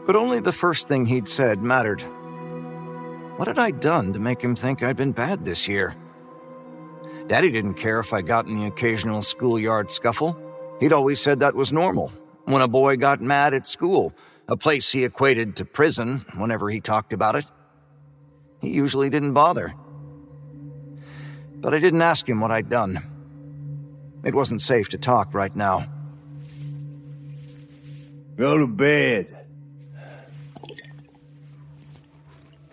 But only the first thing he'd said mattered. What had I done to make him think I'd been bad this year? Daddy didn't care if I got in the occasional schoolyard scuffle. He'd always said that was normal. When a boy got mad at school, a place he equated to prison whenever he talked about it. He usually didn't bother. But I didn't ask him what I'd done. It wasn't safe to talk right now. Go to bed.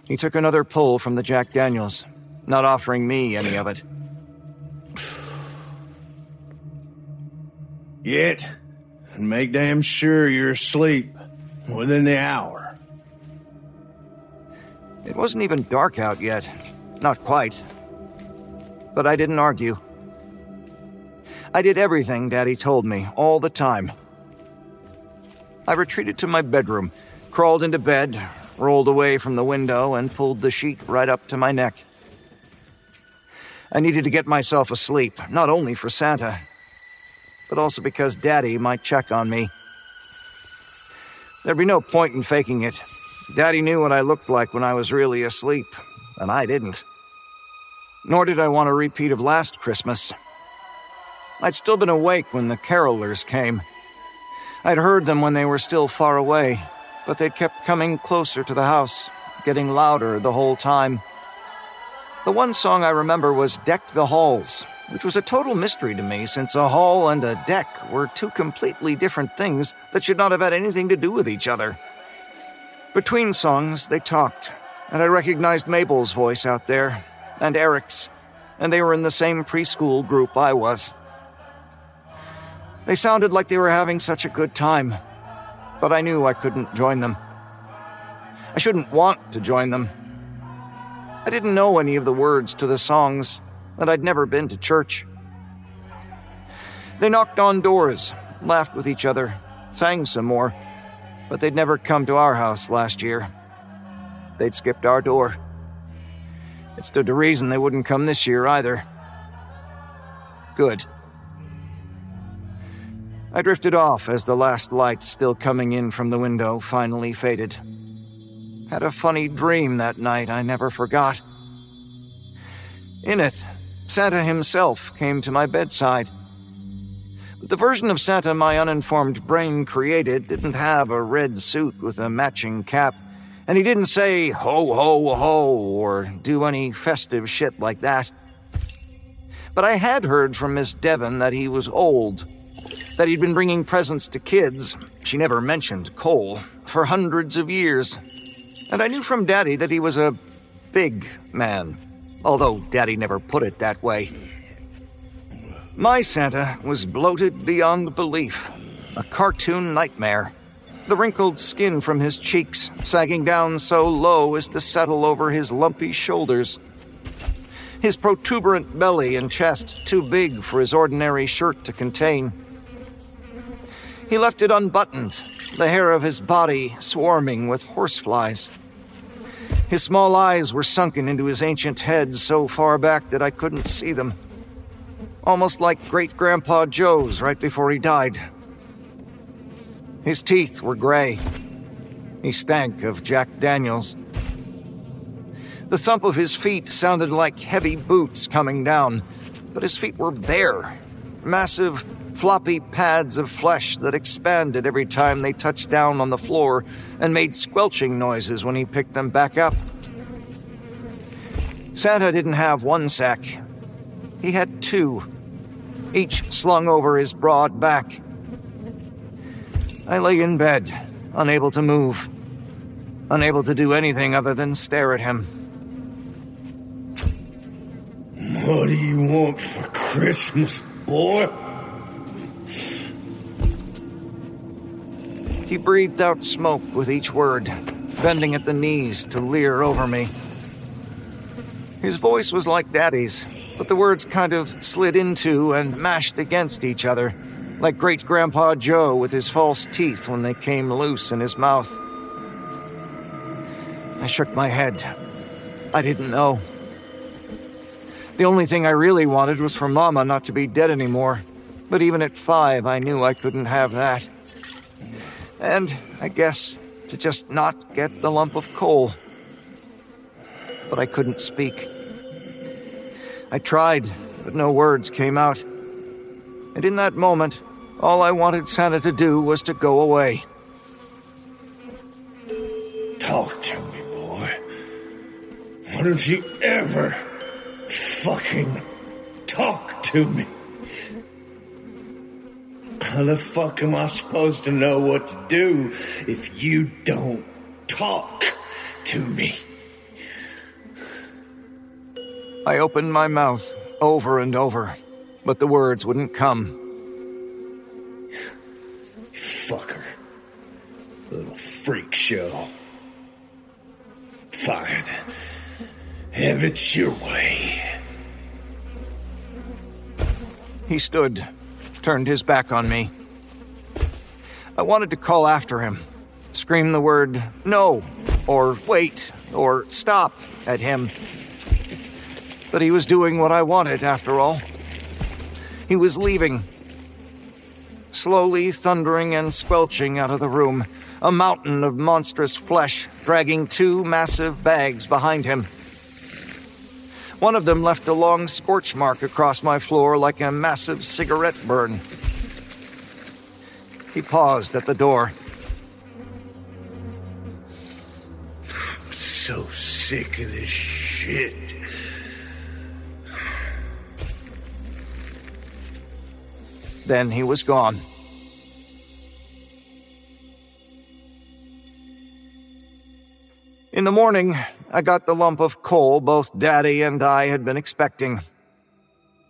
He took another pull from the Jack Daniels, not offering me any of it. Get and make damn sure you're asleep within the hour. It wasn't even dark out yet. Not quite. But I didn't argue. I did everything Daddy told me, all the time. I retreated to my bedroom, crawled into bed, rolled away from the window, and pulled the sheet right up to my neck. I needed to get myself asleep, not only for Santa, but also because Daddy might check on me. There'd be no point in faking it. Daddy knew what I looked like when I was really asleep, and I didn't. Nor did I want a repeat of last Christmas. I'd still been awake when the carolers came. I'd heard them when they were still far away, but they'd kept coming closer to the house, getting louder the whole time. The one song I remember was Deck the Halls, which was a total mystery to me since a hall and a deck were two completely different things that should not have had anything to do with each other. Between songs, they talked, and I recognized Mabel's voice out there, and Eric's, and they were in the same preschool group I was. They sounded like they were having such a good time, but I knew I couldn't join them. I shouldn't want to join them. I didn't know any of the words to the songs, and I'd never been to church. They knocked on doors, laughed with each other, sang some more, but they'd never come to our house last year. They'd skipped our door. It stood to reason they wouldn't come this year either. Good. I drifted off as the last light still coming in from the window finally faded. Had a funny dream that night I never forgot. In it, Santa himself came to my bedside. But the version of Santa my uninformed brain created didn't have a red suit with a matching cap, and he didn't say ho ho ho or do any festive shit like that. But I had heard from Miss Devin that he was old, that he'd been bringing presents to kids, she never mentioned coal, for hundreds of years. And I knew from Daddy that he was a big man, although Daddy never put it that way. My Santa was bloated beyond belief, a cartoon nightmare. The wrinkled skin from his cheeks sagging down so low as to settle over his lumpy shoulders. His protuberant belly and chest too big for his ordinary shirt to contain. He left it unbuttoned, the hair of his body swarming with horseflies. His small eyes were sunken into his ancient head so far back that I couldn't see them. Almost like great grandpa Joe's right before he died. His teeth were gray. He stank of Jack Daniels. The thump of his feet sounded like heavy boots coming down, but his feet were bare. Massive, floppy pads of flesh that expanded every time they touched down on the floor and made squelching noises when he picked them back up. Santa didn't have one sack, he had two, each slung over his broad back. I lay in bed, unable to move, unable to do anything other than stare at him. What do you want for Christmas, boy? He breathed out smoke with each word, bending at the knees to leer over me. His voice was like Daddy's, but the words kind of slid into and mashed against each other, like great Grandpa Joe with his false teeth when they came loose in his mouth. I shook my head. I didn't know. The only thing I really wanted was for Mama not to be dead anymore, but even at five, I knew I couldn't have that. And I guess to just not get the lump of coal. But I couldn't speak. I tried, but no words came out. And in that moment, all I wanted Santa to do was to go away. Talk to me, boy. Why don't you ever fucking talk to me? How the fuck am I supposed to know what to do if you don't talk to me? I opened my mouth over and over, but the words wouldn't come. Fucker. Little freak show. Fine. Have it your way. He stood, turned his back on me. I wanted to call after him, scream the word no, or wait, or stop at him. But he was doing what I wanted, after all. He was leaving. Slowly thundering and squelching out of the room, a mountain of monstrous flesh dragging two massive bags behind him. One of them left a long scorch mark across my floor like a massive cigarette burn. He paused at the door. I'm so sick of this shit. Then he was gone. In the morning, I got the lump of coal both Daddy and I had been expecting.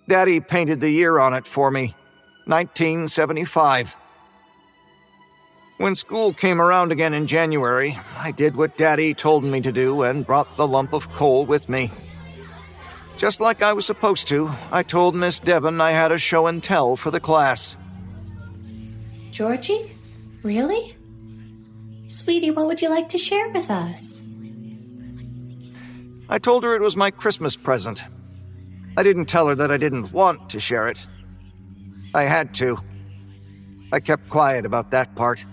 Daddy painted the year on it for me, 1975. When school came around again in January, I did what Daddy told me to do and brought the lump of coal with me. Just like I was supposed to, I told Miss Devin I had a show and tell for the class. Georgie? Really? Sweetie, what would you like to share with us? I told her it was my Christmas present. I didn't tell her that I didn't want to share it. I had to. I kept quiet about that part.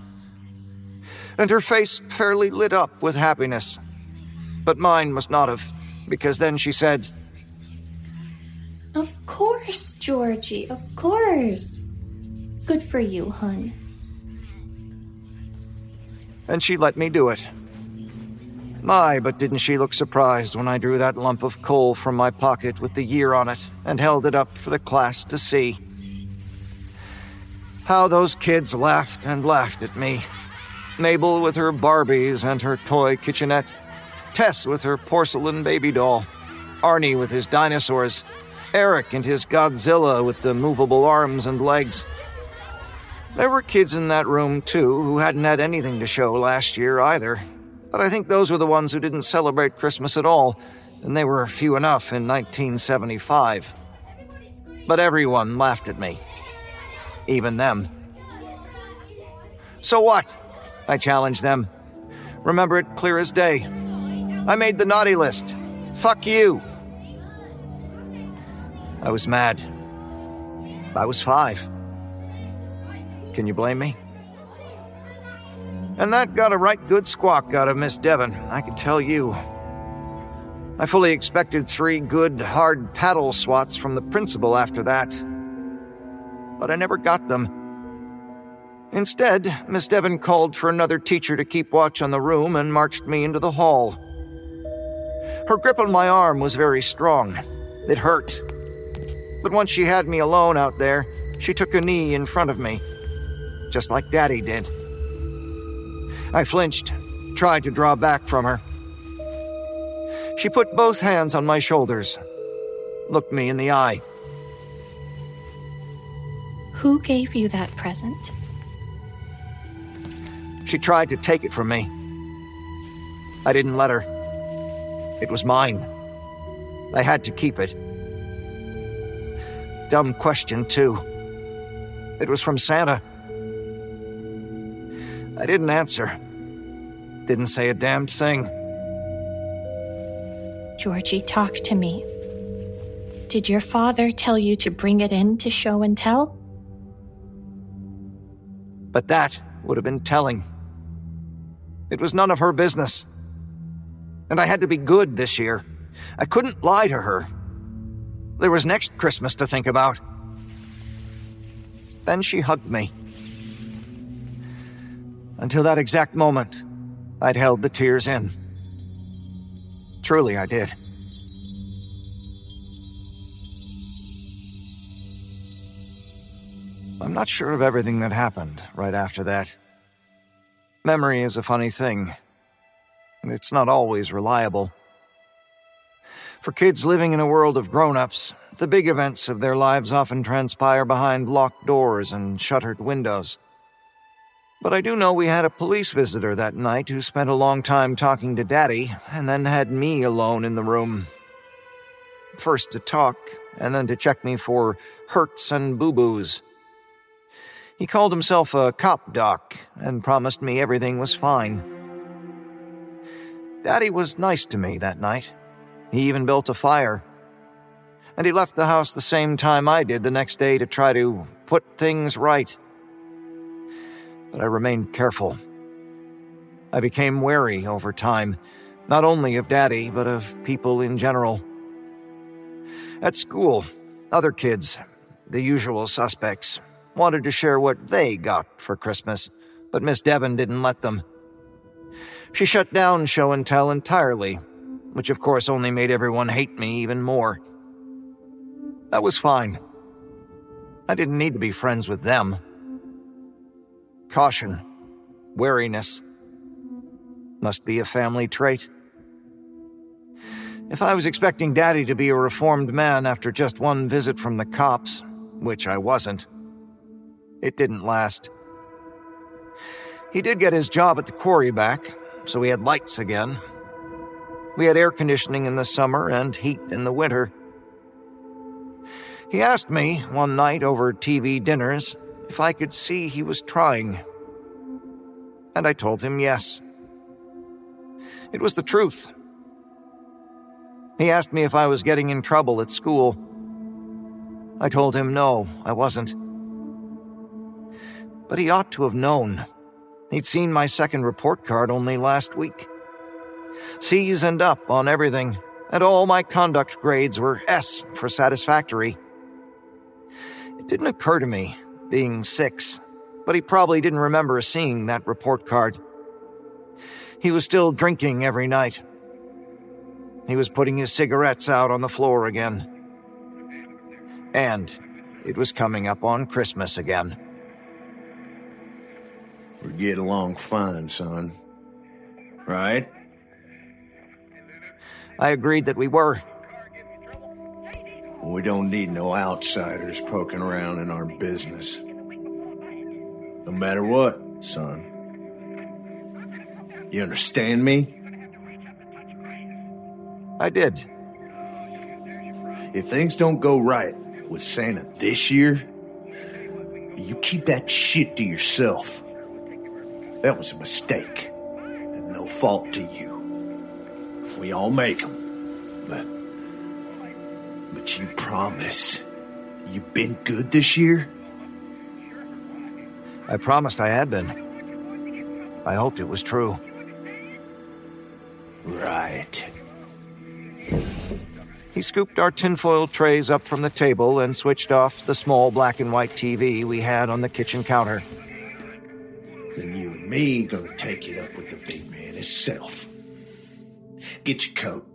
And her face fairly lit up with happiness. But mine must not have, because then she said, Of course, Georgie, of course. Good for you, hun. and she let me do it. My, but didn't she look surprised when I drew that lump of coal from my pocket with the year on it and held it up for the class to see. How those kids laughed and laughed at me. Mabel with her Barbies and her toy kitchenette, Tess with her porcelain baby doll, Arnie with his dinosaurs, Eric and his Godzilla with the movable arms and legs. There were kids in that room, too, who hadn't had anything to show last year either. But I think those were the ones who didn't celebrate Christmas at all, and they were few enough in 1975. But everyone laughed at me. Even them. So what? I challenged them. Remember it clear as day. I made the naughty list. Fuck you. I was mad. I was five. Can you blame me? And that got a right good squawk out of Miss Devin, I can tell you. I fully expected three good, hard paddle swats from the principal after that. But I never got them. Instead, Miss Devin called for another teacher to keep watch on the room and marched me into the hall. Her grip on my arm was very strong. It hurt. But once she had me alone out there, she took a knee in front of me just like Daddy did. I flinched, tried to draw back from her. She put both hands on my shoulders, looked me in the eye. Who gave you that present? She tried to take it from me. I didn't let her. It was mine. I had to keep it. Dumb question, too. It was from Santa. I didn't answer. Didn't say a damned thing. Georgie, talk to me. Did your father tell you to bring it in to show and tell? But that would have been telling. It was none of her business. And I had to be good this year. I couldn't lie to her. There was next Christmas to think about. Then she hugged me. Until that exact moment, I'd held the tears in. Truly, I did. I'm not sure of everything that happened right after that. Memory is a funny thing, and it's not always reliable. For kids living in a world of grown ups, the big events of their lives often transpire behind locked doors and shuttered windows. But I do know we had a police visitor that night who spent a long time talking to Daddy and then had me alone in the room. First to talk, and then to check me for hurts and boo boos. He called himself a cop doc and promised me everything was fine. Daddy was nice to me that night. He even built a fire. And he left the house the same time I did the next day to try to put things right but I remained careful. I became wary over time, not only of Daddy, but of people in general. At school, other kids, the usual suspects, wanted to share what they got for Christmas, but Miss Devin didn't let them. She shut down show and tell entirely, which of course only made everyone hate me even more. That was fine. I didn't need to be friends with them. Caution, wariness, must be a family trait. If I was expecting Daddy to be a reformed man after just one visit from the cops, which I wasn't, It didn't last. He did get his job at the quarry back, so we had lights again. We had air conditioning in the summer and heat in the winter. He asked me one night over TV dinners if I could see he was trying. And I told him yes. It was the truth. He asked me if I was getting in trouble at school. I told him no, I wasn't. But he ought to have known. He'd seen my second report card only last week. C's and up on everything, and all my conduct grades were S for satisfactory. It didn't occur to me, being six, but he probably didn't remember seeing that report card. He was still drinking every night. He was putting his cigarettes out on the floor again. And it was coming up on Christmas again. We get along fine, son. Right? I agreed that we were. We don't need no outsiders poking around in our business. No matter what, son. You understand me? I did. If things don't go right with Santa this year, you keep that shit to yourself. That was a mistake, and no fault to you. We all make them, but but you promise You've been good this year. I promised I had been. I hoped it was true. Right. He scooped our tinfoil trays up from the table and switched off the small black and white TV we had on the kitchen counter. Then you and me gonna take it up with the big man himself. Get your coat.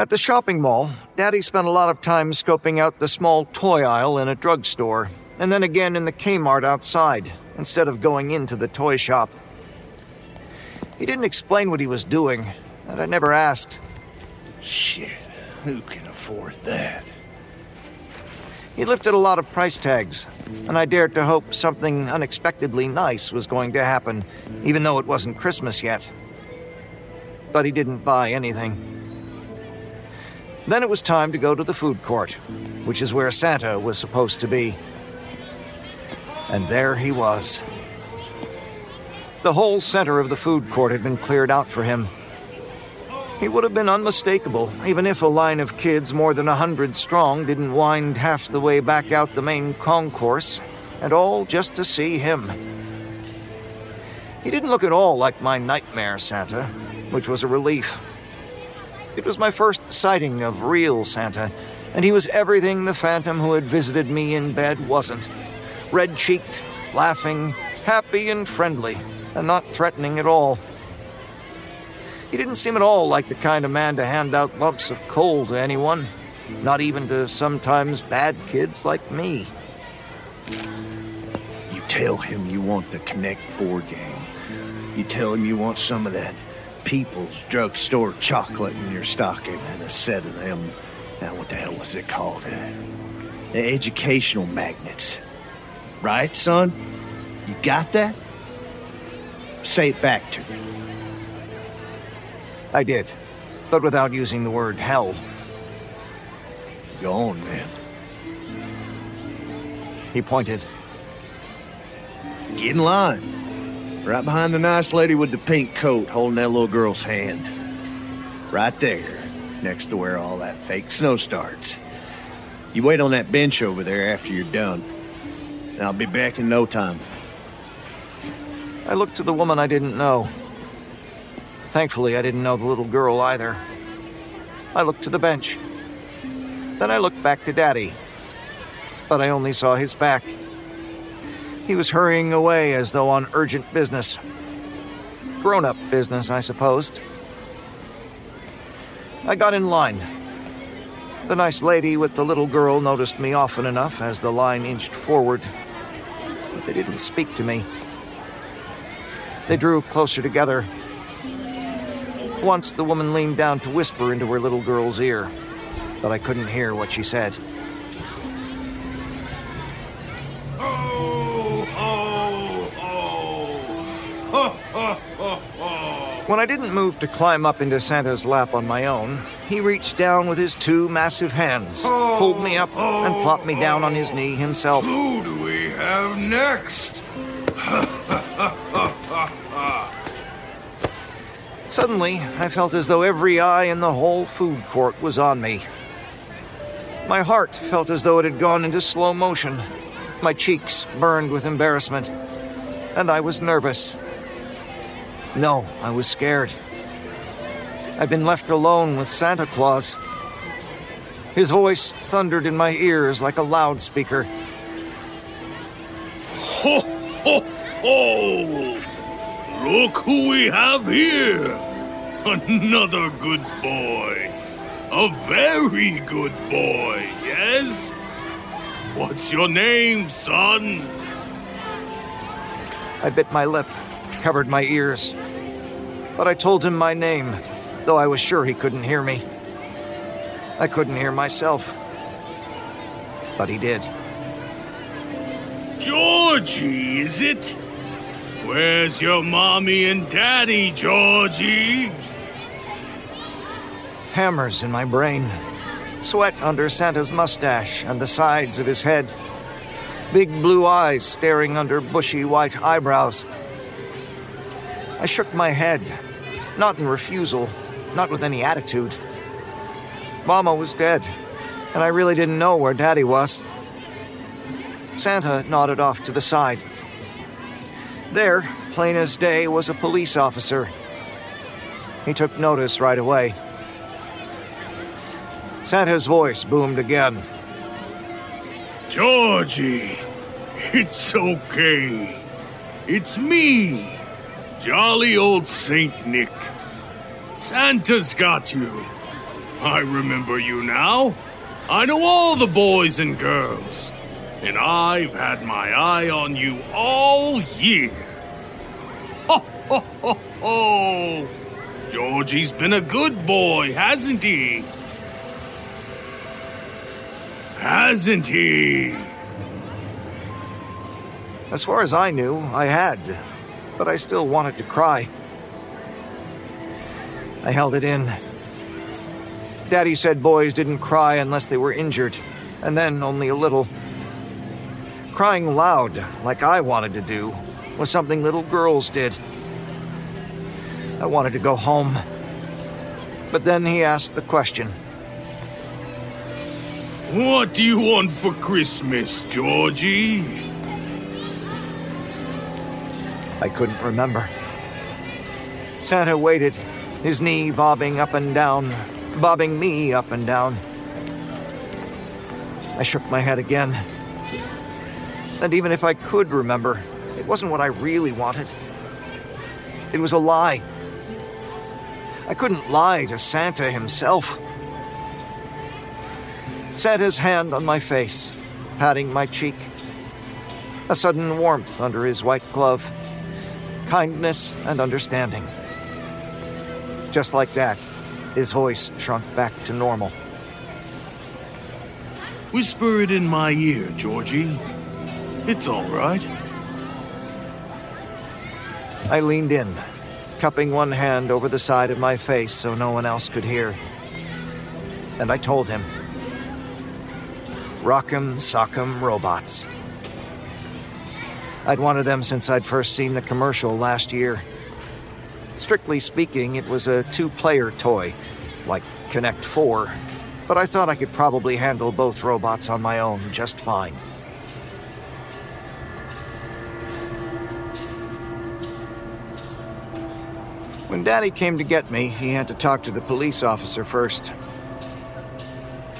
At the shopping mall, Daddy spent a lot of time scoping out the small toy aisle in a drugstore, and then again in the Kmart outside, instead of going into the toy shop. He didn't explain what he was doing, and I never asked. Shit, who can afford that? He lifted a lot of price tags, and I dared to hope something unexpectedly nice was going to happen, even though it wasn't Christmas yet. But he didn't buy anything. Then it was time to go to the food court, which is where Santa was supposed to be. And there he was. The whole center of the food court had been cleared out for him. He would have been unmistakable, even if a line of kids more than a hundred strong didn't wind half the way back out the main concourse, and all just to see him. He didn't look at all like my nightmare Santa, which was a relief. It was my first sighting of real Santa, and he was everything the phantom who had visited me in bed wasn't red cheeked, laughing, happy, and friendly, and not threatening at all. He didn't seem at all like the kind of man to hand out lumps of coal to anyone, not even to sometimes bad kids like me. You tell him you want the Connect 4 game. You tell him you want some of that People's Drugstore chocolate in your stocking and a set of them. Now, what the hell was it called? Uh, the educational magnets. Right, son? You got that? Say it back to me. I did, but without using the word hell. Go on, man. He pointed. Get in line. Right behind the nice lady with the pink coat holding that little girl's hand. Right there, next to where all that fake snow starts. You wait on that bench over there after you're done. And I'll be back in no time. I looked to the woman I didn't know. Thankfully, I didn't know the little girl either. I looked to the bench. Then I looked back to Daddy. But I only saw his back. He was hurrying away as though on urgent business. Grown up business, I supposed. I got in line. The nice lady with the little girl noticed me often enough as the line inched forward, but they didn't speak to me. They drew closer together. Once the woman leaned down to whisper into her little girl's ear, but I couldn't hear what she said. When I didn't move to climb up into Santa's lap on my own, he reached down with his two massive hands, pulled me up, and plopped me down on his knee himself. Who do we have next? *laughs* Suddenly, I felt as though every eye in the whole food court was on me. My heart felt as though it had gone into slow motion. My cheeks burned with embarrassment, and I was nervous. No, I was scared. I'd been left alone with Santa Claus. His voice thundered in my ears like a loudspeaker. Ho, ho, ho! Look who we have here! Another good boy. A very good boy, yes? What's your name, son? I bit my lip, covered my ears. But I told him my name, though I was sure he couldn't hear me. I couldn't hear myself. But he did. Georgie, is it? Where's your mommy and daddy, Georgie? Hammers in my brain. Sweat under Santa's mustache and the sides of his head. Big blue eyes staring under bushy white eyebrows. I shook my head, not in refusal, not with any attitude. Mama was dead, and I really didn't know where Daddy was. Santa nodded off to the side. There, plain as day, was a police officer. He took notice right away. Santa's voice boomed again. Georgie, it's okay. It's me, jolly old Saint Nick. Santa's got you. I remember you now. I know all the boys and girls. And I've had my eye on you all year. Ho, ho, ho, ho! Georgie's been a good boy, hasn't he? Hasn't he? As far as I knew, I had, but I still wanted to cry. I held it in. Daddy said boys didn't cry unless they were injured, and then only a little. Crying loud, like I wanted to do, was something little girls did. I wanted to go home. But then he asked the question What do you want for Christmas, Georgie? I couldn't remember. Santa waited, his knee bobbing up and down, bobbing me up and down. I shook my head again. And even if I could remember, it wasn't what I really wanted. It was a lie. I couldn't lie to Santa himself. Santa's hand on my face, patting my cheek. A sudden warmth under his white glove. Kindness and understanding. Just like that, his voice shrunk back to normal. Whisper it in my ear, Georgie. It's all right. I leaned in, cupping one hand over the side of my face so no one else could hear. And I told him Rock'em Sock'em Robots. I'd wanted them since I'd first seen the commercial last year. Strictly speaking, it was a two player toy, like Connect 4, but I thought I could probably handle both robots on my own just fine. When Daddy came to get me, he had to talk to the police officer first.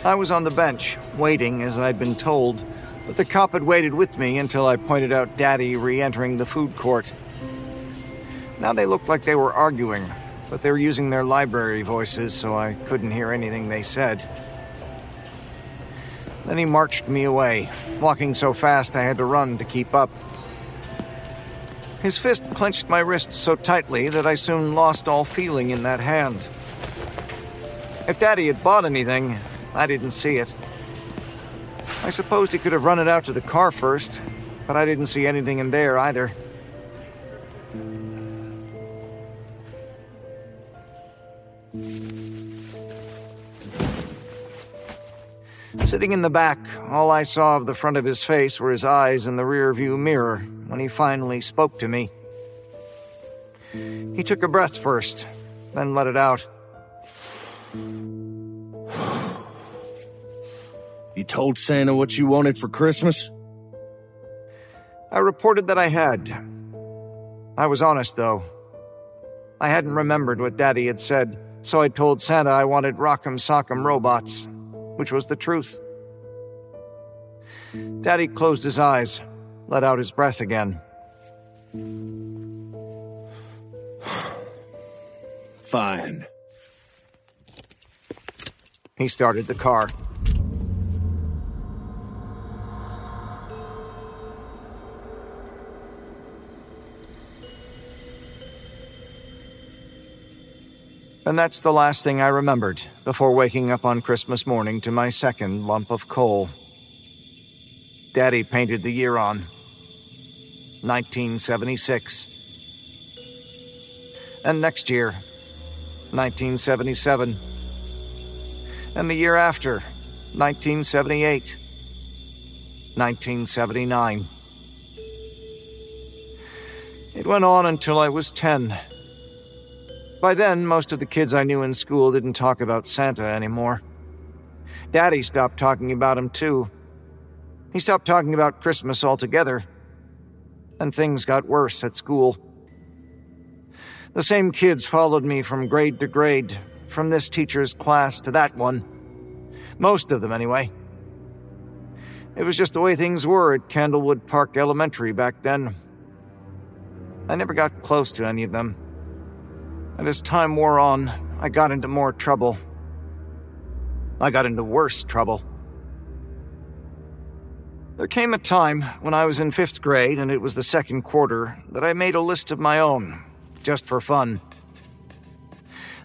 I was on the bench, waiting as I'd been told, but the cop had waited with me until I pointed out Daddy re entering the food court. Now they looked like they were arguing, but they were using their library voices, so I couldn't hear anything they said. Then he marched me away, walking so fast I had to run to keep up. His fist clenched my wrist so tightly that I soon lost all feeling in that hand. If Daddy had bought anything, I didn't see it. I supposed he could have run it out to the car first, but I didn't see anything in there either. Sitting in the back, all I saw of the front of his face were his eyes in the rearview mirror when he finally spoke to me. He took a breath first, then let it out. You told Santa what you wanted for Christmas? I reported that I had. I was honest, though. I hadn't remembered what Daddy had said, so I told Santa I wanted Rock'em Sock'em robots, which was the truth. Daddy closed his eyes, let out his breath again. Fine. He started the car. And that's the last thing I remembered before waking up on Christmas morning to my second lump of coal. Daddy painted the year on 1976. And next year, 1977. And the year after, 1978. 1979. It went on until I was 10. By then, most of the kids I knew in school didn't talk about Santa anymore. Daddy stopped talking about him too. He stopped talking about Christmas altogether. And things got worse at school. The same kids followed me from grade to grade, from this teacher's class to that one. Most of them, anyway. It was just the way things were at Candlewood Park Elementary back then. I never got close to any of them. And as time wore on, I got into more trouble. I got into worse trouble. There came a time when I was in fifth grade and it was the second quarter that I made a list of my own, just for fun.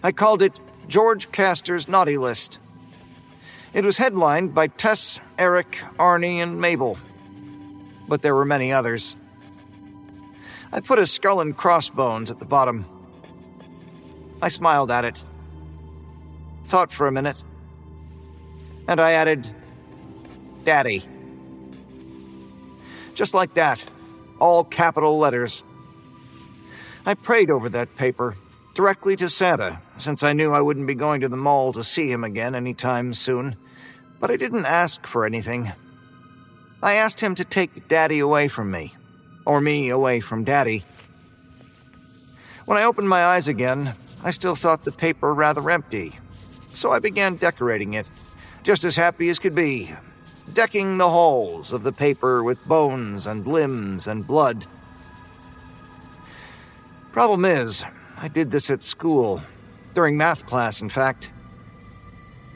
I called it George Castor's Naughty List. It was headlined by Tess, Eric, Arnie, and Mabel. But there were many others. I put a skull and crossbones at the bottom. I smiled at it, thought for a minute, and I added, Daddy. Just like that, all capital letters. I prayed over that paper, directly to Santa, since I knew I wouldn't be going to the mall to see him again any time soon. But I didn't ask for anything. I asked him to take Daddy away from me, or me away from Daddy. When I opened my eyes again, I still thought the paper rather empty, so I began decorating it, just as happy as could be, decking the halls of the paper with bones and limbs and blood. Problem is, I did this at school, during math class, in fact.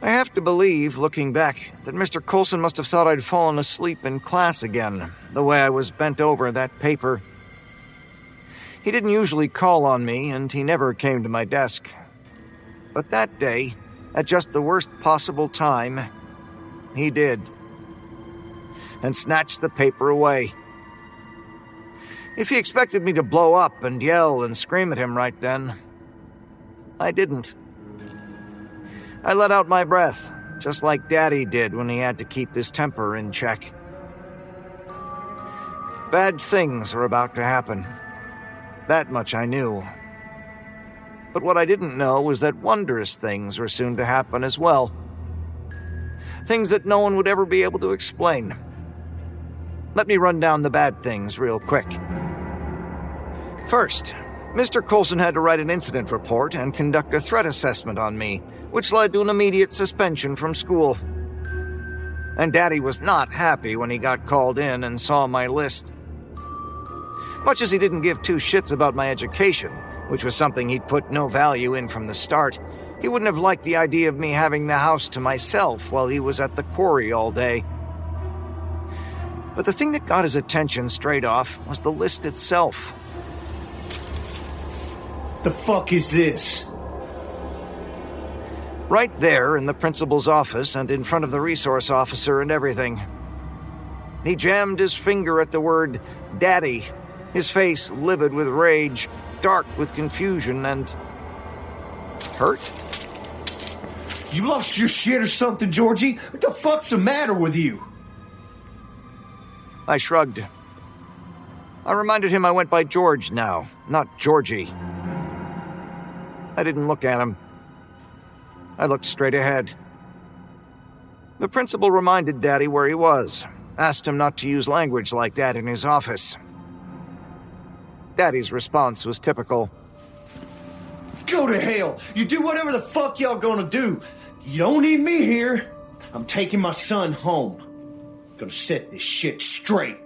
I have to believe, looking back, that Mr. Coulson must have thought I'd fallen asleep in class again, the way I was bent over that paper. He didn't usually call on me, and he never came to my desk. But that day, at just the worst possible time, he did. And snatched the paper away. If he expected me to blow up and yell and scream at him right then, I didn't. I let out my breath, just like Daddy did when he had to keep his temper in check. Bad things were about to happen. That much I knew. But what I didn't know was that wondrous things were soon to happen as well. Things that no one would ever be able to explain. Let me run down the bad things real quick. First, Mr. Coulson had to write an incident report and conduct a threat assessment on me, which led to an immediate suspension from school. And Daddy was not happy when he got called in and saw my list. Much as he didn't give two shits about my education, which was something he'd put no value in from the start, he wouldn't have liked the idea of me having the house to myself while he was at the quarry all day. But the thing that got his attention straight off was the list itself. The fuck is this? Right there in the principal's office and in front of the resource officer and everything. He jammed his finger at the word Daddy, his face livid with rage, dark with confusion, and. hurt? You lost your shit or something, Georgie? What the fuck's the matter with you? I shrugged. I reminded him I went by George now, not Georgie. I didn't look at him. I looked straight ahead. The principal reminded Daddy where he was, asked him not to use language like that in his office. Daddy's response was typical. Go to hell. You do whatever the fuck y'all gonna do. You don't need me here. I'm taking my son home. Gonna set this shit straight.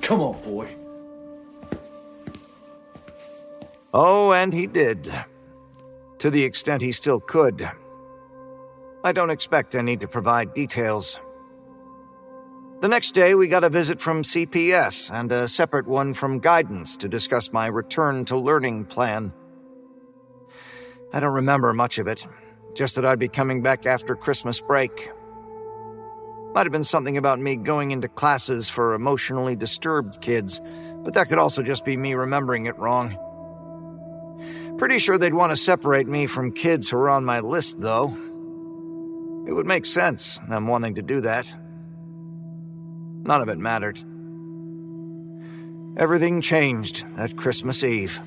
Come on, boy. Oh, and he did. To the extent he still could. I don't expect I need to provide details. The next day, we got a visit from CPS and a separate one from Guidance to discuss my return to learning plan. I don't remember much of it, just that I'd be coming back after Christmas break. Might have been something about me going into classes for emotionally disturbed kids, but that could also just be me remembering it wrong. Pretty sure they'd want to separate me from kids who are on my list, though. It would make sense, them wanting to do that. None of it mattered. Everything changed at Christmas Eve.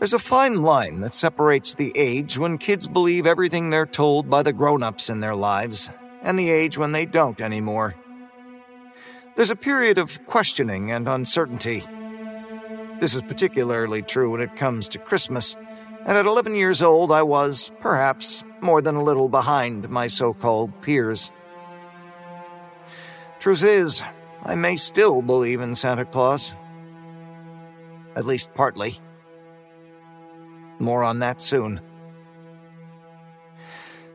There's a fine line that separates the age when kids believe everything they're told by the grown ups in their lives and the age when they don't anymore. There's a period of questioning and uncertainty. This is particularly true when it comes to Christmas, and at 11 years old, I was, perhaps, more than a little behind my so called peers. Truth is, I may still believe in Santa Claus. At least partly. More on that soon.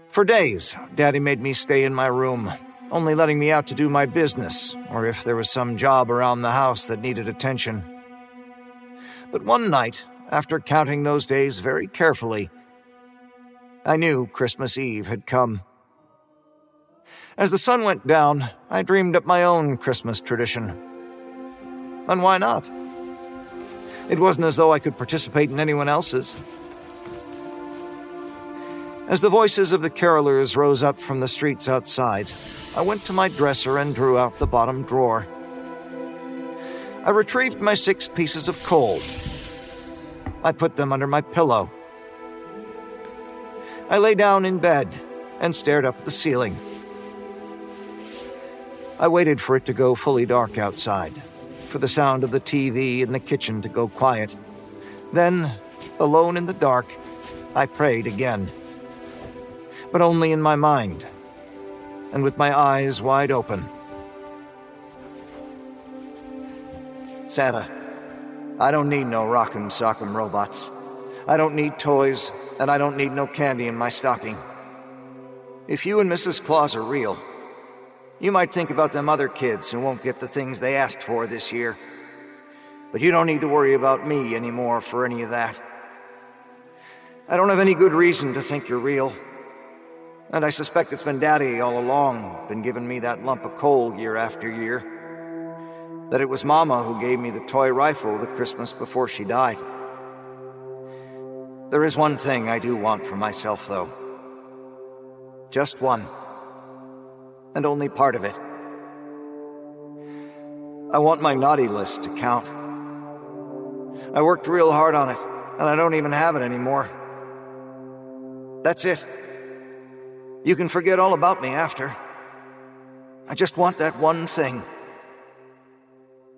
For days, Daddy made me stay in my room, only letting me out to do my business, or if there was some job around the house that needed attention. But one night, after counting those days very carefully, I knew Christmas Eve had come. As the sun went down, I dreamed up my own Christmas tradition. And why not? It wasn't as though I could participate in anyone else's. As the voices of the carolers rose up from the streets outside, I went to my dresser and drew out the bottom drawer. I retrieved my six pieces of coal. I put them under my pillow. I lay down in bed and stared up at the ceiling. I waited for it to go fully dark outside, for the sound of the TV in the kitchen to go quiet. Then, alone in the dark, I prayed again. But only in my mind, and with my eyes wide open. Santa, I don't need no rock'em sock'em robots. I don't need toys, and I don't need no candy in my stocking. If you and Mrs. Claus are real, you might think about them other kids who won't get the things they asked for this year. But you don't need to worry about me anymore for any of that. I don't have any good reason to think you're real. And I suspect it's been Daddy all along, been giving me that lump of coal year after year. That it was Mama who gave me the toy rifle the Christmas before she died. There is one thing I do want for myself, though. Just one. And only part of it. I want my naughty list to count. I worked real hard on it, and I don't even have it anymore. That's it. You can forget all about me after. I just want that one thing.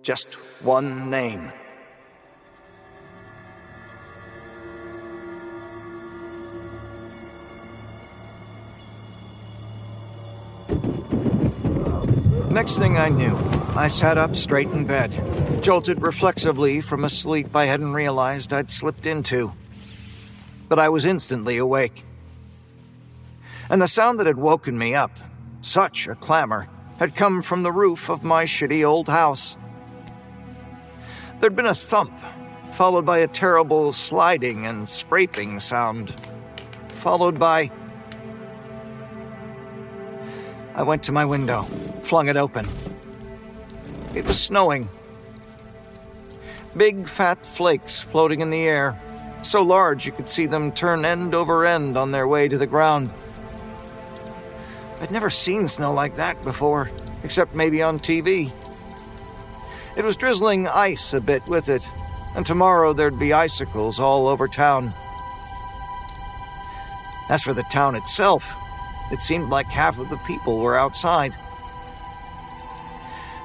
Just one name. Next thing I knew, I sat up straight in bed, jolted reflexively from a sleep I hadn't realized I'd slipped into. But I was instantly awake. And the sound that had woken me up such a clamor, had come from the roof of my shitty old house. There'd been a thump, followed by a terrible sliding and scraping sound, followed by. I went to my window, flung it open. It was snowing. Big fat flakes floating in the air, so large you could see them turn end over end on their way to the ground. I'd never seen snow like that before, except maybe on TV. It was drizzling ice a bit with it, and tomorrow there'd be icicles all over town. As for the town itself, it seemed like half of the people were outside.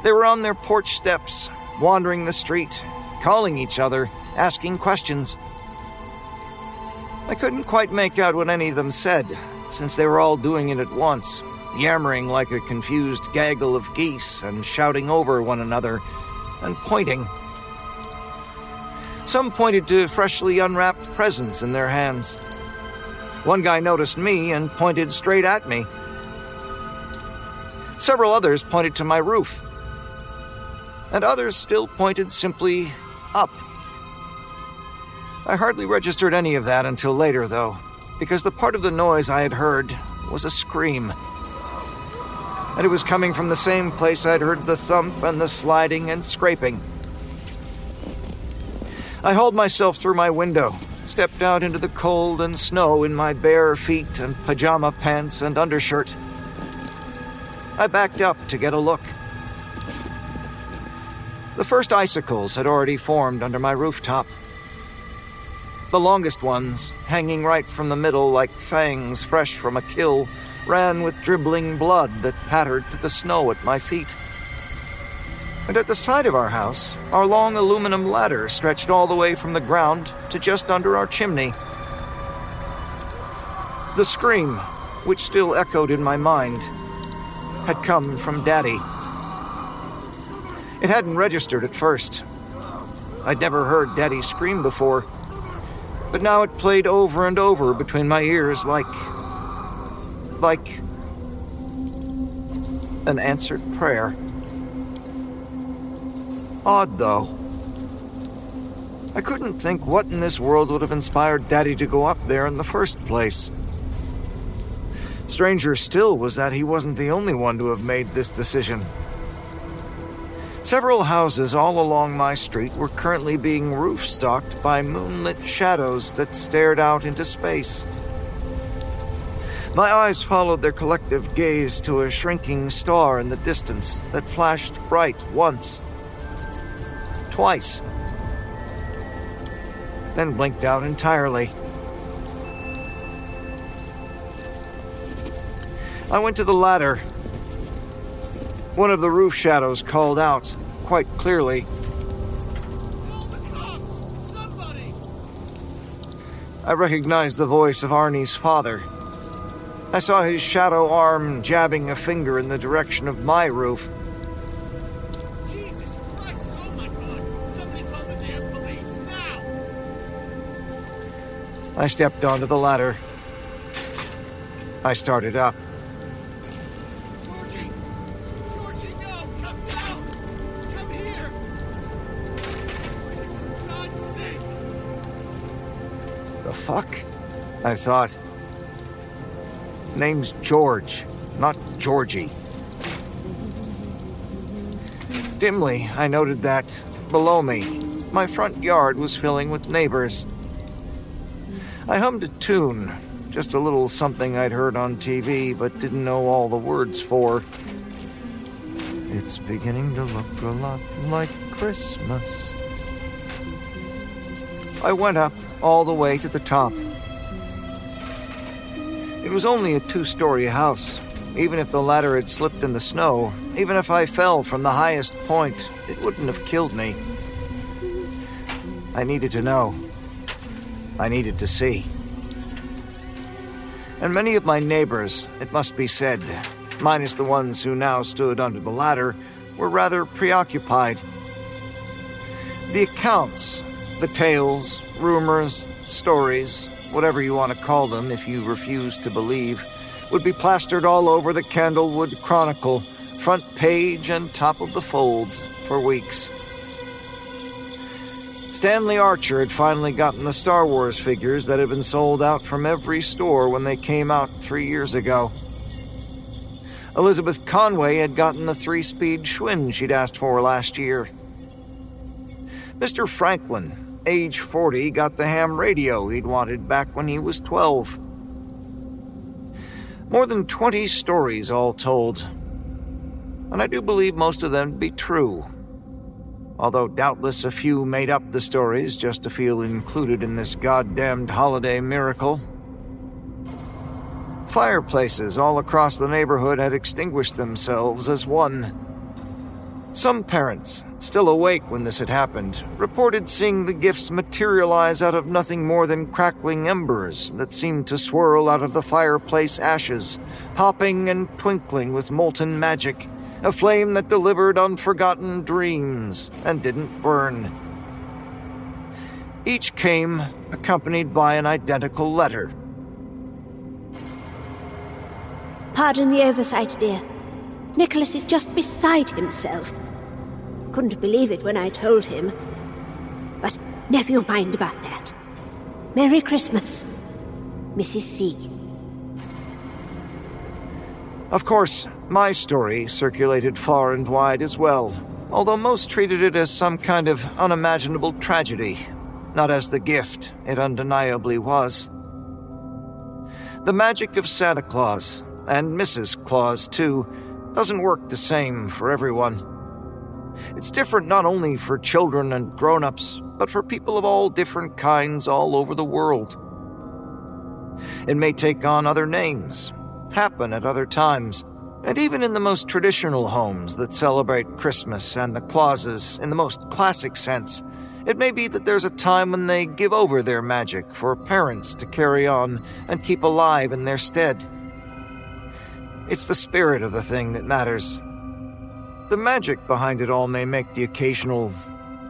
They were on their porch steps, wandering the street, calling each other, asking questions. I couldn't quite make out what any of them said, since they were all doing it at once, yammering like a confused gaggle of geese and shouting over one another and pointing. Some pointed to freshly unwrapped presents in their hands. One guy noticed me and pointed straight at me. Several others pointed to my roof. And others still pointed simply up. I hardly registered any of that until later, though, because the part of the noise I had heard was a scream. And it was coming from the same place I'd heard the thump and the sliding and scraping. I hauled myself through my window, stepped out into the cold and snow in my bare feet and pajama pants and undershirt. I backed up to get a look. The first icicles had already formed under my rooftop. The longest ones, hanging right from the middle like fangs fresh from a kill, ran with dribbling blood that pattered to the snow at my feet. And at the side of our house, our long aluminum ladder stretched all the way from the ground to just under our chimney. The scream, which still echoed in my mind, had come from Daddy. It hadn't registered at first. I'd never heard Daddy scream before, but now it played over and over between my ears like. Like. an answered prayer. Odd, though. I couldn't think what in this world would have inspired Daddy to go up there in the first place. Stranger still was that he wasn't the only one to have made this decision. Several houses all along my street were currently being roof stocked by moonlit shadows that stared out into space. My eyes followed their collective gaze to a shrinking star in the distance that flashed bright once, twice, then blinked out entirely. I went to the ladder one of the roof shadows called out, quite clearly. I recognized the voice of Arnie's father. I saw his shadow arm jabbing a finger in the direction of my roof. Jesus Christ, oh my god! Somebody call the damn police now. I stepped onto the ladder. I started up. Georgie. Georgie, no. Come down. Come here. The fuck? I thought. Name's George, not Georgie. Dimly, I noted that, below me, my front yard was filling with neighbors. I hummed a tune, just a little something I'd heard on TV but didn't know all the words for. It's beginning to look a lot like Christmas. I went up all the way to the top. It was only a two story house. Even if the ladder had slipped in the snow, even if I fell from the highest point, it wouldn't have killed me. I needed to know. I needed to see. And many of my neighbors, it must be said, minus the ones who now stood under the ladder, were rather preoccupied. The accounts, the tales, rumors, stories, whatever you want to call them if you refuse to believe, would be plastered all over the Candlewood Chronicle, front page and top of the fold, for weeks. Stanley Archer had finally gotten the Star Wars figures that had been sold out from every store when they came out three years ago. Elizabeth Conway had gotten the three speed Schwinn she'd asked for last year. Mr. Franklin, age 40, got the ham radio he'd wanted back when he was 12. More than 20 stories all told. And I do believe most of them to be true. Although doubtless a few made up the stories just to feel included in this goddamned holiday miracle. Fireplaces all across the neighborhood had extinguished themselves as one. Some parents, still awake when this had happened, reported seeing the gifts materialize out of nothing more than crackling embers that seemed to swirl out of the fireplace ashes, popping and twinkling with molten magic, a flame that delivered unforgotten dreams and didn't burn. Each came accompanied by an identical letter Pardon the oversight, dear. Nicholas is just beside himself. Couldn't believe it when I told him. But never you mind about that. Merry Christmas, Mrs. C. Of course, my story circulated far and wide as well, although most treated it as some kind of unimaginable tragedy, not as the gift it undeniably was. The magic of Santa Claus and Mrs. Claus, too, doesn't work the same for everyone. It's different not only for children and grown ups, but for people of all different kinds all over the world. It may take on other names, happen at other times, and even in the most traditional homes that celebrate Christmas and the Clauses in the most classic sense, it may be that there's a time when they give over their magic for parents to carry on and keep alive in their stead. It's the spirit of the thing that matters. The magic behind it all may make the occasional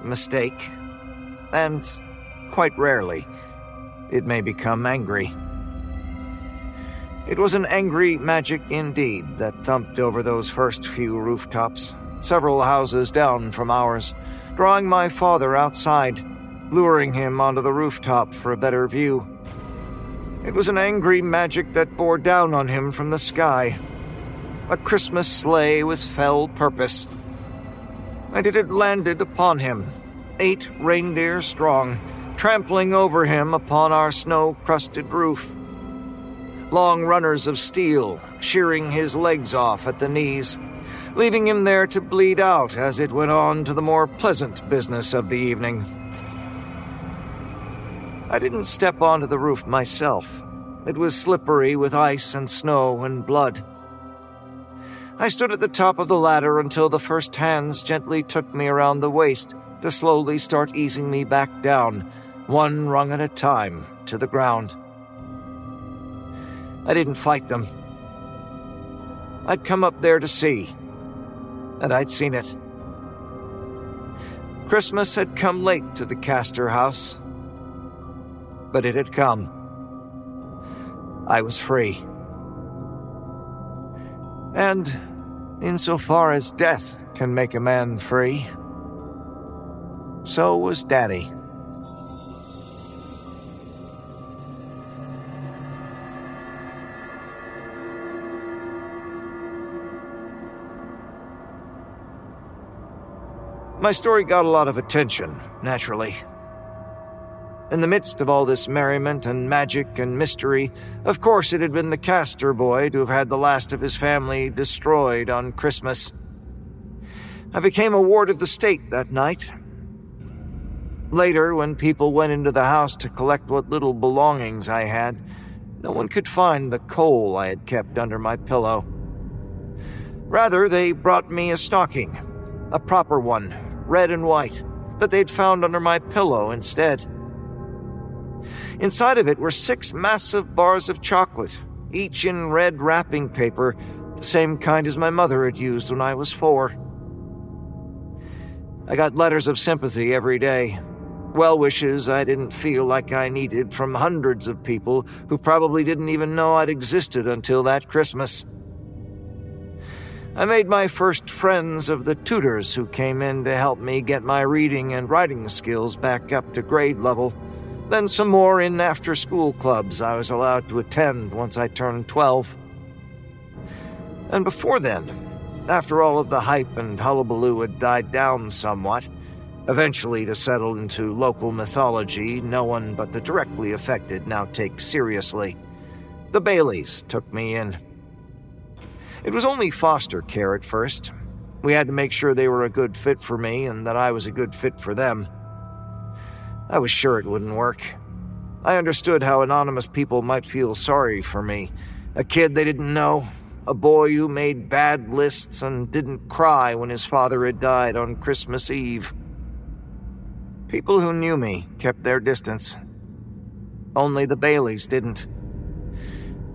mistake, and quite rarely, it may become angry. It was an angry magic indeed that thumped over those first few rooftops, several houses down from ours, drawing my father outside, luring him onto the rooftop for a better view. It was an angry magic that bore down on him from the sky. A Christmas sleigh with fell purpose. And it had landed upon him, eight reindeer strong, trampling over him upon our snow crusted roof. Long runners of steel, shearing his legs off at the knees, leaving him there to bleed out as it went on to the more pleasant business of the evening. I didn't step onto the roof myself. It was slippery with ice and snow and blood. I stood at the top of the ladder until the first hands gently took me around the waist to slowly start easing me back down, one rung at a time, to the ground. I didn't fight them. I'd come up there to see, and I'd seen it. Christmas had come late to the Castor house, but it had come. I was free. And insofar as death can make a man free, so was Daddy. My story got a lot of attention, naturally. In the midst of all this merriment and magic and mystery, of course it had been the Castor boy to have had the last of his family destroyed on Christmas. I became a ward of the state that night. Later, when people went into the house to collect what little belongings I had, no one could find the coal I had kept under my pillow. Rather, they brought me a stocking, a proper one, red and white, that they'd found under my pillow instead. Inside of it were six massive bars of chocolate, each in red wrapping paper, the same kind as my mother had used when I was four. I got letters of sympathy every day, Well wishes I didn't feel like I needed from hundreds of people who probably didn't even know I'd existed until that Christmas. I made my first friends of the tutors who came in to help me get my reading and writing skills back up to grade level, then some more in after school clubs I was allowed to attend once I turned 12. And before then, after all of the hype and hullabaloo had died down somewhat, eventually to settle into local mythology no one but the directly affected now takes seriously, the Baileys took me in. It was only foster care at first. We had to make sure they were a good fit for me and that I was a good fit for them. I was sure it wouldn't work. I understood how anonymous people might feel sorry for me. A kid they didn't know, a boy who made bad lists and didn't cry when his father had died on Christmas Eve. People who knew me kept their distance. Only the Baileys didn't.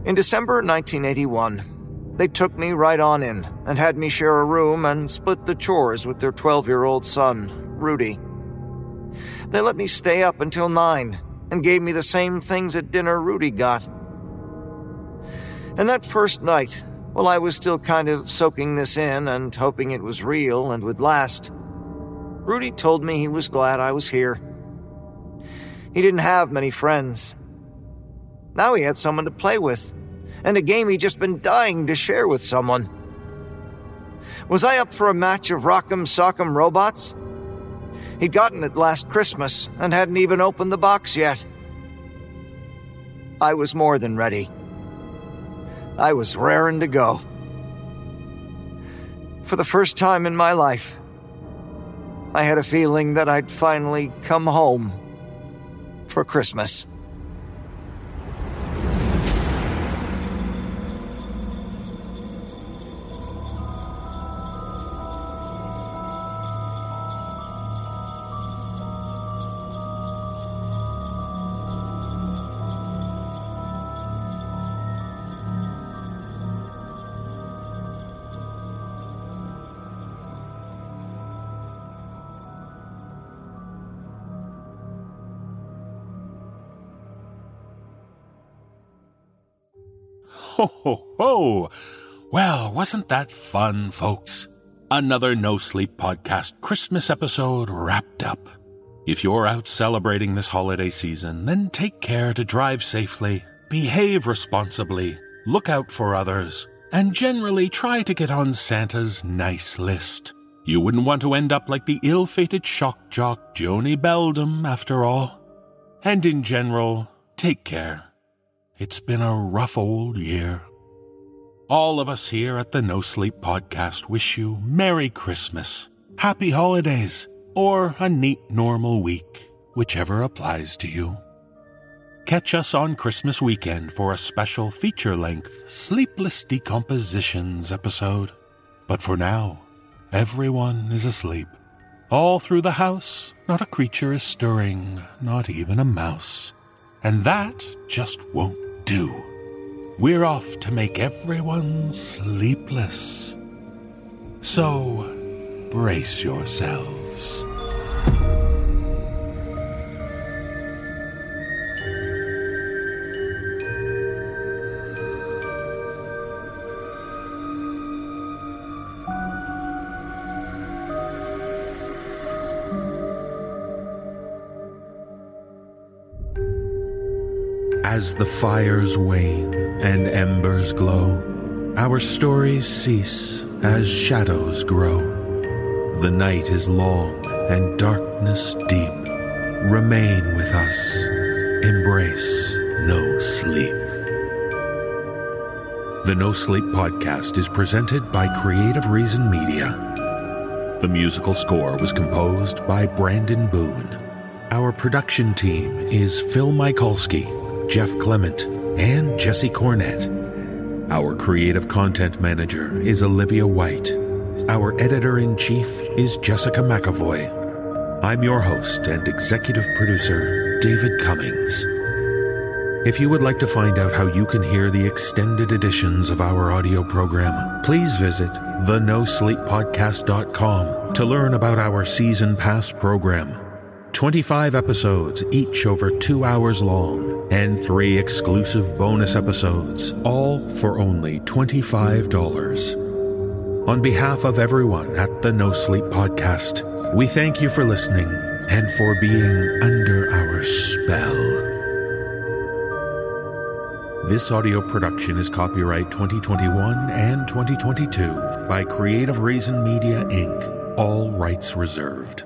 In December 1981, they took me right on in and had me share a room and split the chores with their 12 year old son, Rudy. They let me stay up until 9 and gave me the same things at dinner Rudy got. And that first night, while I was still kind of soaking this in and hoping it was real and would last, Rudy told me he was glad I was here. He didn't have many friends. Now he had someone to play with and a game he'd just been dying to share with someone. Was I up for a match of Rock'em Sock'em robots? He'd gotten it last Christmas and hadn't even opened the box yet. I was more than ready. I was raring to go. For the first time in my life, I had a feeling that I'd finally come home for Christmas. Ho, ho, ho! Well, wasn't that fun, folks? Another No Sleep Podcast Christmas episode wrapped up. If you're out celebrating this holiday season, then take care to drive safely, behave responsibly, look out for others, and generally try to get on Santa's nice list. You wouldn't want to end up like the ill fated shock jock Joni Beldam, after all. And in general, take care. It's been a rough old year. All of us here at the No Sleep Podcast wish you Merry Christmas, Happy Holidays, or a neat normal week, whichever applies to you. Catch us on Christmas weekend for a special feature length Sleepless Decompositions episode. But for now, everyone is asleep. All through the house, not a creature is stirring, not even a mouse. And that just won't do. We're off to make everyone sleepless. So, brace yourselves. As the fires wane and embers glow, our stories cease as shadows grow. The night is long and darkness deep. Remain with us. Embrace no sleep. The No Sleep Podcast is presented by Creative Reason Media. The musical score was composed by Brandon Boone. Our production team is Phil Michalski, Jeff Clement, and Jesse Cornett. Our creative content manager is Olivia White. Our editor in chief is Jessica McEvoy. I'm your host and executive producer, David Cummings. If you would like to find out how you can hear the extended editions of our audio program, please visit thenosleeppodcast.com to learn about our season pass program. 25 episodes, each over two hours long, and three exclusive bonus episodes, all for only $25. On behalf of everyone at the No Sleep Podcast, we thank you for listening and for being under our spell. This audio production is copyright 2021 and 2022 by Creative Reason Media Inc., all rights reserved.